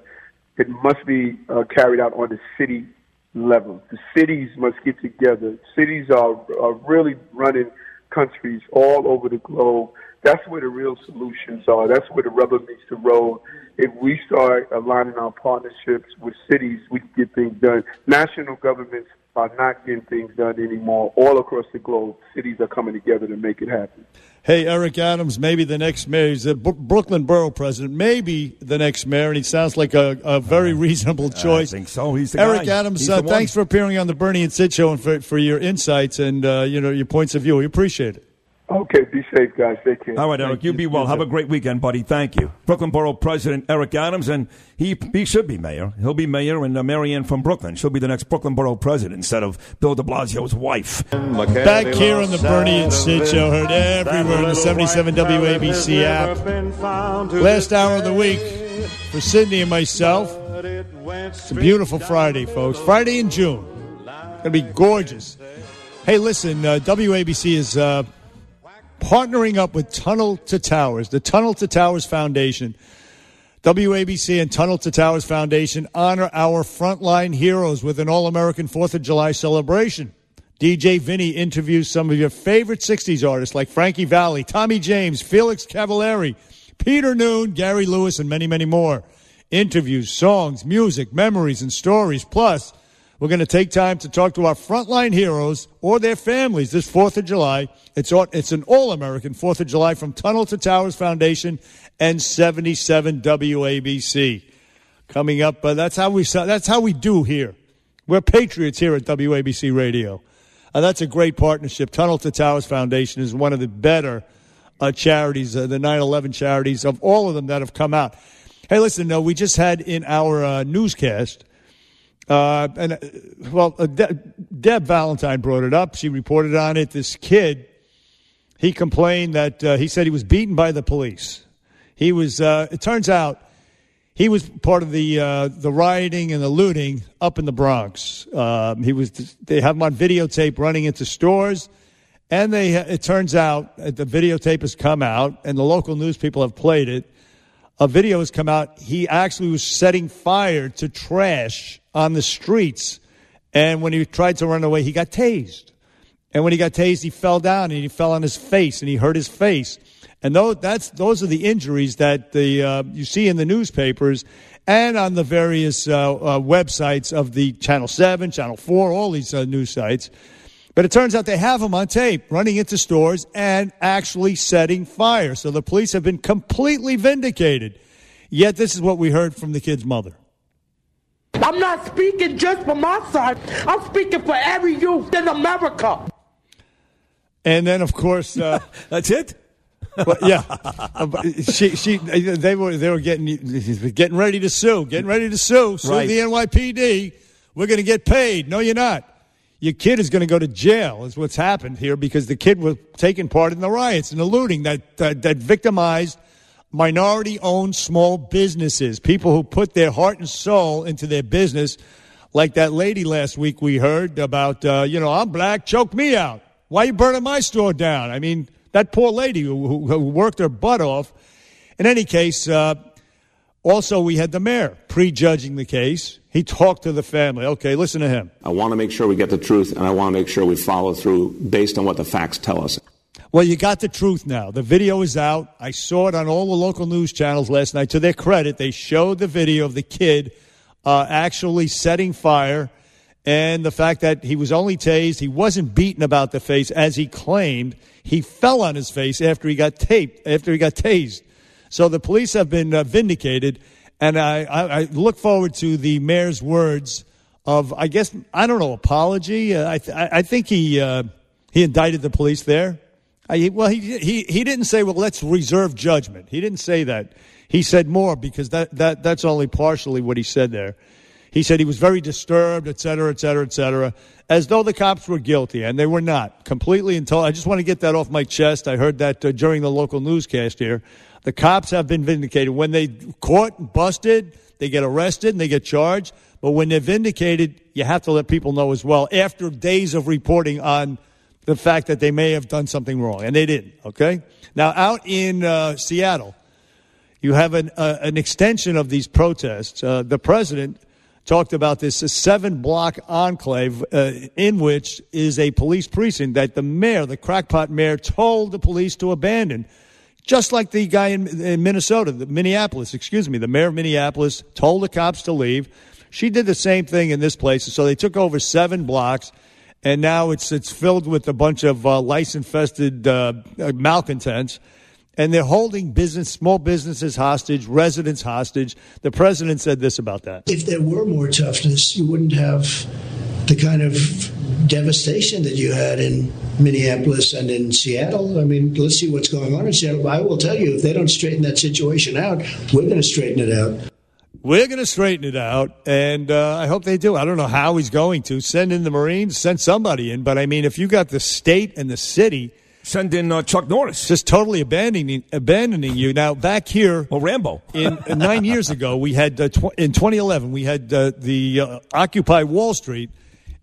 it must be uh, carried out on the city level. The cities must get together. Cities are, are really running countries all over the globe. That's where the real solutions are. That's where the rubber meets the road. If we start aligning our partnerships with cities, we can get things done. National governments are not getting things done anymore. All across the globe, cities are coming together to make it happen. Hey, Eric Adams, maybe the next mayor. He's a B- Brooklyn Borough president. Maybe the next mayor, and he sounds like a, a very reasonable choice. I think so. He's the Eric guy. Adams, He's uh, the thanks for appearing on the Bernie and Sid show and for, for your insights and uh, you know your points of view. We appreciate it. Okay, be safe, guys. Take care. All right, Eric, you be well. Have a great weekend, buddy. Thank you. Brooklyn Borough President Eric Adams, and he he should be mayor. He'll be mayor, and uh, Marianne from Brooklyn. She'll be the next Brooklyn Borough President instead of Bill de Blasio's wife. Back here on the Bernie and Sid show, heard everywhere in the 77 WABC app. Last hour of the week for Sydney and myself. It's a beautiful Friday, folks. Friday in June. Gonna be gorgeous. Hey, listen, uh, WABC is uh, partnering up with Tunnel to Towers, the Tunnel to Towers Foundation. WABC and Tunnel to Towers Foundation honor our frontline heroes with an All American 4th of July celebration. DJ Vinny interviews some of your favorite 60s artists like Frankie Valli, Tommy James, Felix Cavaliere, Peter Noone, Gary Lewis, and many, many more. Interviews, songs, music, memories, and stories. Plus, we're going to take time to talk to our frontline heroes or their families this 4th of July. It's, all, it's an all American 4th of July from Tunnel to Towers Foundation and 77 WABC. Coming up, uh, that's, how we, that's how we do here. We're patriots here at WABC Radio. Uh, that's a great partnership. Tunnel to Towers Foundation is one of the better uh, charities, uh, the 9 11 charities, of all of them that have come out. Hey, listen, no, we just had in our uh, newscast uh, and uh, well, uh, De- Deb Valentine brought it up. She reported on it. This kid, he complained that uh, he said he was beaten by the police. He was. Uh, it turns out he was part of the uh, the rioting and the looting up in the Bronx. Um, he was. They have him on videotape running into stores, and they. It turns out the videotape has come out, and the local news people have played it. A video has come out. He actually was setting fire to trash on the streets. And when he tried to run away, he got tased. And when he got tased, he fell down and he fell on his face and he hurt his face. And those, that's, those are the injuries that the, uh, you see in the newspapers and on the various uh, uh, websites of the Channel 7, Channel 4, all these uh, news sites. But it turns out they have him on tape running into stores and actually setting fire. So the police have been completely vindicated. Yet this is what we heard from the kid's mother. I'm not speaking just for my side. I'm speaking for every youth in America. And then, of course, uh, <laughs> that's it. Well, yeah, she, she, they were, they were getting, getting ready to sue, getting ready to sue, sue Right. the NYPD. We're going to get paid. No, you're not. Your kid is going to go to jail. Is what's happened here because the kid was taking part in the riots and the looting that that, that victimized minority-owned small businesses, people who put their heart and soul into their business. Like that lady last week we heard about, uh, you know, I'm black, choke me out. Why you burning my store down? I mean, that poor lady who, who, who worked her butt off. In any case, uh, also we had the mayor prejudging the case. He talked to the family. Okay, listen to him. I want to make sure we get the truth, and I want to make sure we follow through based on what the facts tell us. Well, you got the truth now. The video is out. I saw it on all the local news channels last night. To their credit, they showed the video of the kid uh, actually setting fire and the fact that he was only tased. He wasn't beaten about the face as he claimed. He fell on his face after he got taped, after he got tased. So the police have been uh, vindicated, and I, I, I look forward to the mayor's words of, I guess, I don't know, apology. Uh, I, th- I think he uh, he indicted the police there. I, well, he, he, he didn't say, well, let's reserve judgment. He didn't say that. He said more because that, that, that's only partially what he said there. He said he was very disturbed, et cetera, et cetera, et cetera, as though the cops were guilty, and they were not. Completely and. I just want to get that off my chest. I heard that uh, during the local newscast here. The cops have been vindicated. When they caught, and busted, they get arrested and they get charged. But when they're vindicated, you have to let people know as well after days of reporting on the fact that they may have done something wrong, and they didn't. Okay. Now, out in uh, Seattle, you have an uh, an extension of these protests. Uh, the president talked about this seven block enclave uh, in which is a police precinct that the mayor, the crackpot mayor, told the police to abandon. Just like the guy in, in Minnesota, the Minneapolis, excuse me, the mayor of Minneapolis told the cops to leave. She did the same thing in this place. So they took over seven blocks and now it's it's filled with a bunch of uh, lice-infested uh, uh, malcontents, and they're holding business, small businesses hostage, residents hostage. The president said this about that. If there were more toughness, you wouldn't have the kind of devastation that you had in Minneapolis and in Seattle. I mean, let's see what's going on in Seattle. I will tell you, if they don't straighten that situation out, we're going to straighten it out. We're going to straighten it out, and uh, I hope they do. I don't know how he's going to. Send in the Marines, send somebody in. But I mean, if you got the state and the city. Send in uh, Chuck Norris. Just totally abandoning abandoning you. Now, back here. Well, Rambo. in uh, nine years ago, we had, uh, tw- in 2011, we had uh, the uh, Occupy Wall Street,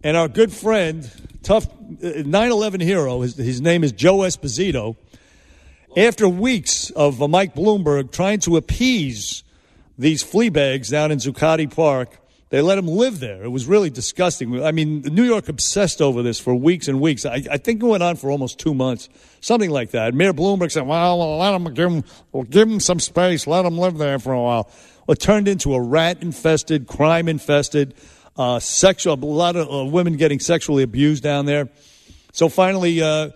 and our good friend, tough 9 11 hero, his, his name is Joe Esposito. After weeks of uh, Mike Bloomberg trying to appease these flea bags down in Zuccotti Park. They let him live there. It was really disgusting. I mean, New York obsessed over this for weeks and weeks. I, I think it went on for almost two months, something like that. Mayor Bloomberg said, "Well, let him give him, we'll give him some space. Let him live there for a while." It turned into a rat-infested, crime-infested, uh, sexual. A lot of uh, women getting sexually abused down there. So finally, uh,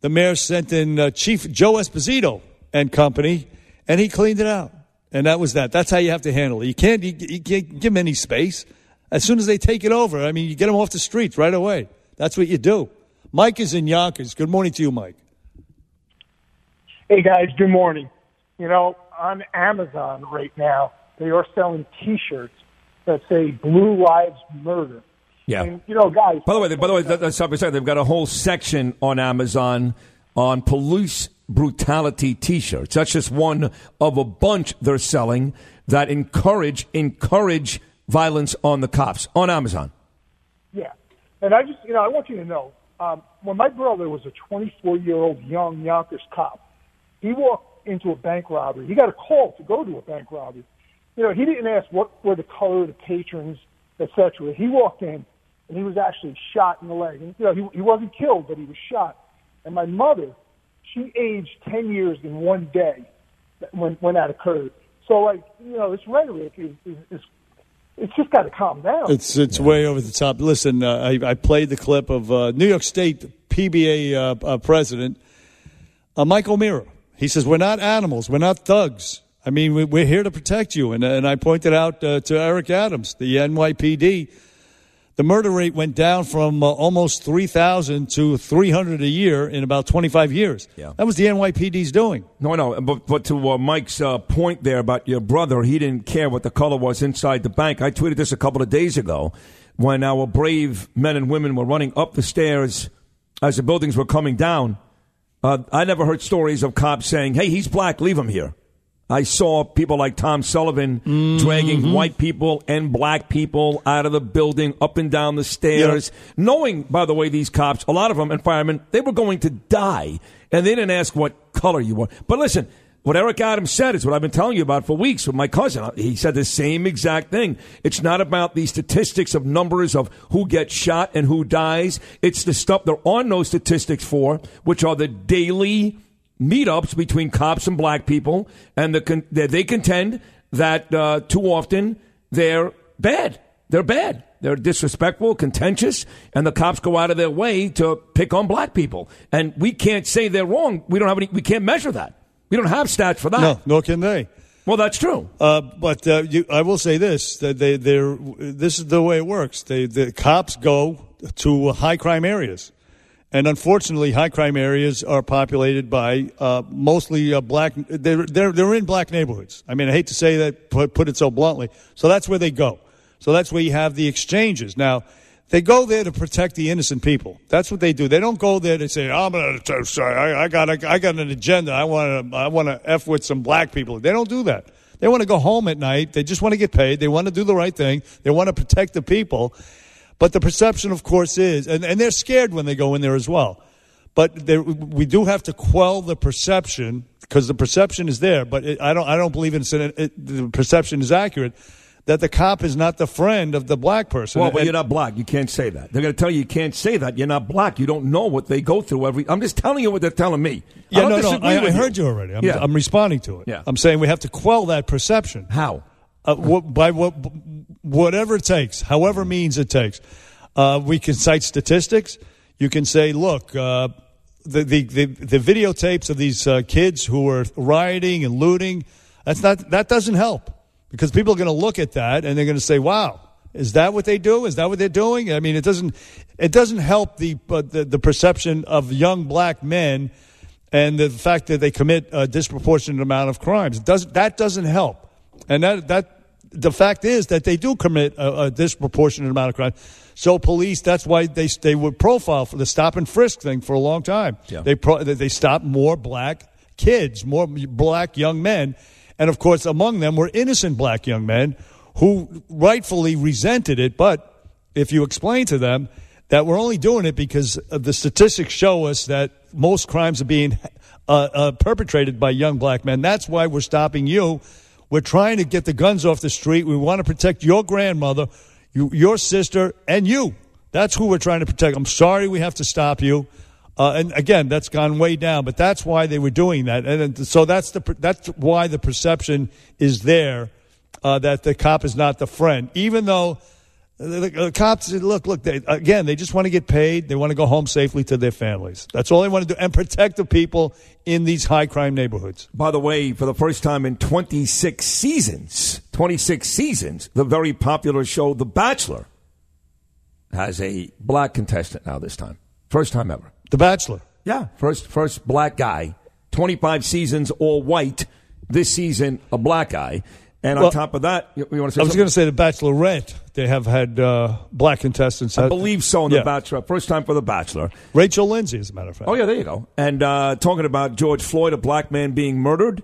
the mayor sent in uh, Chief Joe Esposito and company, and he cleaned it out. And that was that. That's how you have to handle it. You can't, you, you can't give them any space. As soon as they take it over, I mean, you get them off the streets right away. That's what you do. Mike is in Yonkers. Good morning to you, Mike. Hey guys, good morning. You know, on Amazon right now, they are selling T-shirts that say "Blue Lives Murder." Yeah. And, you know, guys. By the way, by the way, that, that's something said. They've got a whole section on Amazon on police brutality T-shirts. That's just one of a bunch they're selling that encourage encourage violence on the cops on Amazon. Yeah, and I just, you know, I want you to know, um, when my brother was a 24-year-old young Yonkers cop, he walked into a bank robbery. He got a call to go to a bank robbery. You know, he didn't ask what were the color of the patrons, etc. He walked in, and he was actually shot in the leg. And, you know, he, he wasn't killed, but he was shot. And my mother, she aged 10 years in one day when, when that occurred. So, like, you know, this rhetoric is, is, is it's just got to calm down. It's it's way over the top. Listen, uh, I, I played the clip of uh, New York State PBA uh, uh, president uh, Michael Mira. He says we're not animals, we're not thugs. I mean, we, we're here to protect you. And and I pointed out uh, to Eric Adams, the NYPD, the murder rate went down from uh, almost three thousand to three hundred a year in about twenty five years. Yeah. That was the NYPD's doing. No, no, but but to uh, Mike's uh, point there about your brother, he didn't care what the color was inside the bank. I tweeted this a couple of days ago when our brave men and women were running up the stairs as the buildings were coming down. Uh, I never heard stories of cops saying, "Hey, he's black, leave him here." I saw people like Tom Sullivan mm-hmm. dragging white people and black people out of the building, up and down the stairs, knowing, by the way, these cops, a lot of them, and firemen, they were going to die, and they didn't ask what color you were. But listen, what Eric Adams said is what I've been telling you about for weeks with my cousin. Uh, he said the same exact thing. It's not about the statistics of numbers of who gets shot and who dies. It's the stuff there are no statistics for, which are the daily meetups between cops and black people, and the con- that they contend that uh, too often they're bad. They're bad. They're disrespectful, contentious, and the cops go out of their way to pick on black people. And we can't say they're wrong. We don't have any. We can't measure that. We don't have stats for that. No, nor can they. Well, that's true. Uh, but uh, you, I will say this: that they, they're, this is the way it works. They, the cops go to high crime areas, and unfortunately, high crime areas are populated by uh, mostly uh, black. They're, they're they're in black neighborhoods. I mean, I hate to say that, put, put it so bluntly. So that's where they go. So that's where you have the exchanges. Now, they go there to protect the innocent people. That's what they do. They don't go there to say, "I'm gonna, I, I got, a, I got an agenda. I want to, I want to f with some black people." They don't do that. They want to go home at night. They just want to get paid. They want to do the right thing. They want to protect the people. But the perception, of course, is, and, and they're scared when they go in there as well. But there, we do have to quell the perception because the perception is there. But it, I don't, I don't believe in an, it, the perception is accurate that the cop is not the friend of the black person. Well, but And- you're not black. You can't say that. They're going to tell you you can't say that. You're not black. You don't know what they go through every. I'm just telling you what they're telling me. I Yeah, don't no, no. I, I heard you already. I'm, Yeah. I'm responding to it. Yeah. I'm saying we have to quell that perception. How? Uh, wh- by what, whatever it takes, however means it takes. Uh, we can cite statistics. You can say, look, uh, the, the, the, the videotapes of these uh, kids who are rioting and looting, that's not, that doesn't help because people are going to look at that and they're going to say, wow, Is that what they do? Is that what they're doing? I mean, it doesn't it doesn't help the uh, the, the perception of young black men and the fact that they commit a disproportionate amount of crimes. It does that doesn't help, and that that the fact is that they do commit a, a disproportionate amount of crime. So police, that's why they they would profile for the stop and frisk thing for a long time. Yeah. They pro, they stopped more black kids, more black young men, and of course among them were innocent black young men who rightfully resented it. But if you explain to them that we're only doing it because the statistics show us that most crimes are being uh, uh, perpetrated by young black men, that's why we're stopping you. We're trying to get the guns off the street. We want to protect your grandmother, you, your sister, and you. That's who we're trying to protect. I'm sorry we have to stop you. Uh, and again, that's gone way down, but that's why they were doing that. And, and so that's the that's why the perception is there uh, that the cop is not the friend, even though the, the cops look look they, again they just want to get paid. They want to go home safely to their families. That's all they want to do, and protect the people in these high crime neighborhoods. By the way, for the first time in 26 seasons, 26 seasons, the very popular show The Bachelor has a black contestant now this time. First time ever. The Bachelor. Yeah, first first black guy. 25 seasons all white. This season a black guy. And Well, on top of that, you, you want to say I was something? going to say the Bachelorette. They have had uh, black contestants. I believe so in The Yeah. Bachelor. First time for The Bachelor. Rachel Lindsay, as a matter of fact. Oh, yeah, there you go. And uh, talking about George Floyd, a black man being murdered,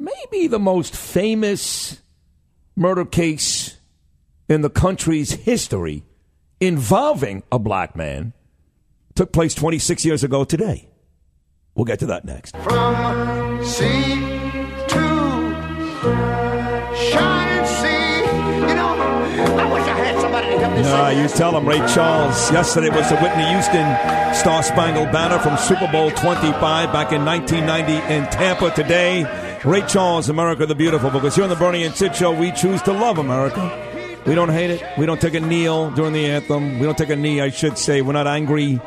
maybe the most famous murder case in the country's history involving a black man took place 26 years ago today. We'll get to that next. From sea sing you tell him, Ray Charles. Yesterday was the Whitney Houston Star Spangled Banner from Super Bowl 25 back in 1990 in Tampa. Today, Ray Charles, America the Beautiful. Because here on the Bernie and Sid Show, we choose to love America. We don't hate it. We don't take a kneel during the anthem. We don't take a knee, I should say. We're not angry.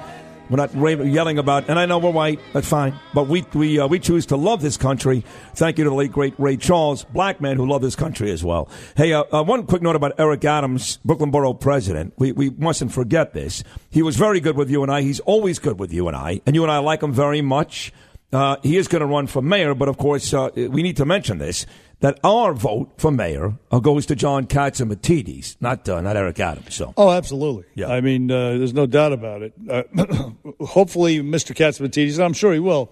We're not yelling about. And I know we're white. That's fine. But we we uh, we choose to love this country. Thank you to the late great Ray Charles, black man who loved this country as well. Hey, uh, uh, one quick note about Eric Adams, Brooklyn Borough president. We we mustn't forget this. He was very good with you and I. He's always good with you and I. And you and I like him very much. Uh, he is going to run for mayor, but of course, uh, we need to mention this that our vote for mayor uh, goes to John Catsimatidis, not uh, not Eric Adams. So. Oh, absolutely. Yeah. I mean, uh, there's no doubt about it. Uh, <coughs> hopefully, Mr. Catsimatidis, and I'm sure he will,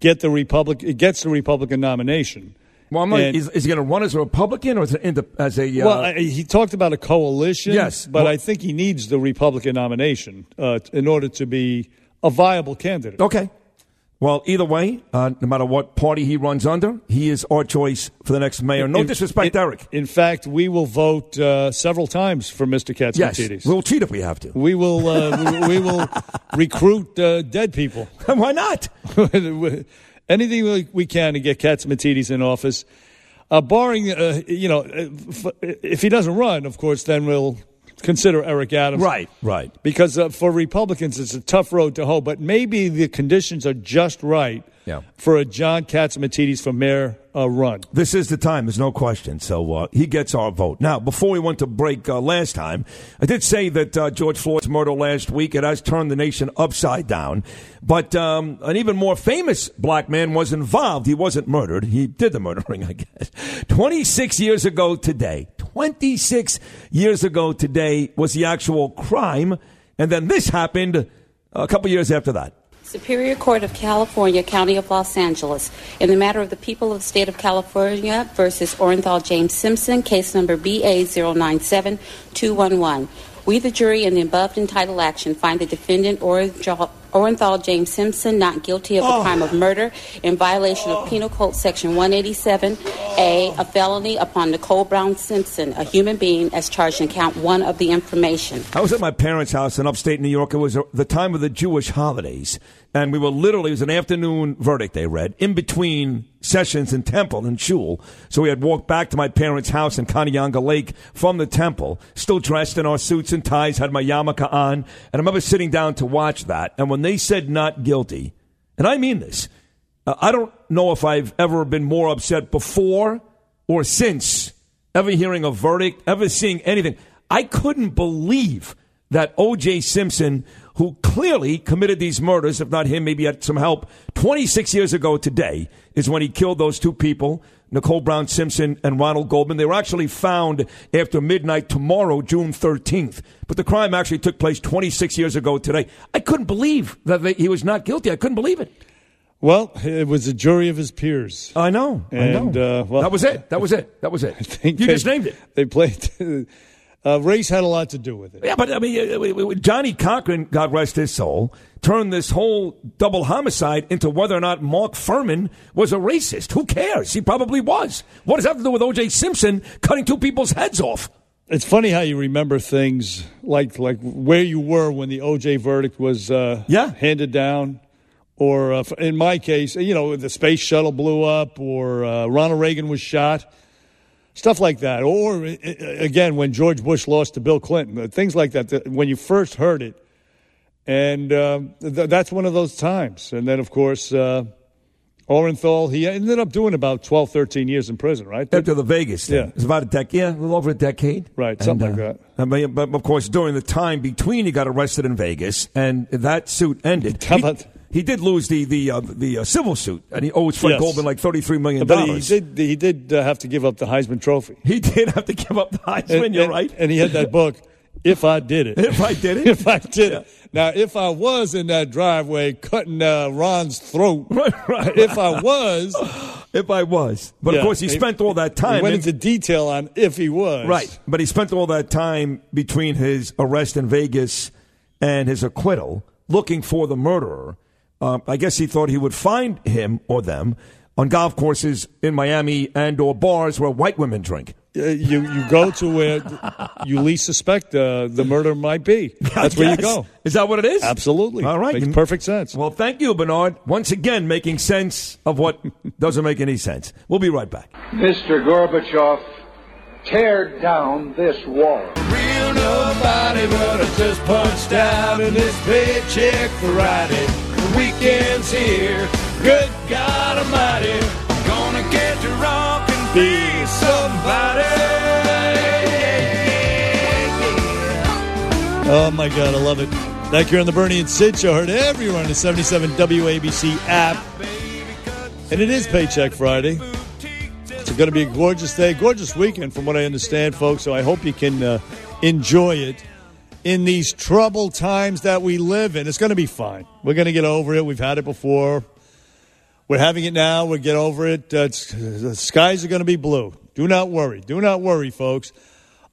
get the Republic gets the Republican nomination. Well, I'm And- is, is he going to run as a Republican or as, an, as a? Uh, well, I, he talked about a coalition. Yes, but well- I think he needs the Republican nomination uh, in order to be a viable candidate. Okay. Well, either way, uh, no matter what party he runs under, he is our choice for the next mayor. No In- disrespect, in- Eric. In fact, we will vote uh, several times for Mr. Yes, we'll cheat if we have to. We will. Uh, <laughs> we, we will recruit uh, dead people. <laughs> Why not? <laughs> Anything we- we can to get Catsimatidis in office. Uh, barring, uh, you know, if he doesn't run, of course, then we'll consider Eric Adams. Right, right. Because uh, for Republicans, it's a tough road to hoe, but maybe the conditions are just right Yeah. for a John Catsimatidis for mayor uh, run. This is the time. There's no question. So uh, he gets our vote. Now, before we went to break uh, last time, I did say that uh, George Floyd's murder last week it has turned the nation upside down. But um, an even more famous black man was involved. He wasn't murdered. He did the murdering, <laughs> I guess. 26 years ago today. 26 years ago today was the actual crime. And then this happened a couple years after that. Superior Court of California, County of Los Angeles, in the matter of the people of the state of California versus Orenthal James Simpson, case number BA097211. We, the jury, in the above entitled action, find the defendant Orenthal Orenthal James Simpson not guilty of the oh. crime of murder in violation of Penal Code Section 187A, a felony upon Nicole Brown Simpson, a human being, as charged in count one of the information. I was at my parents' house in upstate New York. It was the time of the Jewish holidays. And we were literally, it was an afternoon verdict they read in between sessions in temple and shul. So we had walked back to my parents' house in Kanyanga Lake from the temple, still dressed in our suits and ties, had my yarmulke on. And I remember sitting down to watch that. And when they said not guilty, and I mean this, uh, I don't know if I've ever been more upset before or since ever hearing a verdict, ever seeing anything. I couldn't believe that O.J. Simpson, who clearly committed these murders, if not him, maybe had some help, 26 years ago today is when he killed those two people, Nicole Brown Simpson and Ronald Goldman. They were actually found after midnight tomorrow, June 13th. But the crime actually took place 26 years ago today. I couldn't believe that they, he was not guilty. I couldn't believe it. Well, it was a jury of his peers. I know. And, I know. Uh, well, that was it. That was it. That was it. <laughs> you they- just named it. They played. <laughs> Uh, race had a lot to do with it. Yeah, but I mean, uh, Johnnie Cochran, God rest his soul, turned this whole double homicide into whether or not Mark Fuhrman was a racist. Who cares? He probably was. What does that have to do with O.J. Simpson cutting two people's heads off? It's funny how you remember things like like where you were when the OJ verdict was uh, yeah. handed down, or uh, in my case, you know, the space shuttle blew up, or uh, Ronald Reagan was shot, stuff like that. Or uh, again, when George Bush lost to Bill Clinton, uh, things like that. when you first heard it, and um, th- that's one of those times. And then, of course. Uh, Orenthal, he ended up doing about 12, 13 years in prison, right? After the Vegas thing. Yeah. It's about a decade, yeah, a little over a decade. Right, something And, like uh, that. I mean, but of course, during the time between, he got arrested in Vegas, and that suit ended. How He, he did lose the the uh, the uh, civil suit, and he owes Fred Yes. Goldman like thirty three million But he dollars. did. He did uh, have to give up the Heisman Trophy. He <laughs> did have to give up the Heisman. And- you're and- right. And he had that book. If I did it. If I did <laughs> it. if I did it. Now, if I was in that driveway cutting uh, Ron's throat. <laughs> Right, right. If I was. if I was, but Yeah. of course, he, spent all that time. He went in- into detail on if he was. Right. But he spent all that time between his arrest in Vegas and his acquittal looking for the murderer. Um, I guess he thought he would find him or them on golf courses in Miami and or bars where white women drink. Uh, you you go to where you least suspect uh, the murder might be. <laughs> That's where you go. Is that what it is? Absolutely. All right. Makes perfect sense. Well, thank you, Bernard. Once again, making sense of what <laughs> doesn't make any sense. We'll be right back. Mr. Gorbachev, tear down this wall. Real nobody, but I just punched out in this paycheck Friday. Weekend's here. Good God Almighty, gonna get drunk and be somebody. Oh my God, I love it. Back here on the Bernie and Sid show, heard everywhere on the 77 WABC app. And it is Paycheck Friday. It's going to be a gorgeous day, gorgeous weekend from what I understand, folks. So I hope you can uh, enjoy it in these troubled times that we live in. It's going to be fine. We're going to get over it. We've had it before. We're having it now. We'll get over it. Uh, the skies are going to be blue. Do not worry. Do not worry, folks.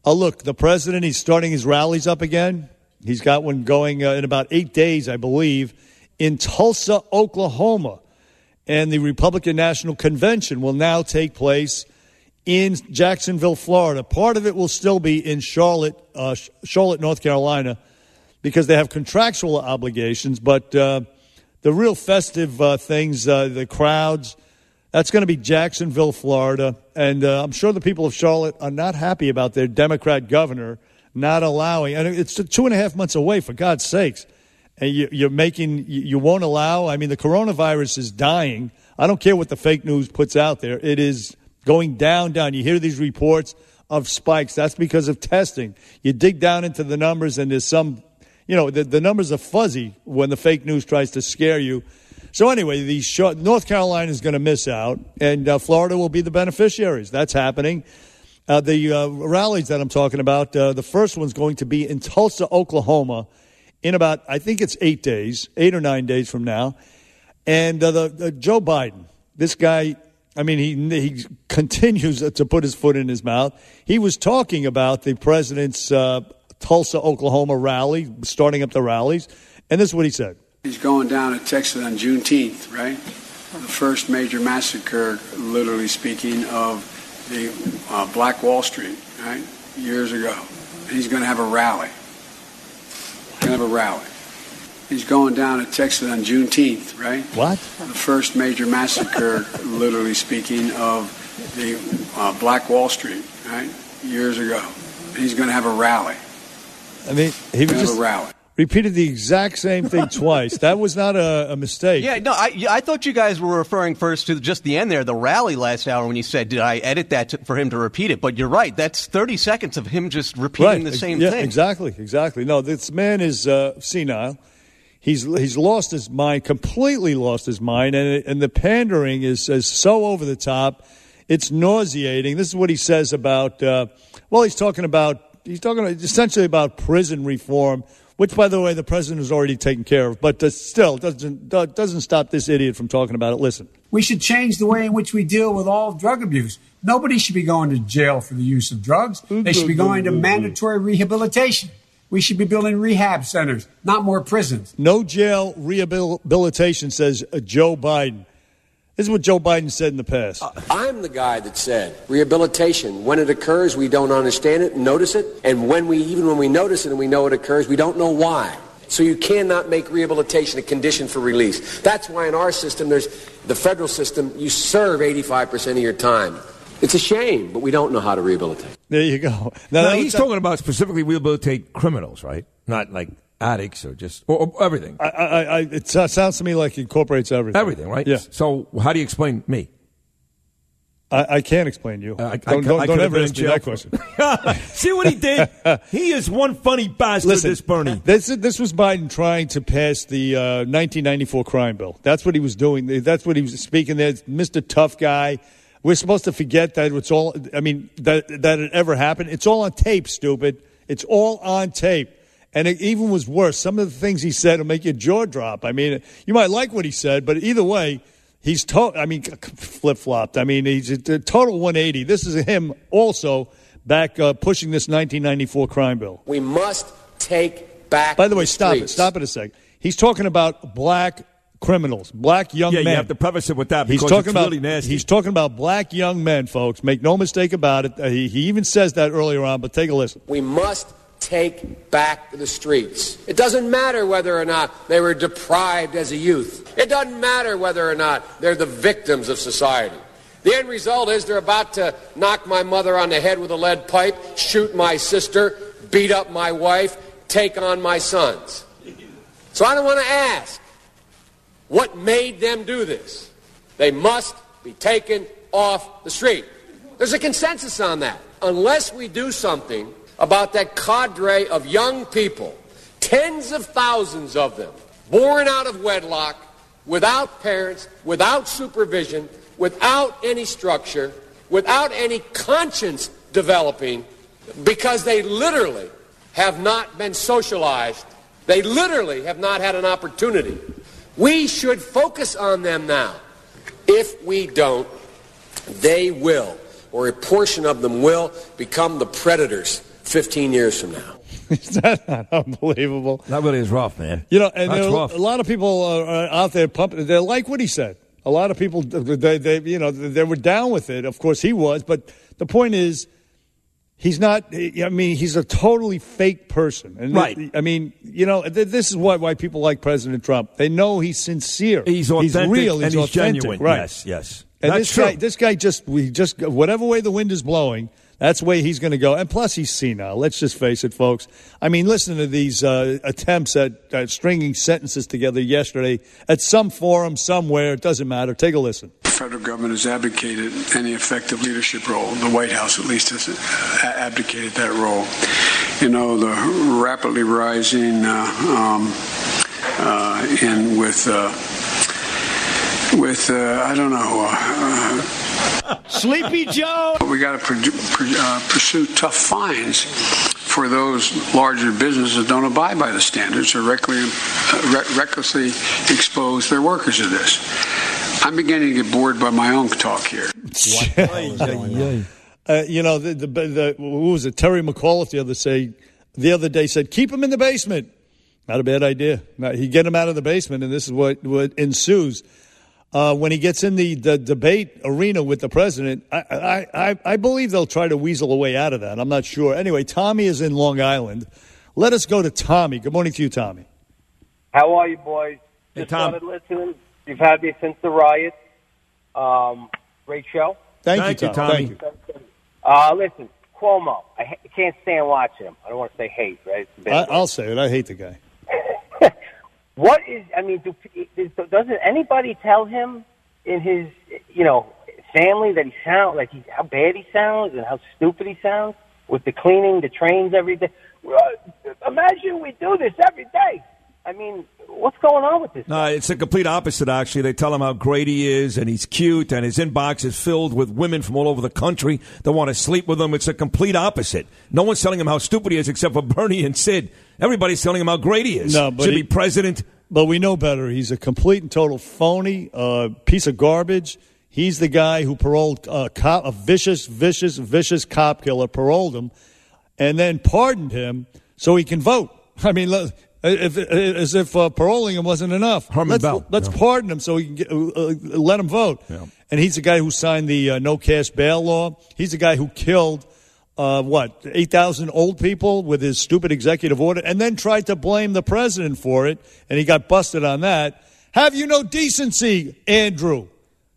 Uh, look, the president, he's starting his rallies up again. He's got one going uh, in about eight days, I believe, in Tulsa, Oklahoma. And the Republican National Convention will now take place in Jacksonville, Florida. Part of it will still be in Charlotte, uh, Charlotte, North Carolina, because they have contractual obligations. But uh, the real festive uh, things, uh, the crowds, that's going to be Jacksonville, Florida. And uh, I'm sure the people of Charlotte are not happy about their Democrat governor not allowing. And it's two and a half months away, for God's sakes. And you, you're making, you won't allow. I mean, the coronavirus is dying. I don't care what the fake news puts out there. It is going down, down. You hear these reports of spikes. That's because of testing. You dig down into the numbers, and there's some, you know, the, the numbers are fuzzy when the fake news tries to scare you. So anyway, the short, North Carolina is going to miss out, and uh, Florida will be the beneficiaries. That's happening. Uh, the uh, rallies that I'm talking about, uh, the first one's going to be in Tulsa, Oklahoma, in about I think it's eight days, eight or nine days from now. And uh, the, the Joe Biden, this guy, I mean, he he continues to put his foot in his mouth. He was talking about the president's uh, Tulsa, Oklahoma rally, starting up the rallies, and this is what he said. He's going down to Texas on Juneteenth, right? The first major massacre, literally speaking, of the uh, Black Wall Street, right? Years ago. He's going to have a rally. Going to have a rally. He's going down to Texas on Juneteenth, right? What? The first major massacre, <laughs> literally speaking, of the uh, Black Wall Street, right? Years ago. He's going to have a rally. I mean, he was just a rally. repeated the exact same thing <laughs> twice. That was not a, a mistake. Yeah, no, I, I thought you guys were referring first to just the end there, the rally last hour when you said, "Did I edit that to, for him to repeat it?" But you're right. That's 30 seconds of him just repeating right. the same yeah, thing. Exactly, exactly. No, this man is uh, senile. He's he's lost his mind, completely lost his mind, and and the pandering is is so over the top. It's nauseating. This is what he says about. Uh, well, he's talking about he's talking essentially about prison reform, which, by the way, the president has already taken care of. But uh, still, doesn't doesn't stop this idiot from talking about it. Listen. We should change the way in which we deal with all drug abuse. Nobody should be going to jail for the use of drugs. They should be going to mandatory rehabilitation. We should be building rehab centers, not more prisons. No jail rehabilitation, says uh, Joe Biden. This is what Joe Biden said in the past. I'm the guy that said rehabilitation. When it occurs, we don't understand it, notice it, and when we even when we notice it and we know it occurs, we don't know why. So you cannot make rehabilitation a condition for release. That's why in our system, there's the federal system. You serve 85% of your time. It's a shame, but we don't know how to rehabilitate. There you go. Now, he's talking about specifically rehabilitate criminals, right? Not like addicts or just or, or everything. I, I, I, it so- sounds to me like it incorporates everything. Everything, right? Yeah. So how do you explain me? I, I can't explain you. I, don't don't, don't ever ask me that question. <laughs> See what he did? he is one funny bastard, Listen, this Bernie. This, this was Biden trying to pass the uh, 1994 crime bill. That's what he was doing. That's what he was speaking there. Mr. Tough Guy. We're supposed to forget that it's all, I mean, that, that it ever happened. It's all on tape, stupid. It's all on tape. And it even was worse. Some of the things he said will make your jaw drop. I mean, you might like what he said, but either way, he's to- I mean, flip flopped. I mean, he's a, total 180. This is him also back uh, pushing this 1994 crime bill. We must take back. By the way, stop it. Stop it a sec. He's talking about black criminals, black young yeah, men. you have to preface it with that He's talking it's about really nasty. he's talking about black young men, folks. Make no mistake about it. Uh, he, he even says that earlier on. But take a listen. We must take back the streets. It doesn't matter whether or not they were deprived as a youth. It doesn't matter whether or not they're the victims of society. The end result is they're about to knock my mother on the head with a lead pipe, shoot my sister, beat up my wife, take on my sons. So I don't want to ask what made them do this. They must be taken off the street. There's a consensus on that. Unless we do something about that cadre of young people, tens of thousands of them, born out of wedlock, without parents, without supervision, without any structure, without any conscience developing, because they literally have not been socialized. They literally have not had an opportunity. We should focus on them now. If we don't, they will, or a portion of them will, become the predators 15 years from now. <laughs> Is that not unbelievable? That really is rough, man. You know, and That's rough. a lot of people are are out there pumping. They like what he said. A lot of people, they, they, you know, they were down with it. Of course, he was. But the point is, he's not. I mean, he's a totally fake person. And Right. I mean, you know, th- this is why why people like President Trump. They know he's sincere. He's authentic he's real. and He's, he's genuine. Right. Yes, yes. And That's this true. guy, this guy just, we just, whatever way the wind is blowing, that's the way he's going to go. And plus, he's senile. Let's just face it, folks. I mean, listen to these uh, attempts at, at stringing sentences together yesterday at some forum somewhere. It doesn't matter. Take a listen. Federal government has abdicated any effective leadership role. The White House, at least, has abdicated that role. You know, the rapidly rising, uh, um, uh, and with, uh, with uh, I don't know. Sleepy Joe. we got to pr- pr- uh, pursue tough fines for those larger businesses that don't abide by the standards or recklessly, uh, re- recklessly expose their workers to this. I'm beginning to get bored by my own talk here. <laughs> Uh, you know, the, the, the, who was it? Terry McAuliffe the other say the other day said, "Keep him in the basement." Not a bad idea. Now, he get him out of the basement, and this is what what ensues uh, when he gets in the, the debate arena with the president. I, I I I believe they'll try to weasel a way out of that. I'm not sure. Anyway, Tommy is in Long Island. Let us go to Tommy. Good morning to you, Tommy. How are you, boys? Hey, Just Tom. started listening. You've had me since the riot. Um, great show. Thank, Thank you, you, Tom. Tommy. Thank you. Uh, listen, Cuomo. I ha- can't stand watching him. I don't want to say hate, right? It's a bad I. I'll say it. I hate the guy. What is? I mean, do, is, doesn't anybody tell him in his, you know, family that he sounds like he, how bad he sounds and how stupid he sounds with the cleaning the trains every day? Uh, imagine we do this every day. I mean, what's going on with this? No, it's the complete opposite, actually. They tell him how great he is and he's cute and his inbox is filled with women from all over the country that want to sleep with him. It's a complete opposite. No one's telling him how stupid he is except for Bernie and Sid. Everybody's telling him how great he is. No, but Should he- be president. But we know better. He's a complete and total phony, uh, piece of garbage. He's the guy who paroled a cop, a vicious, vicious, vicious cop killer, paroled him, and then pardoned him so he can vote. <laughs> I mean, if, as if uh, paroling him wasn't enough. Herman let's, Bell. Let's Yeah. pardon him so he can get, uh, uh, let him vote. And he's the guy who signed the uh, no cash bail law. He's the guy who killed uh, what eight thousand old people with his stupid executive order, and then tried to blame the president for it, and he got busted on that. Have you no decency, Andrew?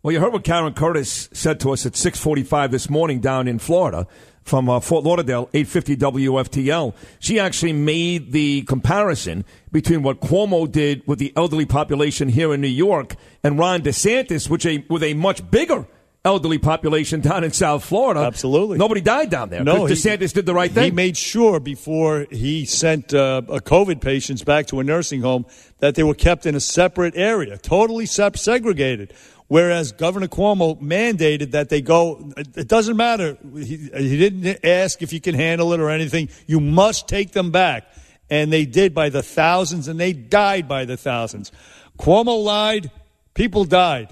Well, you heard what Karen Curtis said to us at 6:45 this morning down in Florida from uh, Fort Lauderdale, 850 WFTL. She actually made the comparison between what Cuomo did with the elderly population here in New York and Ron DeSantis, which a with a much bigger elderly population down in South Florida. Absolutely, nobody died down there. No, 'cause he- DeSantis did the right thing. He made sure before he sent uh, uh, COVID patients back to a nursing home that they were kept in a separate area, totally sep- segregated. Whereas Governor Cuomo mandated that they go. It doesn't matter. He, he didn't ask if you can handle it or anything. You must take them back, and they did by the thousands, and they died by the thousands. Cuomo lied. People died.